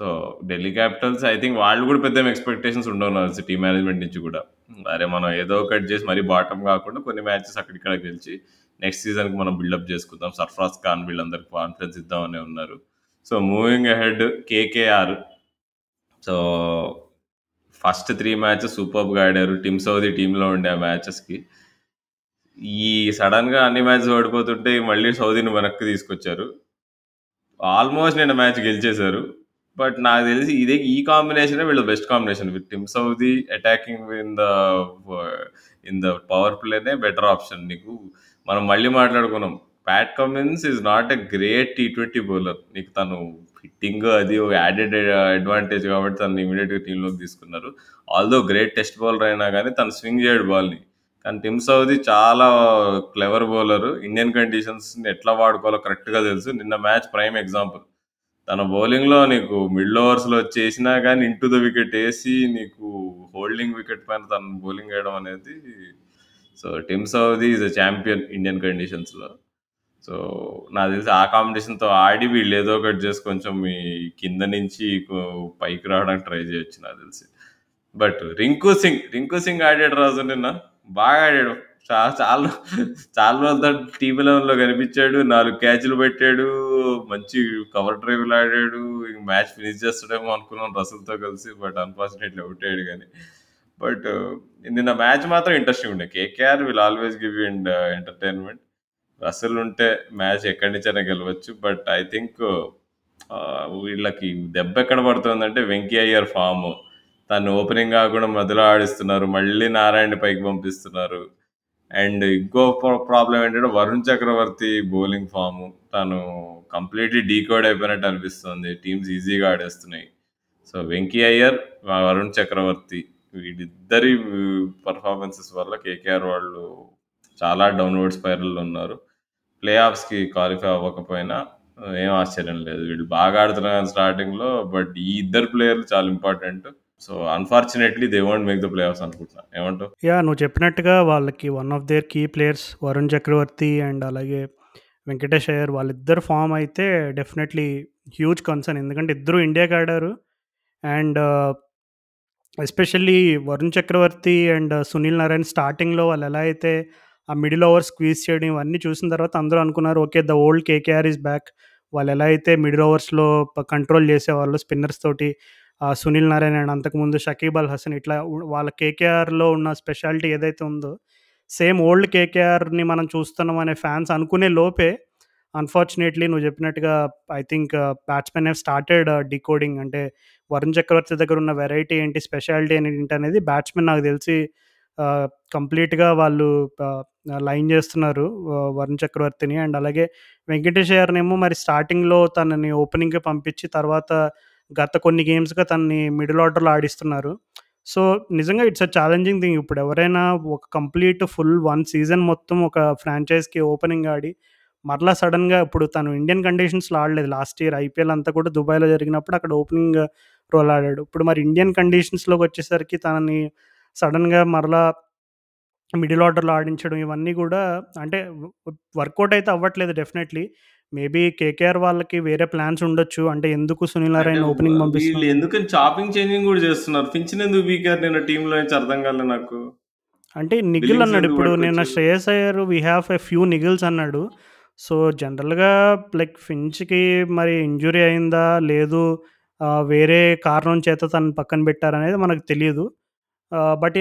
S2: So, Delhi Capitals I think వాళ్ళు కూడా పెద్ద ఎక్స్‌పెక్టేషన్స్ ఉండవు నాకు టీమ్ మేనేజ్‌మెంట్ నుంచి కూడా అరే! మనం ఏదో ఒకటి చేసి మరీ బాటమ్ కాకుండా కొన్ని మ్యాచెస్ అక్కడిక్కడ గెలిచి నెక్స్ట్ సీజన్‌కి మనం బిల్డప్ చేసుకుందాం. సర్ఫరాజ్ ఖాన్ వీళ్ళందరికి కాన్ఫిడెన్స్ ఇద్దామని ఉన్నారు. So, moving ahead KKR. So, first three matches సూపర్గా ఆడారు. టీమ్ సౌదీ టీంలో ఉండే ఆ మ్యాచెస్‌కి. ఈ సడన్గా అన్ని మ్యాచెస్ ఓడిపోతుంటే మళ్ళీ సౌదీని వెనక్కి తీసుకొచ్చారు. ఆల్మోస్ట్ నేను మ్యాచ్ గెలిచేశారు బట్ నాకు తెలిసి ఇదే ఈ కాంబినేషన్ వీళ్ళ best combination. With Tim Southee attacking in the in the power ప్లేనే better option నీకు. మనం మళ్ళీ మాట్లాడుకున్నాం. Pat Cummins is not a great T20 bowler. నీకు తను హిట్టింగ్ అది ఒక యాడెడ్ అడ్వాంటేజ్ కాబట్టి తను ఇమీడియట్గా టీంలోకి తీసుకున్నారు. ఆల్‌దో గ్రేట్ టెస్ట్ బౌలర్ అయినా కానీ తను స్వింగ్ చేయడు బాల్‌ని. కానీ టిమ్ సౌదీ చాలా క్లెవర్ బౌలర్. ఇండియన్ కండిషన్స్‌ని ఎట్లా వాడుకోవాలో కరెక్ట్‌గా తెలుసు. నిన్న మ్యాచ్ ప్రైమ్ ఎగ్జాంపుల్. తన బౌలింగ్‌లో నీకు మిడిల్ ఓవర్స్‌లో చేసినా కానీ ఇంటూ ద వికెట్ ఏసి నీకు హోల్డింగ్ వికెట్ పైన తను బౌలింగ్ ఏయడం అనేది so, Tim Southee is a champion Indian కండిషన్స్‌లో. సో, నాకు తెలిసి ఆ కాంబినేషన్‌తో ఆడి వీళ్ళు ఏదో ఒకటి చేసి కొంచెం ఈ కింద నుంచి కొ పైకి రావడానికి ట్రై చేయొచ్చు నాకు తెలిసి. బట్ రింకు సింగ్, రింకు సింగ్ ఆడాడు రాజు నిన్న. బాగా ఆడాడు. చాలా చాలా చాలా రోజుల తర్వాత టీమ్ 11లో కనిపించాడు. నాలుగు క్యాచ్‌లు పెట్టాడు. మంచి కవర్ డ్రైవ్‌లు ఆడాడు. ఇంక మ్యాచ్ ఫినిష్ చేస్తాడేమో అనుకున్నాం రసల్‌తో కలిసి. బట్ అన్‌ఫార్చునేట్‌లీ అవుట్ అయ్యాడు కానీ బట్ నిన్న మ్యాచ్ మాత్రం ఇంట్రెస్టింగ్ ఉండే. KKR will always give and entertainment. Russell ఉంటే మ్యాచ్ ఎక్కడి నుంచైనా గెలవచ్చు. బట్ ఐ థింక్ వీళ్ళకి దెబ్బ ఎక్కడ పడుతుందంటే వెంకీ అయ్యర్ ఫామ్ తను ఓపెనింగ్ కాకుండా మధ్యలో ఆడిస్తున్నారు. మళ్ళీ నారాయణ పైకి పంపిస్తున్నారు. అండ్ ఇంకో ప్రా ప్రాబ్లమ్ ఏంటంటే వరుణ్ చక్రవర్తి బౌలింగ్ ఫామ్ తను కంప్లీట్‌లీ డీకోడ్ అయిపోయినట్టు అనిపిస్తుంది. టీమ్స్ ఈజీగా ఆడేస్తున్నాయి. సో, వెంకీ అయ్యర్, వరుణ్ చక్రవర్తి వీళ్ళిద్దరి పర్ఫార్మెన్సెస్ వల్ల కేకేఆర్ వాళ్ళు చాలా డౌన్‌వర్డ్ స్పైరల్‌లో ఉన్నారు. ప్లే ఆఫ్స్‌కి క్వాలిఫై అవ్వకపోయినా ఏం ఆశ్చర్యం లేదు. వీళ్ళు బాగా ఆడుతున్నారు స్టార్టింగ్‌లో. బట్ ఈ ఇద్దరు ప్లేయర్లు చాలా important. So, unfortunately they won't make the play offs అనుకుంటున్నా. ఏమంటావు?
S1: యా నువ్వు చెప్పినట్టుగా వాళ్ళకి one of their key players Varun Chakravarthy and అలాగే వెంకటేష్ అయ్యర్ వాళ్ళిద్దరు ఫామ్ అయితే డెఫినెట్‌లీ హ్యూజ్ కన్సర్న్. ఎందుకంటే ఇద్దరు ఇండియాకి ఆడారు. And especially Varun Chakravarthy and Sunil Narine స్టార్టింగ్‌లో వాళ్ళు ఎలా అయితే ఆ మిడిల్ ఓవర్ స్క్వీజ్ చేయడం ఇవన్నీ చూసిన తర్వాత అందరూ అనుకున్నారు okay. The old KKR is back. వాళ్ళు ఎలా అయితే మిడిల్ ఓవర్స్‌లో కంట్రోల్ చేసేవాళ్ళు స్పిన్నర్స్ తోటి సునీల్ నారాయణ అండ్ అంతకుముందు షకీబ్ అల్ హసన్ ఇట్లా వాళ్ళ కేకేఆర్‌లో ఉన్న స్పెషాలిటీ ఏదైతే ఉందో సేమ్ ఓల్డ్ కేకేఆర్‌ని మనం చూస్తున్నాం అనే ఫ్యాన్స్ అనుకునే లోపే అన్‌ఫార్చునేట్‌లీ నువ్వు చెప్పినట్టుగా I think batsmen have started decoding అంటే వరుణ్ చక్రవర్తి దగ్గర ఉన్న వెరైటీ ఏంటి, స్పెషాలిటీ ఏంటి అనేది బ్యాట్స్‌మెన్ నాకు తెలిసి కంప్లీట్‌గా వాళ్ళు లైన్ చేస్తున్నారు వరుణ్ చక్రవర్తిని. అండ్ అలాగే వెంకటేష్ అయ్యర్‌నేమో మరి స్టార్టింగ్‌లో తనని ఓపెనింగ్‌కి పంపించి తర్వాత గత కొన్ని గేమ్స్‌గా తనని మిడిల్ ఆర్డర్‌లో ఆడిస్తున్నారు. సో, నిజంగా ఇట్స్ అ ఛాలెంజింగ్ థింగ్. ఇప్పుడు ఎవరైనా ఒక కంప్లీట్ ఫుల్ వన్ సీజన్ మొత్తం ఒక ఫ్రాంచైజ్‌కి ఓపెనింగ్ ఆడి మరలా సడన్గా ఇప్పుడు తను ఇండియన్ కండిషన్స్‌లో ఆడలేదు. లాస్ట్ ఇయర్ ఐపీఎల్ అంతా కూడా దుబాయ్‌లో జరిగినప్పుడు అక్కడ ఓపెనింగ్ రోల్ ఆడాడు. ఇప్పుడు మరి ఇండియన్ కండిషన్స్లోకి వచ్చేసరికి తనని సడన్గా మరలా మిడిల్ ఆర్డర్‌లో ఆడించడం ఇవన్నీ కూడా అంటే వర్కౌట్ అయితే అవ్వట్లేదు డెఫినెట్‌లీ. మేబీ కేకేఆర్ వాళ్ళకి వేరే ప్లాన్స్ ఉండొచ్చు. అంటే ఎందుకు సునీల్ నారాయణ్ ఓపెనింగ్
S2: వీళ్ళు
S1: పంపిస్తున్నాం
S2: ఎందుకని చాపింగ్, చేంజింగ్ గూడా చేస్తున్నారు. ఫించ్‌ని ఎందుకు పీకారు నిన్న టీమ్‌లో నుంచి అర్థం కాలే నాకు.
S1: అంటే
S2: బిల్లింగ్స్
S1: అన్నాడు.
S2: ఎందుకు
S1: ఇప్పుడు నిన్న? Shreyas Iyer we have a few niggles అన్నాడు. సో, జనరల్‌గా లైక్ ఫించ్‌కి మరి ఇంజ్యూరీ అయిందా? లేదు వేరే కారణం చేత తనని పక్కన పెట్టారనేది మనకు. ఆహ్, బట్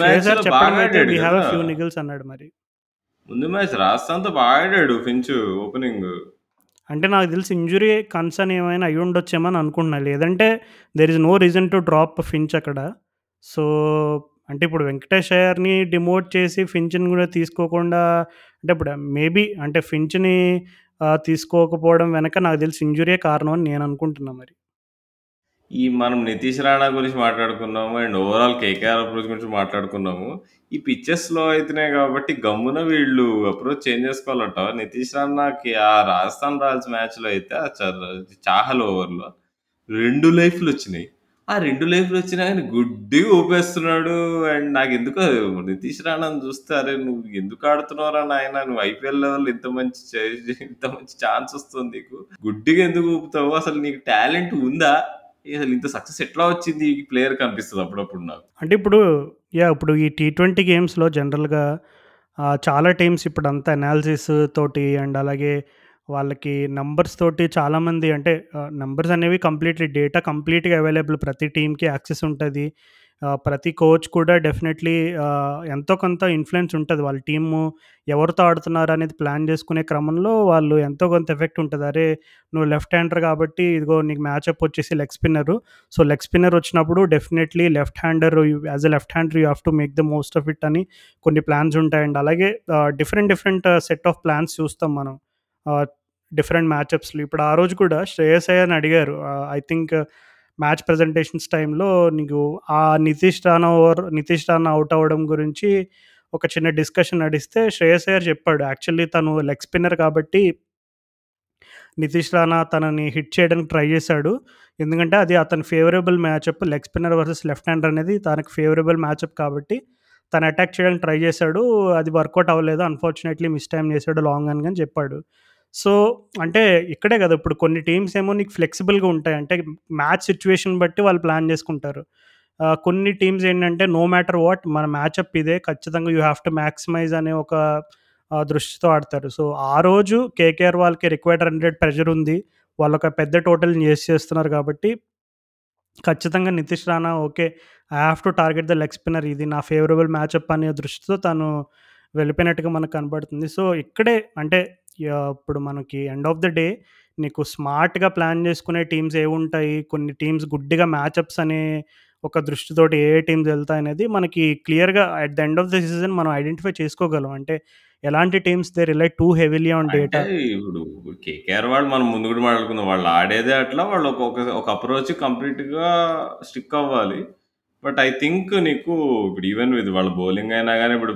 S2: మ్యాచ్‌లో
S1: చెప్పడం అయితే we have a! Few niggles అన్నాడు మరి.
S2: ముందు మ్యాచ్ రాజస్థాన్‌తో బాగా ఆడాడు ఫించ్ ఓపెనింగ్.
S1: అంటే నాకు తెలిసి ఇంజురీ కన్సర్న్ ఏమైనా అయ్యుండొచ్చేమో అని అనుకుంటున్నా. లేదంటే there is no reason to drop Finch అక్కడ. సో, అంటే ఇప్పుడు వెంకటేష్ అయ్యర్‌ని డిమోట్ చేసి ఫించ్‌ని కూడా తీసుకోకుండా అంటే ఇప్పుడు మేబీ అంటే ఫించ్‌ని తీసుకోకపోవడం వెనక నాకు తెలిసి ఇంజ్యూరీయే కారణం అని నేను అనుకుంటున్నా మరి.
S2: ఈ మనం నితీష్ రాణా గురించి మాట్లాడుకున్నాము. అండ్ ఓవరాల్ కేకేఆర్ అప్రోచ్ గురించి మాట్లాడుకున్నాము. ఈ పిక్చర్స్లో అయితేనే కాబట్టి గమ్మున వీళ్ళు అప్రోచ్ చేంజ్ చేసుకోవాలంట నితీష్ రాణాకి ఆ రాజస్థాన్ రాయల్స్ మ్యాచ్‌లో అయితే ఆ చాహల్ ఓవర్‌లో 2 లైఫ్‌లొచ్చినాయి. ఆ రెండు లైఫ్లు వచ్చినా కానీ గుడ్డిగా ఊపేస్తున్నాడు. అండ్ నాకు ఎందుకో నితీష్ రాణాని చూస్తే అరే! నువ్వు ఎందుకు ఆడుతున్నావురా నాయనా! నువ్వు ఐపీఎల్ లెవెల్ ఇంత మంచి ఇంత మంచి ఛాన్స్ వస్తుంది నీకు. గుడ్డిగా ఎందుకు ఊపుతావు? అసలు నీకు టాలెంట్ ఉందా? అసలు ఇంత సక్సెస్ ఎట్లా వచ్చింది ఈ ప్లేయర్ కనిపిస్తుంది అప్పుడప్పుడు నాకు.
S1: అంటే ఇప్పుడు యా ఇప్పుడు ఈ టీ20 గేమ్స్‌లో జనరల్‌గా చాలా టీమ్స్ ఇప్పుడంతా అనాలిసిస్ తోటి అండ్ అలాగే వాళ్ళకి నంబర్స్ తోటి చాలామంది అంటే నంబర్స్ అనేవి కంప్లీట్‌లీ డేటా కంప్లీట్‌గా అవైలబుల్ ప్రతి టీమ్‌కి యాక్సెస్ ఉంటుంది ప్రతి కోచ్ కూడా డెఫినెట్‌లీ ఎంతో కొంత ఇన్ఫ్లుయెన్స్ ఉంటుంది వాళ్ళ టీము ఎవరితో ఆడుతున్నారు అనేది ప్లాన్ చేసుకునే క్రమంలో వాళ్ళు ఎంతో కొంత ఎఫెక్ట్ ఉంటుంది అరే! నువ్వు లెఫ్ట్ హ్యాండర్ కాబట్టి ఇదిగో నీకు మ్యాచ్అప్ వచ్చేసి leg spinner. So, leg spinner వచ్చినప్పుడు definitely left hander as a left hander you have to make the most of it అని కొన్ని ప్లాన్స్ ఉంటాయండి. అలాగే different different set of plans చూస్తాం మనం. డిఫరెంట్ మ్యాచప్స్‌లో. ఇప్పుడు ఆ రోజు కూడా శ్రేయస్ అయ్యని అడిగారు. ఐ థింక్ మ్యాచ్ ప్రెజెంటేషన్స్ టైంలో నీకు ఆ నితీష్ రాణా ఓవర్ నితీష్ రాణా అవుట్ అవ్వడం గురించి ఒక చిన్న డిస్కషన్ నడిస్తే శ్రేయస్ అయ్యర్ చెప్పాడు. యాక్చువల్లీ తను లెగ్ స్పిన్నర్ కాబట్టి నితీష్ రాణా తనని హిట్ చేయడానికి ట్రై చేశాడు. ఎందుకంటే అది అతని favourable matchup leg spinner versus left hander అనేది తనకి ఫేవరబుల్ మ్యాచప్ కాబట్టి తను అటాక్ చేయడానికి ట్రై చేశాడు. అది వర్కౌట్ అవ్వలేదు. అన్‌ఫార్చునేట్‌లీ మిస్ టైమ్ చేశాడు లాంగ్ అని కానీ చెప్పాడు. సో, అంటే ఇక్కడే కదా! ఇప్పుడు కొన్ని టీమ్స్ ఏమో నీకు ఫ్లెక్సిబుల్‌గా ఉంటాయి. అంటే మ్యాచ్ సిచ్యువేషన్ బట్టి వాళ్ళు ప్లాన్ చేసుకుంటారు. కొన్ని టీమ్స్ ఏంటంటే నో మ్యాటర్ వాట్ మన మ్యాచ్అప్ ఇదే ఖచ్చితంగా యూ హ్యావ్ టు మ్యాక్సిమైజ్ అనే ఒక దృష్టితో ఆడతారు. సో, ఆ రోజు కేకేఆర్ వాళ్ళకి రిక్వైర్డ్ 100 ప్రెషర్ ఉంది. వాళ్ళొక పెద్ద టోటల్‌ని చేస్ చేస్తున్నారు కాబట్టి ఖచ్చితంగా Nitish Rana okay. I have to target the leg spinner ఇది నా ఫేవరబుల్ మ్యాచ్అప్ అనే దృష్టితో తను వెళ్ళిపోయినట్టుగా మనకు కనబడుతుంది సో, ఇక్కడే అంటే ఇప్పుడు మనకి ఎండ్ ఆఫ్ ద డే నీకు స్మార్ట్‌గా ప్లాన్ చేసుకునే టీమ్స్ ఏవుంటాయి? కొన్ని టీమ్స్ గుడ్డిగా మ్యాచప్స్ అనే ఒక దృష్టితోటి ఏ ఏ టీమ్స్ ఎళ్తాయనేది మనకి క్లియర్‌గా at the end of the season మనం ఐడెంటిఫై చేసుకోగలం. అంటే ఎలాంటి teams they rely too heavily on data.
S2: ఇప్పుడు కేకేఆర్ వాళ్ళు మనం ముందు కూడా మాట్లాడుకుందాం. వాళ్ళు ఆడేదే అట్లా. వాళ్ళు ఒక ఒక అప్రోచ్ కంప్లీట్‌గా స్టిక్ అవ్వాలి. బట్ ఐ థింక్ నీకు ఇప్పుడు ఈవెన్ ఇది వాళ్ళ బౌలింగ్ అయినా కానీ ఇప్పుడు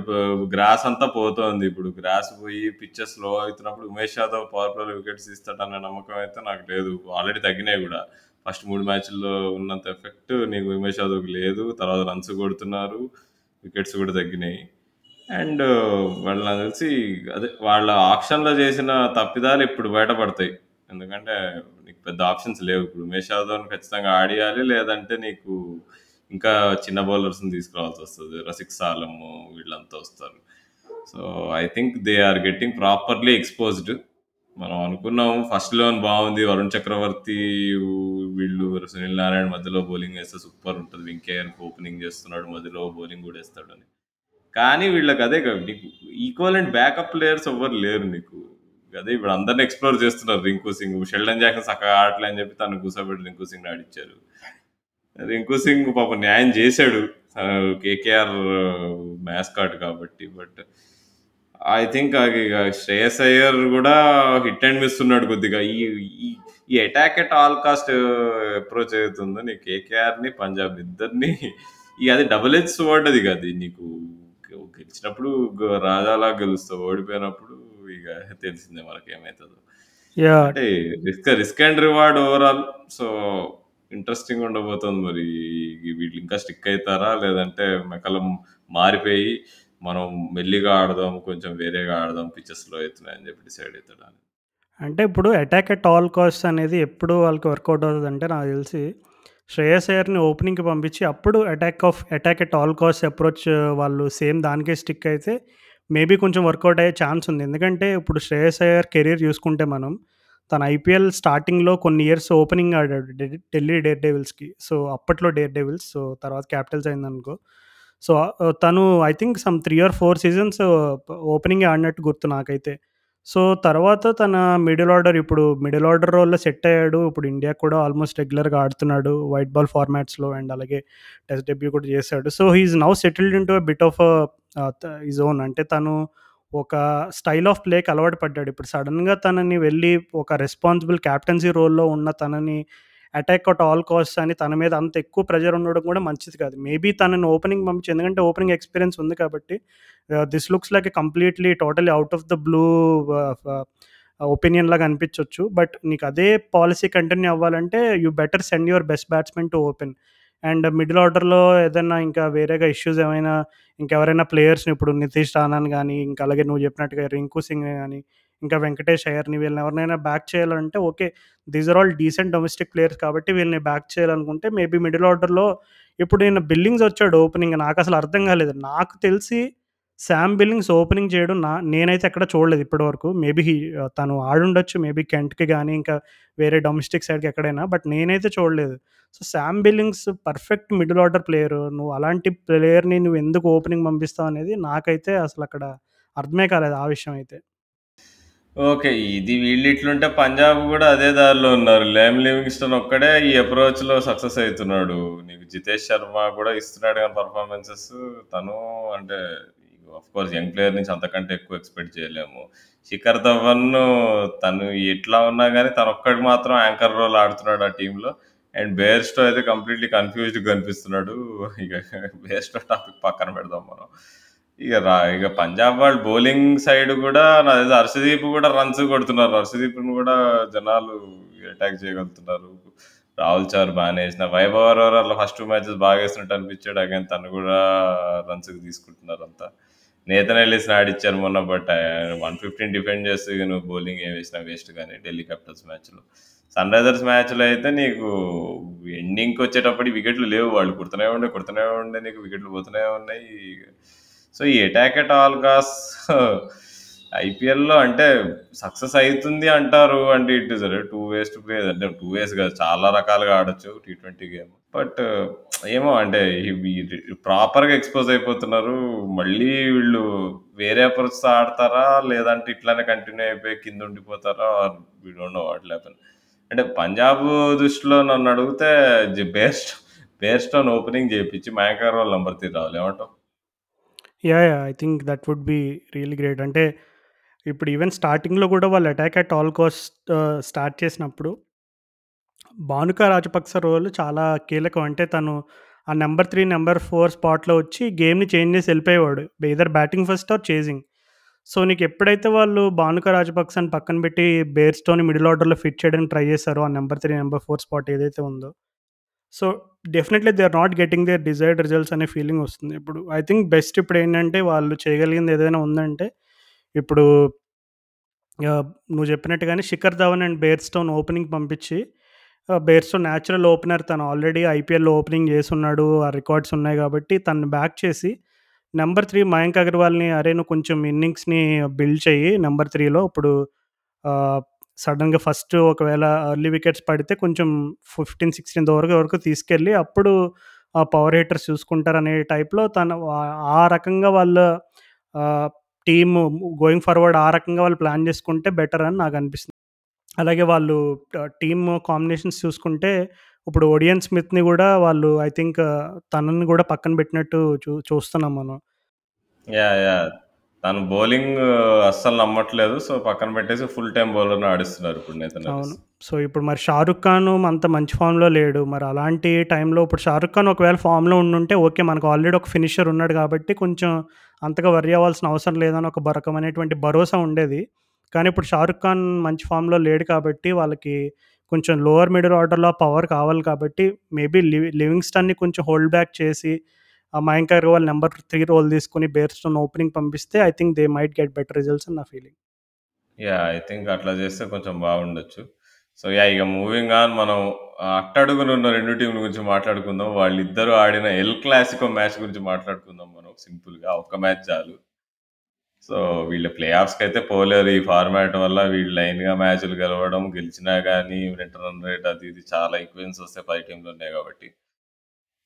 S2: గ్రాస్ అంతా పోతోంది. ఇప్పుడు గ్రాస్ పోయి పిచెస్ స్లో అవుతున్నప్పుడు ఉమేష్ యాదవ్ పవర్ ప్లేలో వికెట్స్ ఇస్తాడన్న నమ్మకం అయితే నాకు లేదు. ఆల్రెడీ తగ్గినాయి కూడా ఫస్ట్ మూడు మ్యాచ్‌ల్లో ఉన్నంత ఎఫెక్ట్ నీకు ఉమేష్ యాదవ్‌కి లేదు. తర్వాత రన్స్ కొడుతున్నారు. వికెట్స్ కూడా తగ్గినాయి. అండ్ వాళ్ళు నాకు తెలిసి అదే వాళ్ళ ఆప్షన్లో చేసిన తప్పిదాలు ఇప్పుడు బయటపడతాయి. ఎందుకంటే నీకు పెద్ద ఆప్షన్స్ లేవు. ఇప్పుడు ఉమేష్ యాదవ్‌ని ఖచ్చితంగా ఆడియాలి. లేదంటే నీకు ఇంకా చిన్న బౌలర్స్‌ని తీసుకురావాల్సొస్తది. రసిక్ సాలము వీళ్ళంతా వస్తారు. So, I think they are getting properly exposed. మనం అనుకున్నాం ఫస్ట్ లోన్ బాగుంది వరుణ్ చక్రవర్తి వీళ్ళు సునీల్ నారాయణ మధ్యలో బౌలింగ్ వేస్తే సూపర్ ఉంటుంది వెంకయ్య ఓపెనింగ్ చేస్తున్నాడు. మధ్యలో బౌలింగ్ కూడా ఏస్తాడని. కానీ వీళ్ళకి అదే నీకు ఈక్వల్ అండ్ బ్యాకప్ ప్లేయర్స్ ఎవ్వరు లేరు నీకు. అదే ఇప్పుడు అందరిని ఎక్స్‌ప్లోర్ చేస్తున్నారు రింకు సింగ్. షెల్డన్ జాక్సన్ సక్కగా ఆటలే అని చెప్పి తను కూర్చోబెట్టి రింకు సింగ్ ఆడిచ్చారు. రింకు సింగ్ పాపం న్యాయం చేశాడు. కేకేఆర్ మాస్కాట్ కాబట్టి. But I think Shreyas Iyer కూడా హిట్ అండ్ మిస్ ఉన్నాడు కొద్దిగా. ఈ ఈ attack at all cost approach ఏదైతుందో నీ కేకేఆర్‌ని, పంజాబ్ ఇద్దరిని ఇగ అది డబుల్ ఎడ్జ్ స్వర్డ్ అది అది నీకు గెలిచినప్పుడు రాజాలా గెలుస్తావు. ఓడిపోయినప్పుడు ఇగ తెలిసిందే మనకేమైతదో.
S1: యాహ్!
S2: అంటే risk risk and reward overall so, ఇంట్రెస్టింగ్‌గా ఉండబోతుంది మరి. వీళ్ళు ఇంకా స్టిక్ అయితారా? లేదంటే మెకలం మారిపోయి మనం మెల్లిగా ఆడదాం. కొంచెం వేరేగా ఆడదాం. పిచెస్ స్లో అయితున్నాయని చెప్పి డిసైడ్ అయితాడా?
S1: అంటే ఇప్పుడు అటాక్ ఎట్ ఆల్ కాస్ట్ అనేది ఎప్పుడు వాళ్ళకి వర్కౌట్ అవుతదంటే నాకు తెలిసి శ్రేయస్ అయ్యర్‌ని ఓపెనింగ్‌కి పంపించి అప్పుడు attack of attack at all cost approach వాళ్ళు సేమ్ దానికే స్టిక్ అయితే మేబీ కొంచెం వర్కౌట్ అయ్యే ఛాన్స్ ఉంది. ఎందుకంటే ఇప్పుడు శ్రేయస్ అయ్యర్ కెరీర్ చూసుకుంటే మనం తన ఐపీఎల్ స్టార్టింగ్‌లో కొన్ని ఇయర్స్ ఓపెనింగ్ ఆడాడు ఢిల్లీ డేర్ డెవిల్స్‌కి. సో, అప్పట్లో డేర్ డెవిల్స్. సో, తర్వాత క్యాపిటల్స్ అయిందనుకో. సో, తను I think some three or four seasons opening ఆడినట్టు గుర్తు నాకైతే. సో, తర్వాత తన మిడిల్ ఆర్డర్ ఇప్పుడు మిడిల్ ఆర్డర్ రోల్‌లో సెట్ అయ్యాడు. ఇప్పుడు ఇండియా కూడా ఆల్మోస్ట్ రెగ్యులర్‌గా ఆడుతున్నాడు. వైట్ బాల్ ఫార్మాట్స్‌లో అండ్ అలాగే టెస్ట్ డెబ్యూ కూడా చేశాడు. So, he is now settled into to bit of his own అంటే తను ఒక స్టైల్ ఆఫ్ ప్లేకి అలవాటు పడ్డాడు. ఇప్పుడు సడన్గా తనని వెళ్ళి ఒక రెస్పాన్సిబుల్ కెప్టెన్సీ రోల్‌లో ఉన్న తనని అటాక్ అట్ ఆల్ కాస్ట్ అని తన మీద అంత ఎక్కువ ప్రెజర్ ఉండడం కూడా మంచిది కాదు. మేబీ తనని ఓపెనింగ్ పంపించి ఎందుకంటే ఓపెనింగ్ ఎక్స్‌పీరియన్స్ ఉంది కాబట్టి this looks like completely totally out of the blue opinion లాగా అనిపించవచ్చు బట్ నీకు అదే పాలసీ కంటిన్యూ అవ్వాలంటే you better send your best batsmen to open. And middle ఆర్డర్‌లో ఏదైనా ఇంకా వేరేగా ఇష్యూస్ ఏమైనా ఇంకెవరైనా ప్లేయర్స్‌ని ఇప్పుడు నితీష్ రానాని కానీ ఇంకా అలాగే నువ్వు చెప్పినట్టుగా రింకు సింగ్ కానీ ఇంకా వెంకటేష్ అయ్యర్‌ని వీళ్ళని ఎవరినైనా బ్యాక్ చేయాలంటే okay. These are all decent domestic players కాబట్టి వీళ్ళని బ్యాక్ చేయాలనుకుంటే మేబీ మిడిల్ ఆర్డర్‌లో ఇప్పుడు నేను బిల్లింగ్స్ వచ్చాడు ఓపెనింగ్ అసలు అర్థం కాలేదు. నాకు తెలిసి శామ్ బిల్లింగ్స్ ఓపెనింగ్ చేయడం నా నేనైతే ఎక్కడ చూడలేదు ఇప్పటివరకు. మేబీ uh, తను ఆడుండొచ్చు. మేబీ కెంట్‌కి కానీ ఇంకా వేరే డొమెస్టిక్ సైడ్‌కి ఎక్కడైనా. బట్ నేనైతే చూడలేదు. So, Sam Billings perfect middle order player నువ్వు అలాంటి ప్లేయర్‌ని నువ్వు ఎందుకు ఓపెనింగ్ పంపిస్తావు అనేది నాకైతే అసలక్కడ అర్థమే కాలేదు ఆ విషయం అయితే.
S2: ఓకే. ఇది వీళ్ళిట్లుంటే పంజాబ్ కూడా అదే దారిలో ఉన్నారు. లేమ్ లివింగ్‌స్టన్ ఒక్కడే ఈ అప్రోచ్‌లో సక్సెస్ అవుతున్నాడు నీకు జితేష్ శర్మ కూడా ఇస్తున్నాడు కానీ పర్ఫార్మెన్సెస్ తను అంటే ఆఫ్‌కోర్స్ యంగ్ ప్లేయర్ నుంచి అంతకంటే ఎక్కువ ఎక్స్‌పెక్ట్ చేయలేము. శిఖర్ ధవన్ తను ఎట్లా ఉన్నా కానీ తను ఒక్కడికి మాత్రం యాంకర్ రోల్ ఆడుతున్నాడు ఆ టీంలో అండ్ బేర్‌స్టో అయితే కంప్లీట్‌లీ కన్ఫ్యూజ్డ్ కనిపిస్తున్నాడు. ఇక బేర్‌స్టో టాపిక్ పక్కన పెడదాం మనం. ఇక రా ఇక పంజాబ్ వాళ్ళు బౌలింగ్ సైడ్ కూడా నాకు తెలిసి హర్షదీప్ కూడా రన్స్ కొడుతున్నారు. హర్షదీప్ను కూడా జనాలు అటాక్ చేయగలుగుతున్నారు. రాహుల్ చార్ బాగానే వేసిన వైభవ్ అరోరా ఫస్ట్ మ్యాచెస్ బాగా వేసినట్టు అనిపించాడు. అగైన్ తను కూడా రన్స్‌కి తీసుకుంటున్నారు అంతా నేతన్ ఎల్లిస్‌ని ఆడిచ్చారు మొన్న. బట్ 115 డిఫెండ్ చేస్తే నువ్వు బౌలింగ్ ఏం వేసినా వేస్ట్ కానీ ఢిల్లీ క్యాపిటల్స్ మ్యాచ్‌లో. సన్ రైజర్స్ మ్యాచ్‌లో అయితే నీకు ఎండింగ్‌కి వచ్చేటప్పటికి వికెట్లు లేవు. వాళ్ళు కుడుతూనే ఉండే, కుడుతూనే ఉండే నీకు వికెట్లు పోతూనే ఉన్నాయి. సో, ఈ అటాక్ ఎట్ ఆల్ కాస్ట్ ఐపీఎల్‌లో అంటే సక్సెస్ అవుతుంది అంటారు. అంటే it is two ways to play అంటే టూ వేస్ కాదు చాలా రకాలుగా ఆడొచ్చు టీ20 గేమ్. బట్ ఏమో అంటే ప్రాపర్‌గా ఎక్స్‌పోజ్ అయిపోతున్నారు. మళ్ళీ వీళ్ళు వేరే అప్రోచ్‌తో ఆడతారా? లేదంటే ఇట్లానే కంటిన్యూ అయిపోయి కింద ఉండిపోతారా? Or we don't know what will అంటే పంజాబ్ దృష్టిలో నన్ను అడిగితే బెస్ట్ బేస్ట్ అని ఓపెనింగ్ చేయించి మయాంక్ అగర్వాల్ నెంబర్ 3 రావాలి. ఏమంటావు?
S1: Yeah I think that would be real great. అంటే ఇప్పుడు ఈవెన్ స్టార్టింగ్‌లో కూడా వాళ్ళు attack at all cost start చేసినప్పుడు భానుక రాజపక్స రోల్ చాలా కీలకం. అంటే తను ఆ నెంబర్ త్రీ నెంబర్ ఫోర్ స్పాట్‌లో వచ్చి గేమ్‌ని చేంజ్ చేసి వెళ్ళిపోయేవాడు either batting first or chasing. So, నీకు ఎప్పుడైతే వాళ్ళు భానుక రాజపక్సని పక్కన పెట్టి బేర్‌స్టోని మిడిల్ ఆర్డర్‌లో ఫిట్ చేయడానికి ట్రై చేశారో ఆ number three number four spot ఏదైతే ఉందో. So, definitely they are not getting their desired results అనే ఫీలింగ్ వస్తుంది. ఇప్పుడు ఐ థింక్ బెస్ట్ ఇప్పుడు ఏంటంటే వాళ్ళు చేయగలిగింది ఏదైనా ఉందంటే ఇప్పుడు నువ్వు చెప్పినట్టుగానే Shikhar Dhawan and Bairstow opening పంపించి బేర్స్టోన్ బేర్‌స్టో న్యాచురల్ ఓపెనర్ తను ఆల్రెడీ ఐపీఎల్‌లో ఓపెనింగ్ చేసున్నాడు. ఆ రికార్డ్స్ ఉన్నాయి కాబట్టి తను బ్యాక్ చేసి నెంబర్ త్రీ మయాంక్ అగర్వాల్‌ని అరే నువ్వు కొంచెం ఇన్నింగ్స్‌ని బిల్డ్ చేయి నెంబర్ త్రీలో ఇప్పుడు సడన్గా ఫస్ట్ ఒకవేళ ఎర్లీ వికెట్స్ పడితే కొంచెం 15, 16 వరకు వరకు తీసుకెళ్ళి అప్పుడు ఆ పవర్ చూసుకుంటారు అనే టైప్‌లో తను ఆ రకంగా వాళ్ళ టీమ్ గోయింగ్ ఫార్వర్డ్ ఆ రకంగా వాళ్ళు ప్లాన్ చేసుకుంటే బెటర్ అని నాకు అనిపిస్తుంది అలాగే వాళ్ళు టీమ్ కాంబినేషన్స్ చూసుకుంటే ఇప్పుడు ఒడియన్ స్మిత్‌ని కూడా వాళ్ళు ఐ థింక్ తనని కూడా పక్కన పెట్టినట్టు చూ చూస్తున్నాం మనం.
S2: యా యా తను బౌలింగ్ అస్సలు నమ్మట్లేదు. సో, పక్కన పెట్టేసి ఫుల్ టైమ్ బౌలర్‌ని ఆడిస్తున్నారు ఇప్పుడు నేతన్ ఎల్లిస్.
S1: అవును. సో, ఇప్పుడు మరి 'షారుఖ్ ఖాన్' అంత మంచి ఫామ్‌లో లేడు. మరి అలాంటి టైంలో ఇప్పుడు 'షారుఖ్ ఖాన్' ఒకవేళ ఫామ్‌లో ఉండుంటే ఓకే. మనకు ఆల్రెడీ ఒక ఫినిషర్ ఉన్నాడు కాబట్టి కొంచెం అంతగా వర్రీ అవ్వాల్సిన అవసరం లేదని ఒక బ రకమైనటువంటి భరోసా ఉండేది. కానీ ఇప్పుడు 'షారుఖ్ ఖాన్' మంచి ఫామ్‌లో లేడు కాబట్టి వాళ్ళకి కొంచెం లోవర్ మిడిల్ ఆర్డర్‌లో పవర్ కావాలి కాబట్టి మేబీ లివి లివింగ్‌స్టన్‌ని కొంచెం హోల్డ్ బ్యాక్ చేసి Mayank Agarwal number three role తీసుకొని బేర్స్టోన్ ఓపెనింగ్ పంపిస్తే I think they might get better results అని నా ఫీలింగ్.
S2: యా ఐ థింక్ అట్లా చేస్తే కొంచెం బాగుండొచ్చు. సో, యా ఇక మూవింగ్ ఆన్ మనం అట్టడుగున అట్టడుగునున్న 2 టీమ్‌ల గురించి మాట్లాడుకుందాం. వాళ్ళిద్దరూ ఆడిన ఎల్ క్లాసికో మ్యాచ్ గురించి మాట్లాడుకుందాం మనం సింపుల్‌గా. ఒక్క మ్యాచ్ చాలు. సో, వీళ్ళ ప్లే అయితే పోలేరు. ఈ ఫార్మాట్ వల్ల వీళ్ళు లైన్‌గా మ్యాచ్‌లు గెలవడం, గెలిచినా కానీ రిటర్న్ రేట్ అది ఇది చాలా ఈక్వెన్స్ వస్తాయి 10 టీమ్‌లున్నాయి కాబట్టి.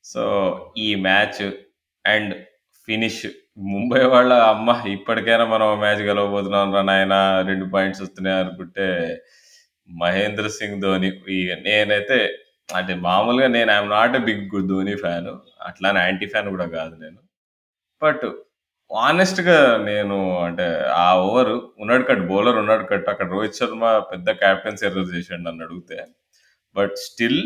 S2: సో, ఈ మ్యాచ్ అండ్ ఫినిష్ ముంబై వాళ్ళ అమ్మ! ఇప్పటికైనా మనం మ్యాచ్ గెలవబోతున్నాంరా నాయనా రెండు పాయింట్స్ వస్తున్నాయి అనుకుంటే, మహేంద్ర సింగ్ ధోని ఇగ నేనైతే అంటే మామూలుగా నేను I'm not a big Dhoni fan. అట్లానే యాంటీ ఫ్యాన్ కూడా కాదు నేను. బట్ ఆనెస్ట్గా నేను అంటే ఆ ఓవర్ ఉన్నాడు కట్ బౌలర్ ఉన్నాడు కట్ అక్కడ రోహిత్ శర్మ పెద్ద కెప్టెన్సీ ఎర్రర్ నన్ను అడిగితే but still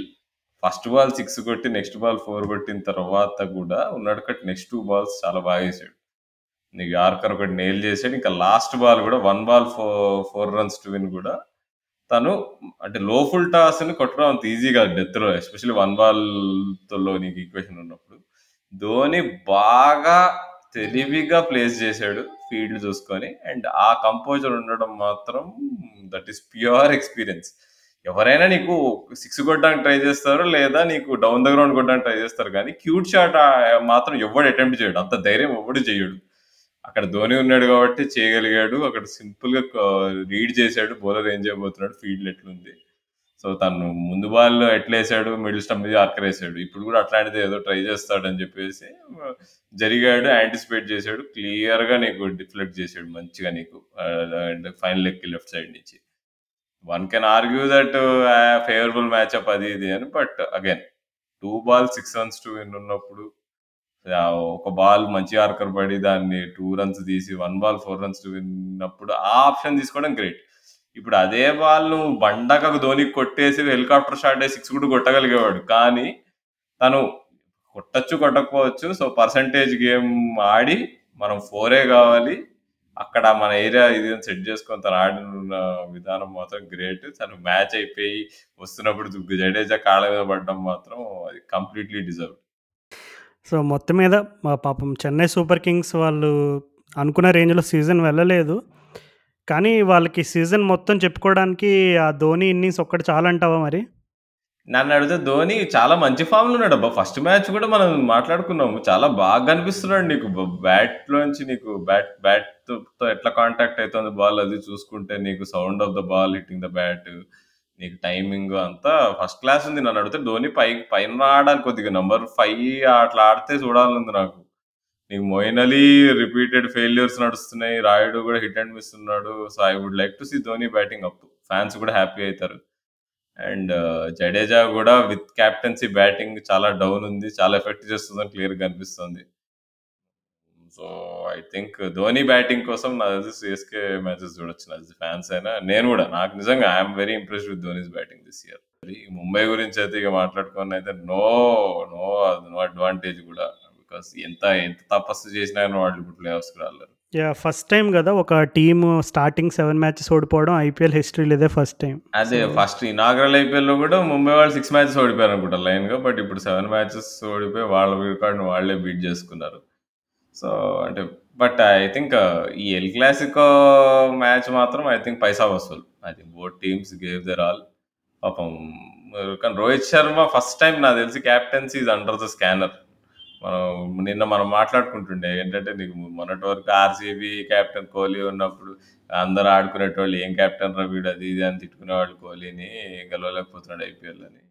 S2: first ball six కొట్టి నెక్స్ట్ బాల్ ఫోర్ కొట్టిన తర్వాత కూడా ఉన్నాడు కట్ నెక్స్ట్ టూ బాల్స్ చాలా బాగా వేసాడు నీకు ఆర్కర్ ఒకటి నేల్ చేసాడు. ఇంకా లాస్ట్ బాల్ కూడా one ball four four runs to win కూడా తను అంటే లో ఫుల్ టాస్‌ని కొట్టడం అంత ఈజీ కాదు డెత్‌లో. ఎస్పెషల్లీ వన్ బాల్తో నీకు ఈక్వేషన్ ఉన్నప్పుడు. ధోని బాగా తెలివిగా ప్లేస్ చేసాడు ఫీల్డ్ చూసుకొని. అండ్ ఆ కంపోజర్ ఉండడం మాత్రం దట్ ఈస్ ప్యూర్ ఎక్స్‌పీరియన్స్. ఎవరైనా నీకు సిక్స్ కొట్టడానికి ట్రై చేస్తారు. లేదా నీకు డౌన్ ద గ్రౌండ్ కొట్టడానికి ట్రై చేస్తారు కానీ క్యూట్ షాట్ మాత్రం ఎవడు అటెంప్ట్ చేయడు. అంత ధైర్యం ఎవడు చేయడు అక్కడ ధోని ఉన్నాడు కాబట్టి చేయగలిగాడు. అక్కడ సింపుల్గా రీడ్ చేశాడు బౌలర్ ఏం చేయబోతున్నాడు, ఫీల్డ్ ఎట్లుంది. సో, తను ముందు బాల్ ఎట్లేసాడు, మిడిల్ స్టంప్ మీద యార్కర్ ఇప్పుడు కూడా అట్లాంటిది ఏదో ట్రై చేస్తాడని చెప్పేసి జరిగాడు. యాంటిసిపేట్ చేసాడు. క్లియర్‌గా నీకు డిఫ్లెక్ట్ చేశాడు మంచిగా నీకు. అండ్ ఫైనల్ లెగ్‌కి లెఫ్ట్ సైడ్ నుంచి. One can argue that ah, favourable up అది ఇది అని. But again two ball six runs to win ఉన్నప్పుడు ఒక బాల్ మంచి ఆర్కర్ పడి దాన్ని టూ రన్స్ తీసి one ball four runs to win ఉన్నప్పుడు ఆ ఆప్షన్ తీసుకోవడం గ్రేట్. ఇప్పుడు అదే బాల్ నువ్వు బండకకు ధోనికి కొట్టేసి హెలికాప్టర్ షాట్ అయ్యి సిక్స్ కూడా కొట్టగలిగేవాడు. కానీ తను కొట్టచ్చు కొట్టకపోవచ్చు. సో, పర్సంటేజ్ గేమ్ ఆడి మనం ఫోరే కావాలి. అక్కడ మన ఏరియా ఇది సెట్ చేసుకొని తను ఆడిన విధానం మాత్రం గ్రేట్. తను మ్యాచ్ అయిపోయి వస్తున్నప్పుడు జడేజా కాళ్ళ మీద పడడం మాత్రం అది కంప్లీట్‌లీ డిజర్వ్
S1: సో, మొత్తం మీద మా పాపం చెన్నై సూపర్ కింగ్స్ వాళ్ళు అనుకున్న రేంజ్‌లో సీజన్ వెళ్ళలేదు. కానీ వాళ్ళకి సీజన్ మొత్తం చెప్పుకోవడానికి ఆ ధోని ఇన్నింగ్స్ ఒక్కటి చాలంటావా మరి?
S2: నన్ను అడిగితే ధోని చాలా మంచి ఫామ్‌లో ఉన్నాడబ్బా! ఫస్ట్ మ్యాచ్ కూడా మనం మాట్లాడుకున్నాము. చాలా బాగా కనిపిస్తున్నాడు నీకు బ్యాట్ బ్యాట్‌లోంచి నీకు బ్యాట్ బ్యాట్‌తో ఎట్లా కాంటాక్ట్ అవుతుంది బాల్ అది చూసుకుంటే నీకు sound of the ball hitting the bat నీకు టైమింగ్ అంతా ఫస్ట్ క్లాస్ ఉంది. నన్ను అడిగితే ధోని పై పైన ఆడాలి కొద్దిగా నంబర్ ఫైవ్ అట్లా ఆడితే చూడాలనుంది నాకు. నీకు మొయిన్ అలీ రిపీటెడ్ ఫెయిల్యూర్స్ నడుస్తున్నాయి. రాయుడు కూడా హిట్ అండ్ మిస్ ఉన్నాడు. So, I would like to see Dhoni batting up. Fans కూడా హ్యాపీ అవుతారు అండ్ జడేజా కూడా విత్ కెప్టెన్సీ బ్యాటింగ్ చాలా డౌన్ ఉంది. చాలా ఎఫెక్ట్ చేస్తుందని క్లియర్‌గా అనిపిస్తుంది so, I think Dhoni batting కోసం నాకు తెలిసి సిఎస్కే మ్యాచెస్ చూడొచ్చు. నాకు తెలిసి అయినా నేను కూడా నాకు నిజంగా I'm very impressed with Dhoni's batting this year. Mumbai గురించి అయితే ఇక మాట్లాడుకోనైతే నో, నో, నో అడ్వాంటేజ్ కూడా. బికాస్ ఎంత ఎంత తపస్సు చేసినా వాళ్ళు ఇప్పుడు ప్లే ఆఫ్స్‌కి రాలేరు.
S1: యా ఫస్ట్ టైం కదా ఒక టీమ్ స్టార్టింగ్ సెవెన్ మ్యాచెస్ ఓడిపోవడం ఐపీఎల్ హిస్టరీలో ఇదే ఫస్ట్ టైం
S2: అదే ఫస్ట్ ఇనాగ్రల్ ఐపీఎల్‌లో కూడా ముంబై వాళ్ళు సిక్స్ మ్యాచెస్ అనుకుంటారు లైన్‌గా. బట్ ఇప్పుడు సెవెన్ మ్యాచెస్ ఓడిపోయి వాళ్ళ రికార్డ్ వాళ్ళే బీట్ చేసుకున్నారు. సో, అంటే బట్ ఐ థింక్ ఈ ఎల్ క్లాసికో మ్యాచ్ మాత్రం ఐ థింక్ పైసా Vasool. I think both teams gave their all. పాపం కానీ రోహిత్ శర్మ ఫస్ట్ టైం నాకు తెలిసి captaincy is under the scanner. మనం నిన్న మనం మాట్లాడుకుంటుండే ఏంటంటే నీకు మొన్నటి వరకు ఆర్‌సీబీ కెప్టెన్ కోహ్లీ ఉన్నప్పుడు అందరూ ఆడుకునేటోళ్ళు ఏం కెప్టెన్ రా వీడు అది ఇది అని తిట్టుకునేవాళ్ళు కోహ్లీని గెలవలేకపోతున్నాడు ఐపీఎల్ అని.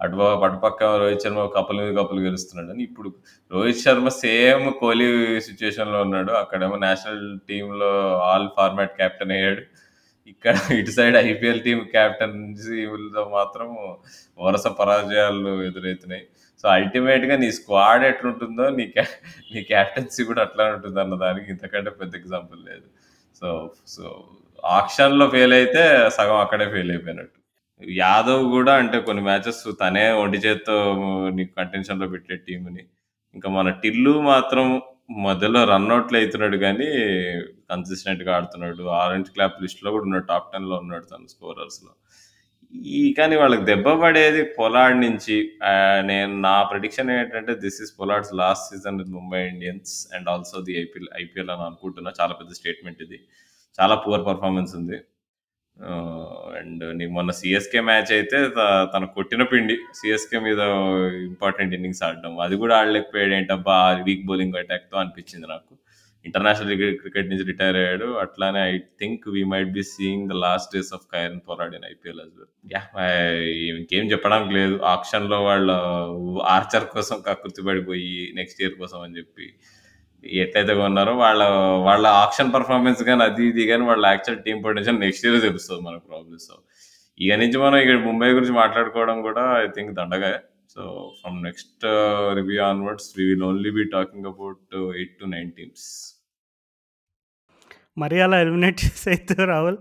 S2: అటు అటుపక్క రోహిత్ శర్మ కప్పుల మీద కప్పులు గెలుస్తున్నాడని. ఇప్పుడు రోహిత్ శర్మ సేమ్ కోహ్లీ సిచ్యువేషన్లో ఉన్నాడు. అక్కడేమో నేషనల్ టీంలో ఆల్ ఫార్మాట్ కెప్టెన్ అయ్యాడు. ఇక్కడ ఇటు సైడ్ ఐపీఎల్ టీం కెప్టెన్సీలో మాత్రం వరుస పరాజయాలు ఎదురైతున్నాయి. సో, అల్టిమేట్‌గా నీ స్క్వాడ్ ఎట్లుంటుందో నీ కె నీ క్యాప్టెన్సీ కూడా అట్లానే ఉంటుందన్న దానికి ఇంతకంటే పెద్ద ఎగ్జాంపుల్ లేదు. సో, సో ఆక్షన్‌లో ఫెయిల్ అయితే సగం అక్కడే ఫెయిల్ అయిపోయినట్టు. యాదవ్ కూడా అంటే కొన్ని మ్యాచెస్ తనే ఒంటి చేత్తో నీకు కంటెన్షన్‌లో పెట్టే టీంని ఇంకా మన టిల్లు మాత్రం మధ్యలో రన్అట్లు అవుతున్నాడు కానీ కన్సిస్టెంట్‌గా ఆడుతున్నాడు. ఆరెంజ్ క్లాప్ లిస్ట్‌లో కూడా ఉన్నాడు. టాప్ 10లో ఉన్నాడు తన స్కోరర్స్‌లో. ఈ కానీ వాళ్ళకి దెబ్బ పడేది పొలాడ్ నుంచి. ఆహ్, నేను నా ప్రిడిక్షన్ ఏంటంటే this is Pollard's last season with Mumbai Indians and also the IPL IPL అని అనుకుంటున్నా. చాలా పెద్ద స్టేట్మెంట్ ఇది. చాలా పూర్ పెర్ఫార్మన్స్ ఉంది. అండ్ నీకు మొన్న సిఎస్కే మ్యాచ్ అయితే తను కొట్టిన పిండి సిఎస్కే మీద ఇంపార్టెంట్ ఇన్నింగ్స్ ఆడడం అది కూడా ఆడలేకపోయాడు ఏంటబ్బా వీక్ బౌలింగ్ అటాక్తో అనిపించింది నాకు ఇంటర్నేషనల్ క్రికెట్ నుంచి రిటైర్ అయ్యాడు. అట్లానే I think we might be seeing the last days of Kieron Pollard in IPL as well yeah ఇంకేం చెప్పడానికి లేదు. ఆప్షన్లో వాళ్ళ ఆర్చర్ కోసం కకృతి పడిపోయి నెక్స్ట్ ఇయర్ కోసం అని చెప్పి ఎట్లయితే కొన్నారో వాళ్ళ వాళ్ళ ఆప్షన్ పర్ఫార్మెన్స్ కానీ అది ఇది కానీ వాళ్ళ actual team potential next year తెలుస్తుంది మనకు ప్రాబ్లమ్స్ ఇక నుంచి మనం ఇక్కడ ముంబై గురించి మాట్లాడుకోవడం కూడా ఐ థింక్ దండగా So from next uh, review onwards, we will only be talking about uh, 8 to 9 teams.
S1: మరి అలా ఎలిమినేట్ చేసేయద్దు రాహుల్.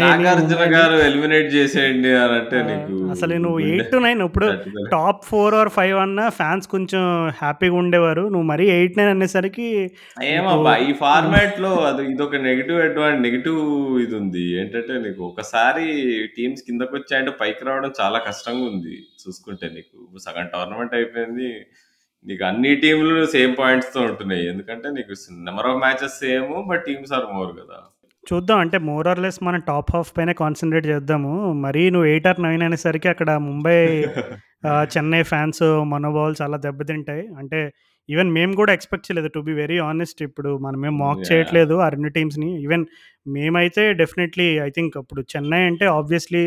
S2: నాగార్జున. గారు ఎలిమినేట్ చేసేయండి అని అంటే నీకు
S1: అసలు నువ్వు ఎయిట్ టు నైన్ ఇప్పుడు టాప్ ఫోర్ ఆర్ ఫైవ్ అన్నా ఫ్యాన్స్ కొంచెం హ్యాపీగా ఉండేవారు. నువ్వు మరీ ఎయిట్ నైన్ అనేసరికి
S2: ఏమబ్బా ఈ ఫార్మాట్లో అది ఇదొక నెగిటివ్ అడ్వాంట్ నెగిటివ్ ఇది ఉంది. ఏంటంటే నీకు ఒకసారి టీమ్స్ కిందకు వచ్చాయంటే పైకి రావడం చాలా కష్టంగా ఉంది. చూసుకుంటే నీకు సగం టోర్నమెంట్ అయిపోయింది. నీకు అన్ని టీంలు సేమ్ పాయింట్స్తో ఉంటున్నాయి. ఎందుకంటే నీకు number of matches same but teams are more కదా.
S1: చూద్దాం. అంటే మోర్ ఆర్ లెస్ మనం టాప్ హాఫ్ పైన కాన్సన్ట్రేట్ చేద్దాము. మరీ నువ్వు ఎయిట్ ఆర్ నైన్ అనేసరికి అక్కడ ముంబై చెన్నై ఫ్యాన్స్ మనోభావాలు చాలా దెబ్బతింటాయి. అంటే ఈవెన్ మేము కూడా ఎక్స్పెక్ట్ చేయలేదు. టు బి వెరీ ఆనెస్ట్ ఇప్పుడు మనం ఏం మాక్. చేయట్లేదు ఆ రెండు టీమ్స్ని. ఈవెన్ మేమైతే డెఫినెట్లీ ఐ థింక్ ఇప్పుడు చెన్నై అంటే ఆబ్వియస్లీ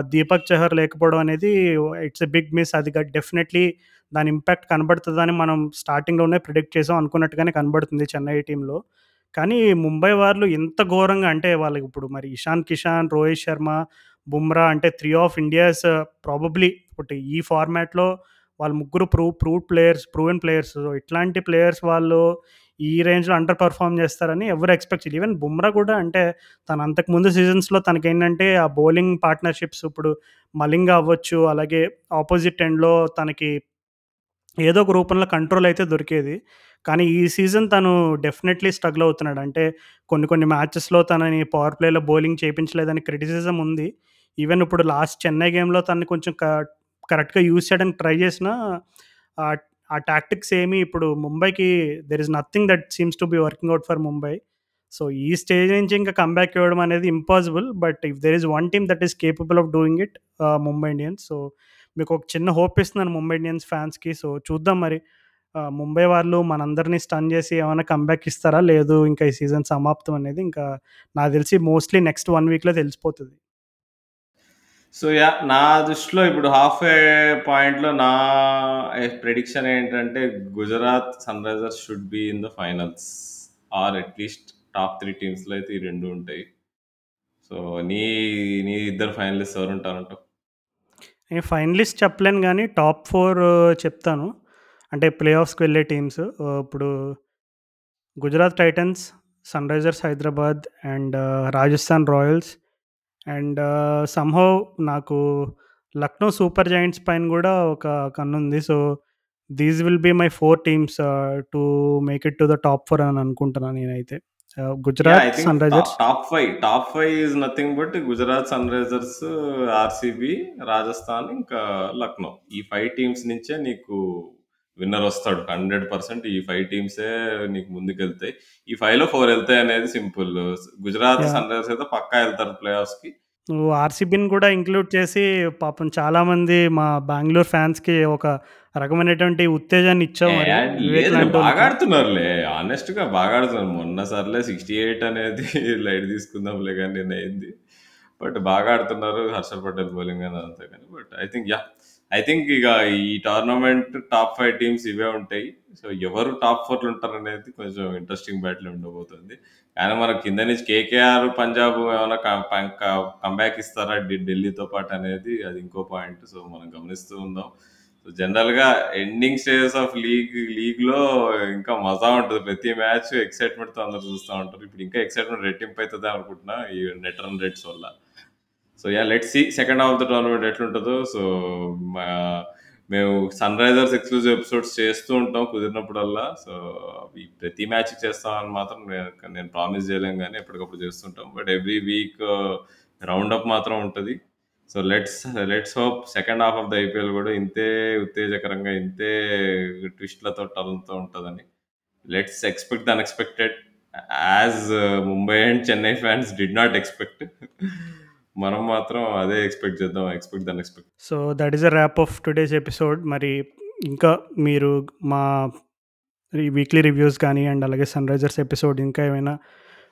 S1: దీపక్ చహర్ లేకపోవడం అనేది ఇట్స్ ఎ బిగ్ మిస్. అది డెఫినెట్లీ దాని ఇంపాక్ట్ కనబడుతుందని మనం స్టార్టింగ్లోనే ప్రిడిక్ట్ చేసాం అనుకున్నట్టుగానే కనబడుతుంది చెన్నై టీంలో. కానీ ముంబై వాళ్ళు ఎంత ఘోరంగా అంటే వాళ్ళకి ఇప్పుడు మరి ఇషాన్ కిషాన్ రోహిత్ శర్మ బుమ్రా అంటే త్రీ ఆఫ్ ఇండియాస్ ప్రాబబ్లీ ఒకటి ఈ ఫార్మాట్లో వాళ్ళు ముగ్గురు prove prove players proven players. ఇట్లాంటి ప్లేయర్స్ వాళ్ళు ఈ రేంజ్లో అండర్ పర్ఫామ్ చేస్తారని ఎవరు ఎక్స్పెక్ట్ చేయలేదు. ఈవెన్ బుమ్రా కూడా అంటే తను అంతకు ముందు సీజన్స్లో తనకేంటంటే ఆ బౌలింగ్ పార్ట్నర్షిప్స్ ఇప్పుడు మలింగ అవ్వచ్చు అలాగే ఆపోజిట్ ఎండ్లో తనకి ఏదో ఒక రూపంలో కంట్రోల్ అయితే దొరికేది. కానీ ఈ సీజన్ తను డెఫినెట్లీ స్ట్రగుల్ అవుతున్నాడు. అంటే కొన్ని కొన్ని మ్యాచెస్లో తనని పవర్ ప్లేలో బౌలింగ్ చేయించలేదని క్రిటిసిజం ఉంది. ఈవెన్ ఇప్పుడు లాస్ట్ చెన్నై గేమ్లో తనని కొంచెం కరెక్ట్గా యూజ్ చేయడానికి ట్రై చేసిన ఆ టాక్టిక్స్ ఏమి ఇప్పుడు ముంబైకి there is nothing that seems to be working out for Mumbai so ఈ స్టేజ్ నుంచి ఇంకా కంబ్యాక్ ఇవ్వడం అనేది impossible but if there is one team that is capable of doing it Mumbai Indians so మీకు ఒక చిన్న హోప్ ఇస్తున్నాను Mumbai Indians ఫ్యాన్స్కి సో చూద్దాం మరి. ముంబై వాళ్ళు మనందరినీ స్టన్ చేసి ఏమైనా కంబ్యాక్ ఇస్తారా? లేదు ఇంకా ఈ సీజన్ సమాప్తం అనేది ఇంకా నాకు తెలిసి మోస్ట్లీ నెక్స్ట్ వన్ వీక్లో తెలిసిపోతుంది.
S2: సో యా నా దృష్టిలో ఇప్పుడు హాఫ్ ఏ పాయింట్లో నా ప్రెడిక్షన్ ఏంటంటే Gujarat Sunrisers should be in the finals or at least top three టీమ్స్లో అయితే ఈ రెండు ఉంటాయి. సో నీ నీ ఇద్దరు ఫైనలిస్ట్ ఎవరు ఉంటారంటావు?
S1: నేను ఫైనలిస్ట్ చెప్పలేను కానీ టాప్ ఫోర్ చెప్తాను. అంటే ప్లే ఆఫ్స్కి వెళ్ళే టీమ్స్. ఇప్పుడు Gujarat Titans Sunrisers Hyderabad and Rajasthan Royals. And somehow నాకు లక్నో సూపర్ జాయింట్స్ పైన కూడా ఒక కన్ను ఉంది so these will be my four teams to make it to the top four అని అనుకుంటున్నాను నేనైతే. Gujarat Sunrisers
S2: top five top five is nothing but Gujarat Sunrisers RCB Rajasthan ఇంకా లక్నో ఈ ఫైవ్ టీమ్స్ నుంచే నీకు విన్నర్ వస్తాడు. హండ్రెడ్ పర్సెంట్ ఈ five టీమ్సే నీకు ముందుకు వెళ్తాయి ఈ ఫైవ్లో ఫోర్ వెళ్తాయి అనేది సింపుల్ గుజరాత్. సన్ రైజర్స్ అయితే పక్కా వెళ్తారు ప్లే ఆఫ్స్కి.
S1: నువ్వు ఆర్సీబీని కూడా ఇంక్లూడ్ చేసి పాపం చాలామంది మా బెంగళూరు ఫ్యాన్స్కి ఒక రకమైనటువంటి ఉత్తేజాన్ని లాంటి
S2: బాగా. ఆడుతున్నారులే ఆనెస్ట్గా బాగా ఆడుతున్నారు మొన్న సర్లే సిక్స్టీ ఎయిట్ అనేది లైట్ తీసుకుందాంలే కానీ నేను అయింది. బట్ బాగా ఆడుతున్నారు హర్షల్ పటేల్ బౌలింగ్ అని అంతా కానీ. But I think yeah I think ఇక ఈ టోర్నమెంట్ టాప్ ఫైవ్ టీమ్స్ ఇవే ఉంటాయి. సో ఎవరు టాప్ ఫోర్లు ఉంటారు అనేది కొంచెం ఇంట్రెస్టింగ్ బ్యాటిల్ ఉండబోతుంది. కానీ మన కింద నుంచి కేకేఆర్ పంజాబ్ ఏమైనా కంబ్యాక్ ఇస్తారా ఢిల్లీతో పాటు అనేది అది ఇంకో పాయింట్ సో మనం గమనిస్తూ ఉందాం. సో జనరల్గా ఎండింగ్ స్టేజెస్ ఆఫ్ లీగ్ లీగ్లో ఇంకా మజా ఉంటుంది. ప్రతి మ్యాచ్ ఎక్సైట్మెంట్తో అందరు చూస్తూ ఉంటారు. ఇప్పుడు ఇంకా ఎక్సైట్మెంట్ రెట్టింపు అవుతుంది అనుకుంటున్నా ఈ నెట్ రన్ రేట్స్ వల్ల. So yeah let see second half the tournament ఎట్లుంటుందో. సో మేము సన్ రైజర్స్ ఎక్స్క్లూజివ్ ఎపిసోడ్స్ చేస్తూ ఉంటాం కుదిరినప్పుడల్లా. సో ప్రతి మ్యాచ్ చేస్తామని మాత్రం నేను నేను ప్రామిస్ చేయలేం కానీ ఎప్పటికప్పుడు చేస్తుంటాం. But every week round up మాత్రం ఉంటుంది. So let's let's hope second half of the IPL కూడా ఇంతే ఉత్తేజకరంగా ఇంతే ట్విస్ట్లతో టర్న్తో ఉంటుందని. Let's expect the unexpected as Mumbai and Chennai fans did not expect మనం మాత్రం అదే ఎక్స్పెక్ట్ చేద్దాం expect the expect
S1: so that is a wrap of today's episode మరి ఇంకా మీరు మా వీక్లీ రివ్యూస్ కానీ అండ్ అలాగే సన్ రైజర్స్ ఎపిసోడ్ ఇంకా ఏమైనా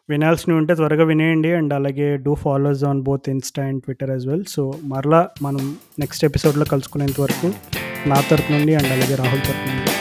S1: వినాల్సినవి ఉంటే త్వరగా వినేయండి అండ్ అలాగే do follows on both insta and Twitter as well so మరలా మనం నెక్స్ట్ ఎపిసోడ్లో కలుసుకునేంత వరకు నా తరపు నుండి అండ్ అలాగే రాహుల్ తరపు నుండి.